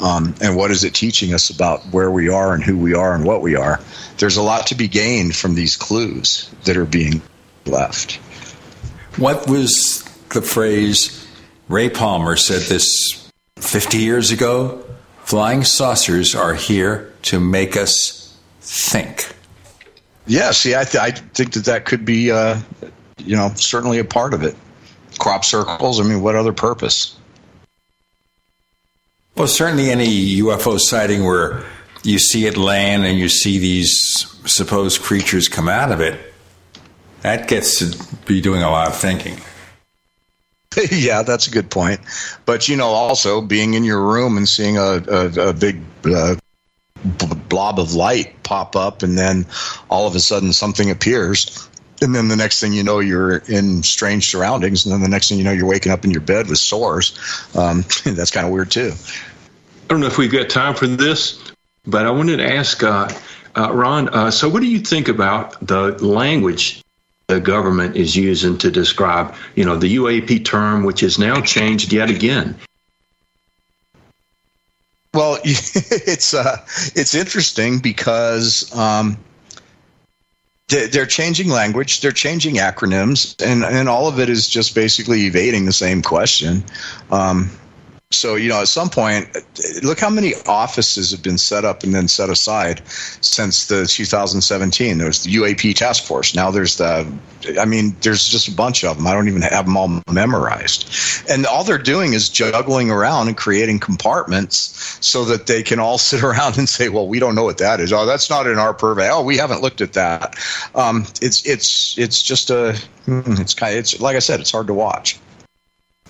um, and what is it teaching us about where we are and who we are and what we are. There's a lot to be gained from these clues that are being left. What was the phrase? Ray Palmer said this 50 years ago. Flying saucers are here to make us think. Yeah, see, I, th- I think that that could be uh, you know, certainly a part of it. Crop circles, I mean, what other purpose? Well, certainly any UFO sighting where you see it land and you see these supposed creatures come out of it, that gets to be doing a lot of thinking. (laughs) yeah, that's a good point. But you know, also being in your room and seeing a, a, a big uh, blob of light pop up, and then all of a sudden something appears and then the next thing you know you're in strange surroundings and then the next thing you know you're waking up in your bed with sores um, (laughs) that's kind of weird too I don't know if we've got time for this, but I wanted to ask uh, uh, Ron. Uh, so, what do you think about the language the government is using to describe, you know, the UAP term, which is now changed yet again? Well, (laughs) it's uh, it's interesting because um, they're changing language, they're changing acronyms, and and all of it is just basically evading the same question. Um, so, you know, at some point, look how many offices have been set up and then set aside since the 2017. There was the UAP task force. Now there's the, I mean, there's just a bunch of them. I don't even have them all memorized. And all they're doing is juggling around and creating compartments so that they can all (laughs) sit around and say, well, we don't know what that is. Oh, that's not in our purvey. Oh, we haven't looked at that. Um, it's, it's, it's just a, hmm, it's kind of, it's, like I said, it's hard to watch.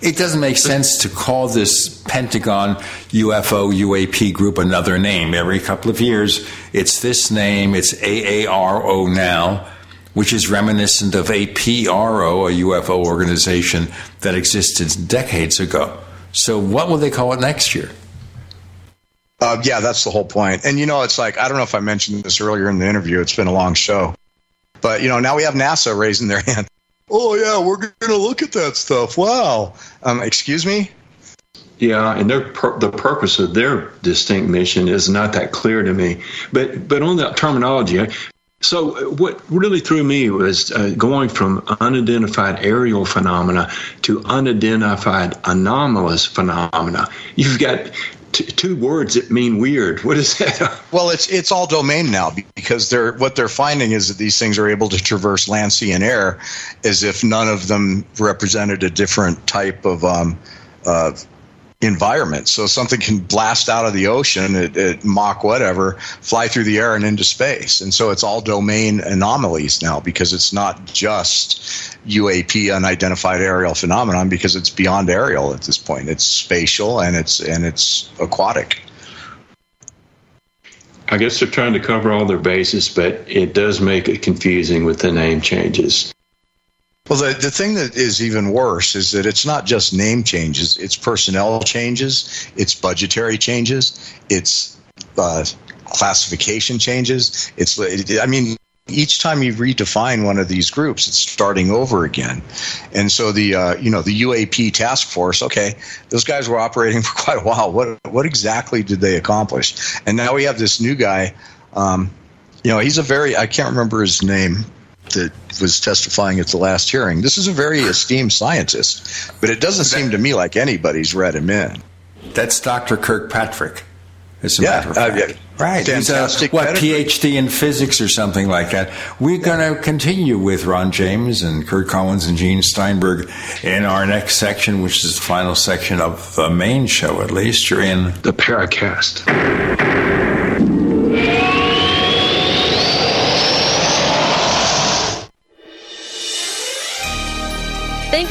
It doesn't make sense to call this Pentagon UFO UAP group another name. Every couple of years, it's this name, it's AARO now, which is reminiscent of APRO, a UFO organization that existed decades ago. So, what will they call it next year? Uh, yeah, that's the whole point. And you know, it's like I don't know if I mentioned this earlier in the interview. It's been a long show, but you know, now we have NASA raising their (laughs) hand. Oh yeah, we're going to look at that stuff. Wow. Um, excuse me. Yeah, and their the purpose of their distinct mission is not that clear to me. But but on that terminology, so what really threw me was uh, going from unidentified aerial phenomena to unidentified anomalous phenomena. You've got t- two words that mean weird. What is that? (laughs) well, it's it's all domain now because they're what they're finding is that these things are able to traverse land, sea, and air, as if none of them represented a different type of um, uh, environment. So something can blast out of the ocean at, Mach whatever, fly through the air and into space. And so it's all domain anomalies now because it's not just UAP unidentified aerial phenomenon because it's beyond aerial at this point. It's spatial and it's and it's aquatic. I guess they're trying to cover all their bases, but it does make it confusing with the name changes. Well, the, the thing that is even worse is that it's not just name changes, it's personnel changes, it's budgetary changes, it's uh, classification changes. It's, I mean, each time you redefine one of these groups, it's starting over again. And so the uh, you know the UAP task force, okay, those guys were operating (laughs) for quite a while. What what exactly did they accomplish? And now we have this new guy. Um, you know, he's a very I can't remember his name, that was testifying at the last hearing. This is a very esteemed scientist, but it doesn't seem to me like anybody's read him in. That's Dr. Kirkpatrick. As a yeah, matter of fact. Uh, yeah. Right. Fantastic. He's a, what, PhD in physics or something like that. We're going to continue with Ron James and Curt Collins and Gene Steinberg in our next section, which is the final section of the main show, at least. You're in the Paracast.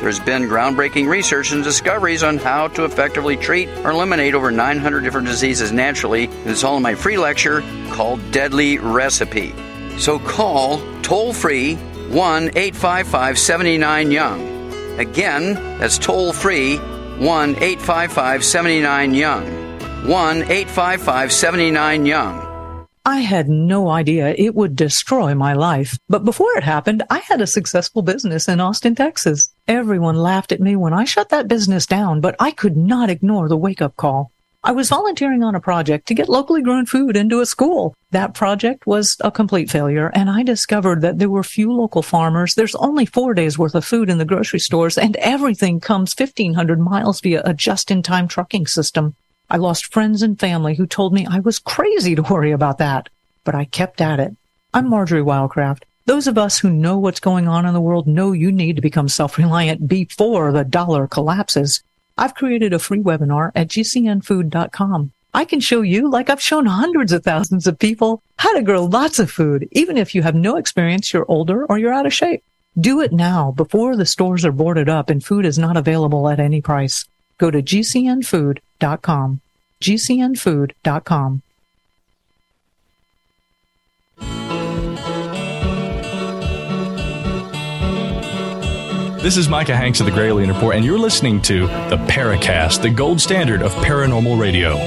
There's been groundbreaking research and discoveries on how to effectively treat or eliminate over 900 different diseases naturally. It's all in my free lecture called Deadly Recipe. So call toll free 1 855 79 Young. Again, that's toll free 1 855 79 Young. 1 855 79 Young. I had no idea it would destroy my life. But before it happened, I had a successful business in Austin, Texas. Everyone laughed at me when I shut that business down, but I could not ignore the wake up call. I was volunteering on a project to get locally grown food into a school. That project was a complete failure, and I discovered that there were few local farmers. There's only four days worth of food in the grocery stores, and everything comes 1,500 miles via a just in time trucking system. I lost friends and family who told me I was crazy to worry about that, but I kept at it. I'm Marjorie Wildcraft. Those of us who know what's going on in the world know you need to become self-reliant before the dollar collapses. I've created a free webinar at gcnfood.com. I can show you, like I've shown hundreds of thousands of people, how to grow lots of food, even if you have no experience, you're older, or you're out of shape. Do it now before the stores are boarded up and food is not available at any price. Go to gcnfood.com. gcnfood.com. This is Micah Hanks of the Gralien Report, and you're listening to the Paracast, the gold standard of paranormal radio.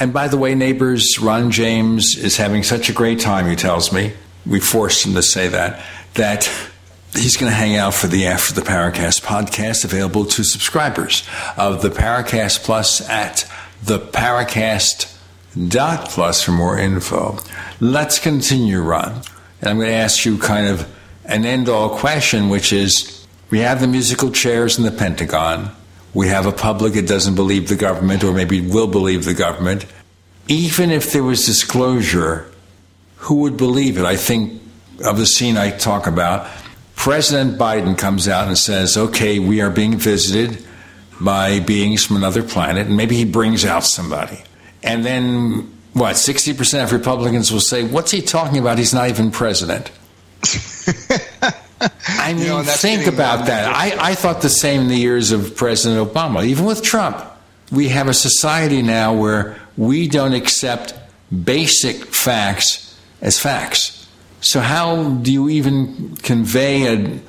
And by the way, neighbors, Ron James is having such a great time, he tells me. We forced him to say that, that he's going to hang out for the After the Paracast podcast available to subscribers of the Paracast Plus at the Paracast dot plus for more info. Let's continue, Ron. And I'm going to ask you kind of an end all question, which is we have the musical chairs in the Pentagon. We have a public that doesn't believe the government or maybe will believe the government. Even if there was disclosure, who would believe it? I think of the scene I talk about. President Biden comes out and says, okay, we are being visited by beings from another planet, and maybe he brings out somebody. And then, what, 60% of Republicans will say, What's he talking about? He's not even president. (laughs) I mean, you know, think uh, about that. I, I thought the same in the years of President Obama, even with Trump. We have a society now where we don't accept basic facts as facts. So, how do you even convey a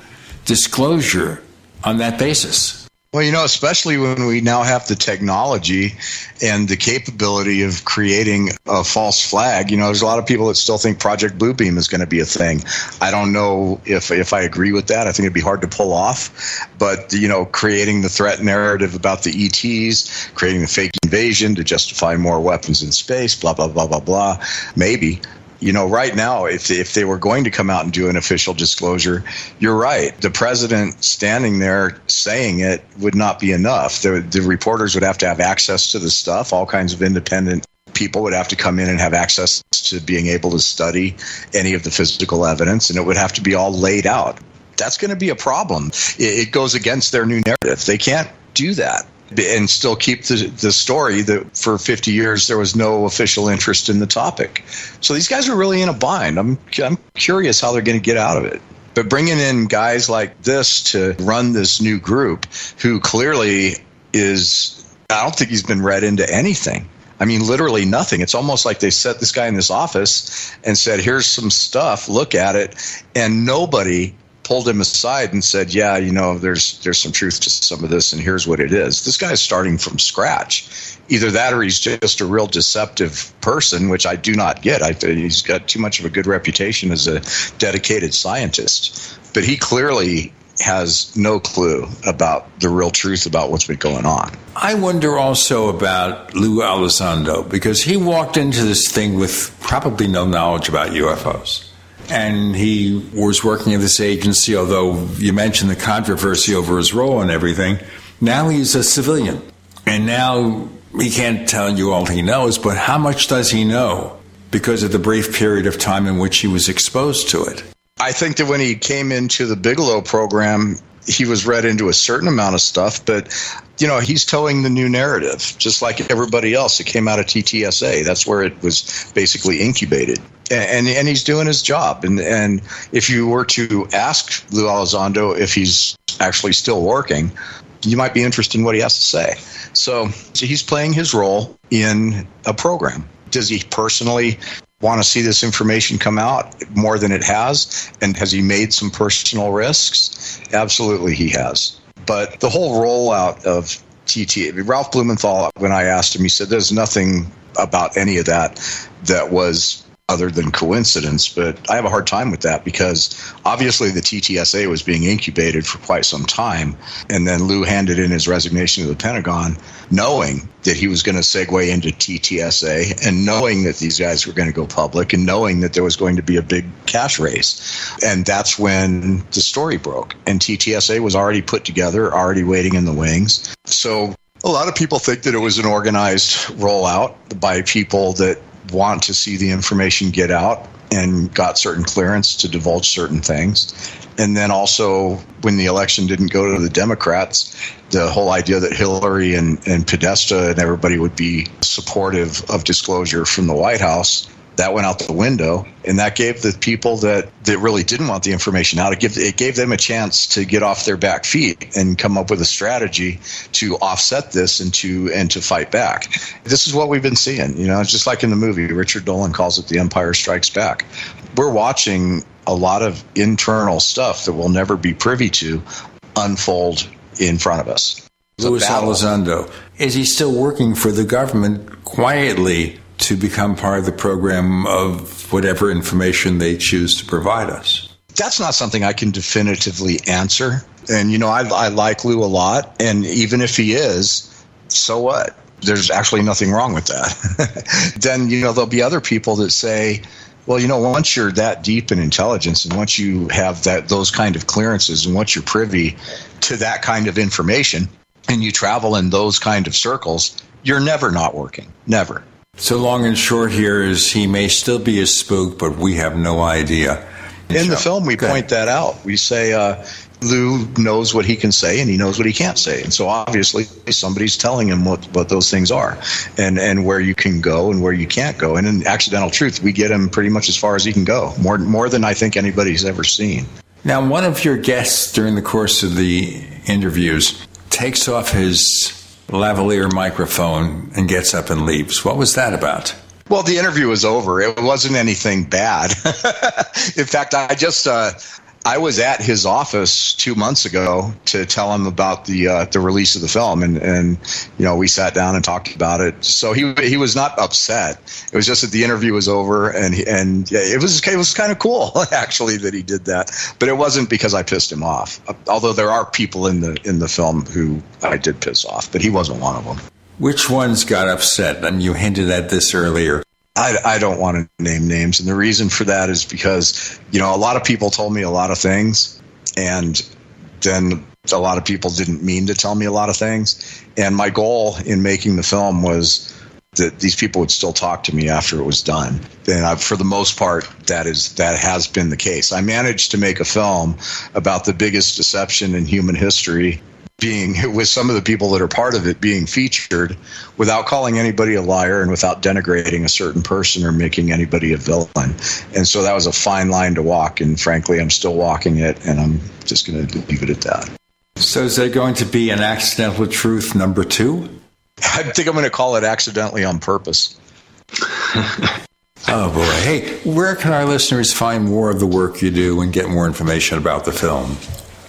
disclosure on that basis? Well, you know, especially when we now have the technology and the capability of creating a false flag. You know, there's a lot of people that still think Project Bluebeam is going to be a thing. I don't know if if I agree with that. I think it'd be hard to pull off. But you know, creating the threat narrative about the ETs, creating the fake invasion to justify more weapons in space, blah blah blah blah blah. Maybe. You know, right now, if if they were going to come out and do an official disclosure, you're right. The president standing there saying it would not be enough. The, the reporters would have to have access to the stuff. All kinds of independent people would have to come in and have access to being able to study any of the physical evidence, and it would have to be all laid out. That's going to be a problem. It, it goes against their new narrative. They can't do that and still keep the, the story that for 50 years there was no official interest in the topic. So these guys are really in a bind. I'm, I'm curious how they're going to get out of it. But bringing in guys like this to run this new group who clearly is, I don't think he's been read into anything. I mean, literally nothing. It's almost like they set this guy in this office and said, here's some stuff, look at it. And nobody pulled him aside and said, "Yeah, you know, there's there's some truth to some of this, and here's what it is." This guy's starting from scratch. Either that, or he's just a real deceptive person, which I do not get. I he's got too much of a good reputation as a dedicated scientist, but he clearly has no clue about the real truth about what's been going on. I wonder also about Lue Elizondo because he walked into this thing with probably no knowledge about UFOs and he was working at this agency, although you mentioned the controversy over his role and everything. Now he's a civilian. And now he can't tell you all he knows, but how much does he know because of the brief period of time in which he was exposed to it? I think that when he came into the Bigelow program, he was read into a certain amount of stuff, but you know, he's toeing the new narrative, just like everybody else. It came out of TTSA. That's where it was basically incubated. And, and he's doing his job. And, and if you were to ask Lue Elizondo if he's actually still working, you might be interested in what he has to say. So, so he's playing his role in a program. Does he personally want to see this information come out more than it has? And has he made some personal risks? Absolutely, he has. But the whole rollout of TT, Ralph Blumenthal, when I asked him, he said there's nothing about any of that that was other than coincidence. But I have a hard time with that because obviously the TTSA was being incubated for quite some time. And then Lue handed in his resignation to the Pentagon, knowing that he was going to segue into TTSA and knowing that these guys were going to go public and knowing that there was going to be a big cash race. And that's when the story broke. And TTSA was already put together, already waiting in the wings. So a lot of people think that it was an organized rollout by people that want to see the information get out and got certain clearance to divulge certain things. And then also, when the election didn't go to the Democrats, the whole idea that Hillary and, and Podesta and everybody would be supportive of disclosure from the White House that went out the window and that gave the people that, that really didn't want the information out it gave, it gave them a chance to get off their back feet and come up with a strategy to offset this and to and to fight back. This is what we've been seeing you know it's just like in the movie richard dolan calls it the empire strikes back. We're watching a lot of internal stuff that we'll never be privy to unfold in front of us. Louis Elizondo, is he still working for the government quietly to become part of the program of whatever information they choose to provide us? That's not something I can definitively answer. And, you know, I, I like Lue a lot. And even if he is, so what? There's actually nothing wrong with that. (laughs) then, you know, there'll be other people that say, well, you know, once you're that deep in intelligence and once you have that those kind of clearances and once you're privy to that kind of information and you travel in those kind of circles, you're never not working. Never. So long and short here is he may still be a spook, but we have no idea. In the film, we point that out. We say uh, Lue knows what he can say and he knows what he can't say, and so obviously somebody's telling him what, what those things are, and and where you can go and where you can't go. And in accidental truth, we get him pretty much as far as he can go, more more than I think anybody's ever seen. Now, one of your guests during the course of the interviews takes off his lavalier microphone and gets up and leaves. What was that about? Well, the interview was over. It wasn't anything bad. (laughs) In fact, I just uh, I was at his office two months ago to tell him about the uh, the release of the film, and and you know we sat down and talked about it. So he he was not upset. It was just that the interview was over, and he, and it was it was kind of cool (laughs) actually that he did that. But it wasn't because I pissed him off. Although there are people in the in the film who I did piss off, but he wasn't one of them. Which ones got upset? And you hinted at this earlier. I, I don't want to name names. And the reason for that is because, you know, a lot of people told me a lot of things. And then a lot of people didn't mean to tell me a lot of things. And my goal in making the film was that these people would still talk to me after it was done. And I, for the most part, that is that has been the case. I managed to make a film about the biggest deception in human history being (laughs) with some of the people that are part of it being featured without calling anybody a liar and without denigrating a certain person or making anybody a villain. And so that was a fine line to walk. And frankly, I'm still walking it and I'm just going to leave it at that. So is there going to be an accidental truth number two? (laughs) I think I'm going to call it accidentally on purpose. (laughs) oh boy. Hey, where can our listeners find more of the work you do and get more information about the film?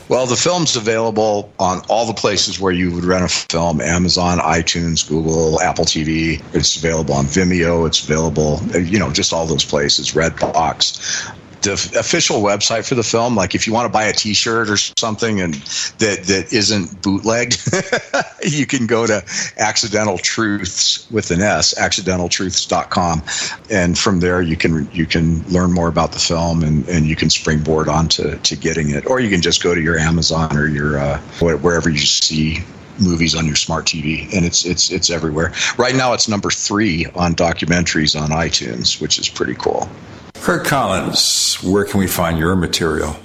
Well, the film's available on all the places where you would rent a film Amazon, iTunes, Google, Apple TV. It's available on Vimeo. It's available, you know, just all those places, Redbox the official website for the film. Like if you want to buy a T-shirt or something and that that isn't bootlegged, (laughs) you can go to Accidental Truths with an S, accidentaltruths.com, and from there you can you can learn more about the film and, and you can springboard onto to getting it, or you can just go to your Amazon or your uh, wherever you see movies on your smart TV, and it's it's it's everywhere. Right now, it's number three on documentaries on iTunes, which is pretty cool. Curt Collins, where can we find your material?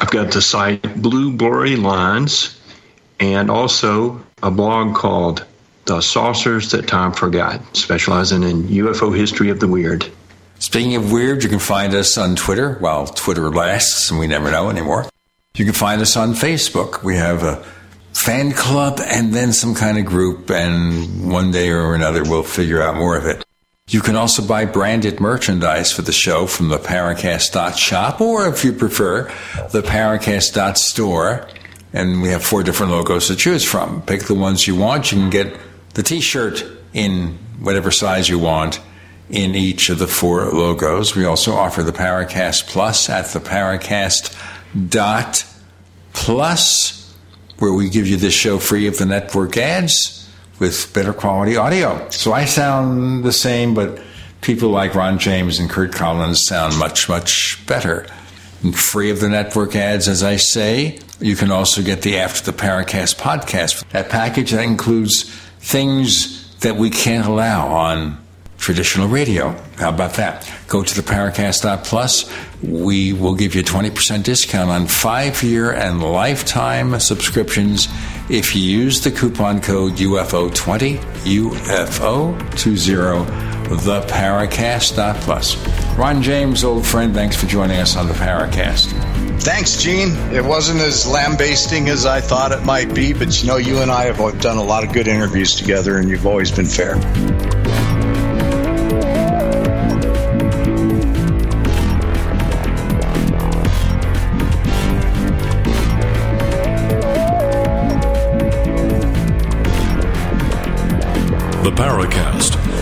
I've got the site Blue Blurry Lines and also a blog called The Saucers That Time Forgot, specializing in UFO history of the weird. Speaking of weird, you can find us on Twitter. Well, Twitter lasts and we never know anymore. You can find us on Facebook. We have a fan club and then some kind of group, and one day or another we'll figure out more of it. You can also buy branded merchandise for the show from the Paracast.shop, or if you prefer, the Paracast.store. And we have four different logos to choose from. Pick the ones you want. You can get the t shirt in whatever size you want in each of the four logos. We also offer the Paracast Plus at the Paracast.plus, where we give you this show free of the network ads with better quality audio. So I sound the same, but people like Ron James and Curt Collins sound much, much better. And free of the network ads, as I say. You can also get the After the Paracast podcast. That package that includes things that we can't allow on traditional radio. How about that? Go to the Paracast.plus. We will give you a 20% discount on five year and lifetime subscriptions if you use the coupon code UFO20, UFO20, the Paracast.plus. Ron James, old friend, thanks for joining us on the Paracast. Thanks, Gene. It wasn't as lambasting as I thought it might be, but you know, you and I have done a lot of good interviews together, and you've always been fair.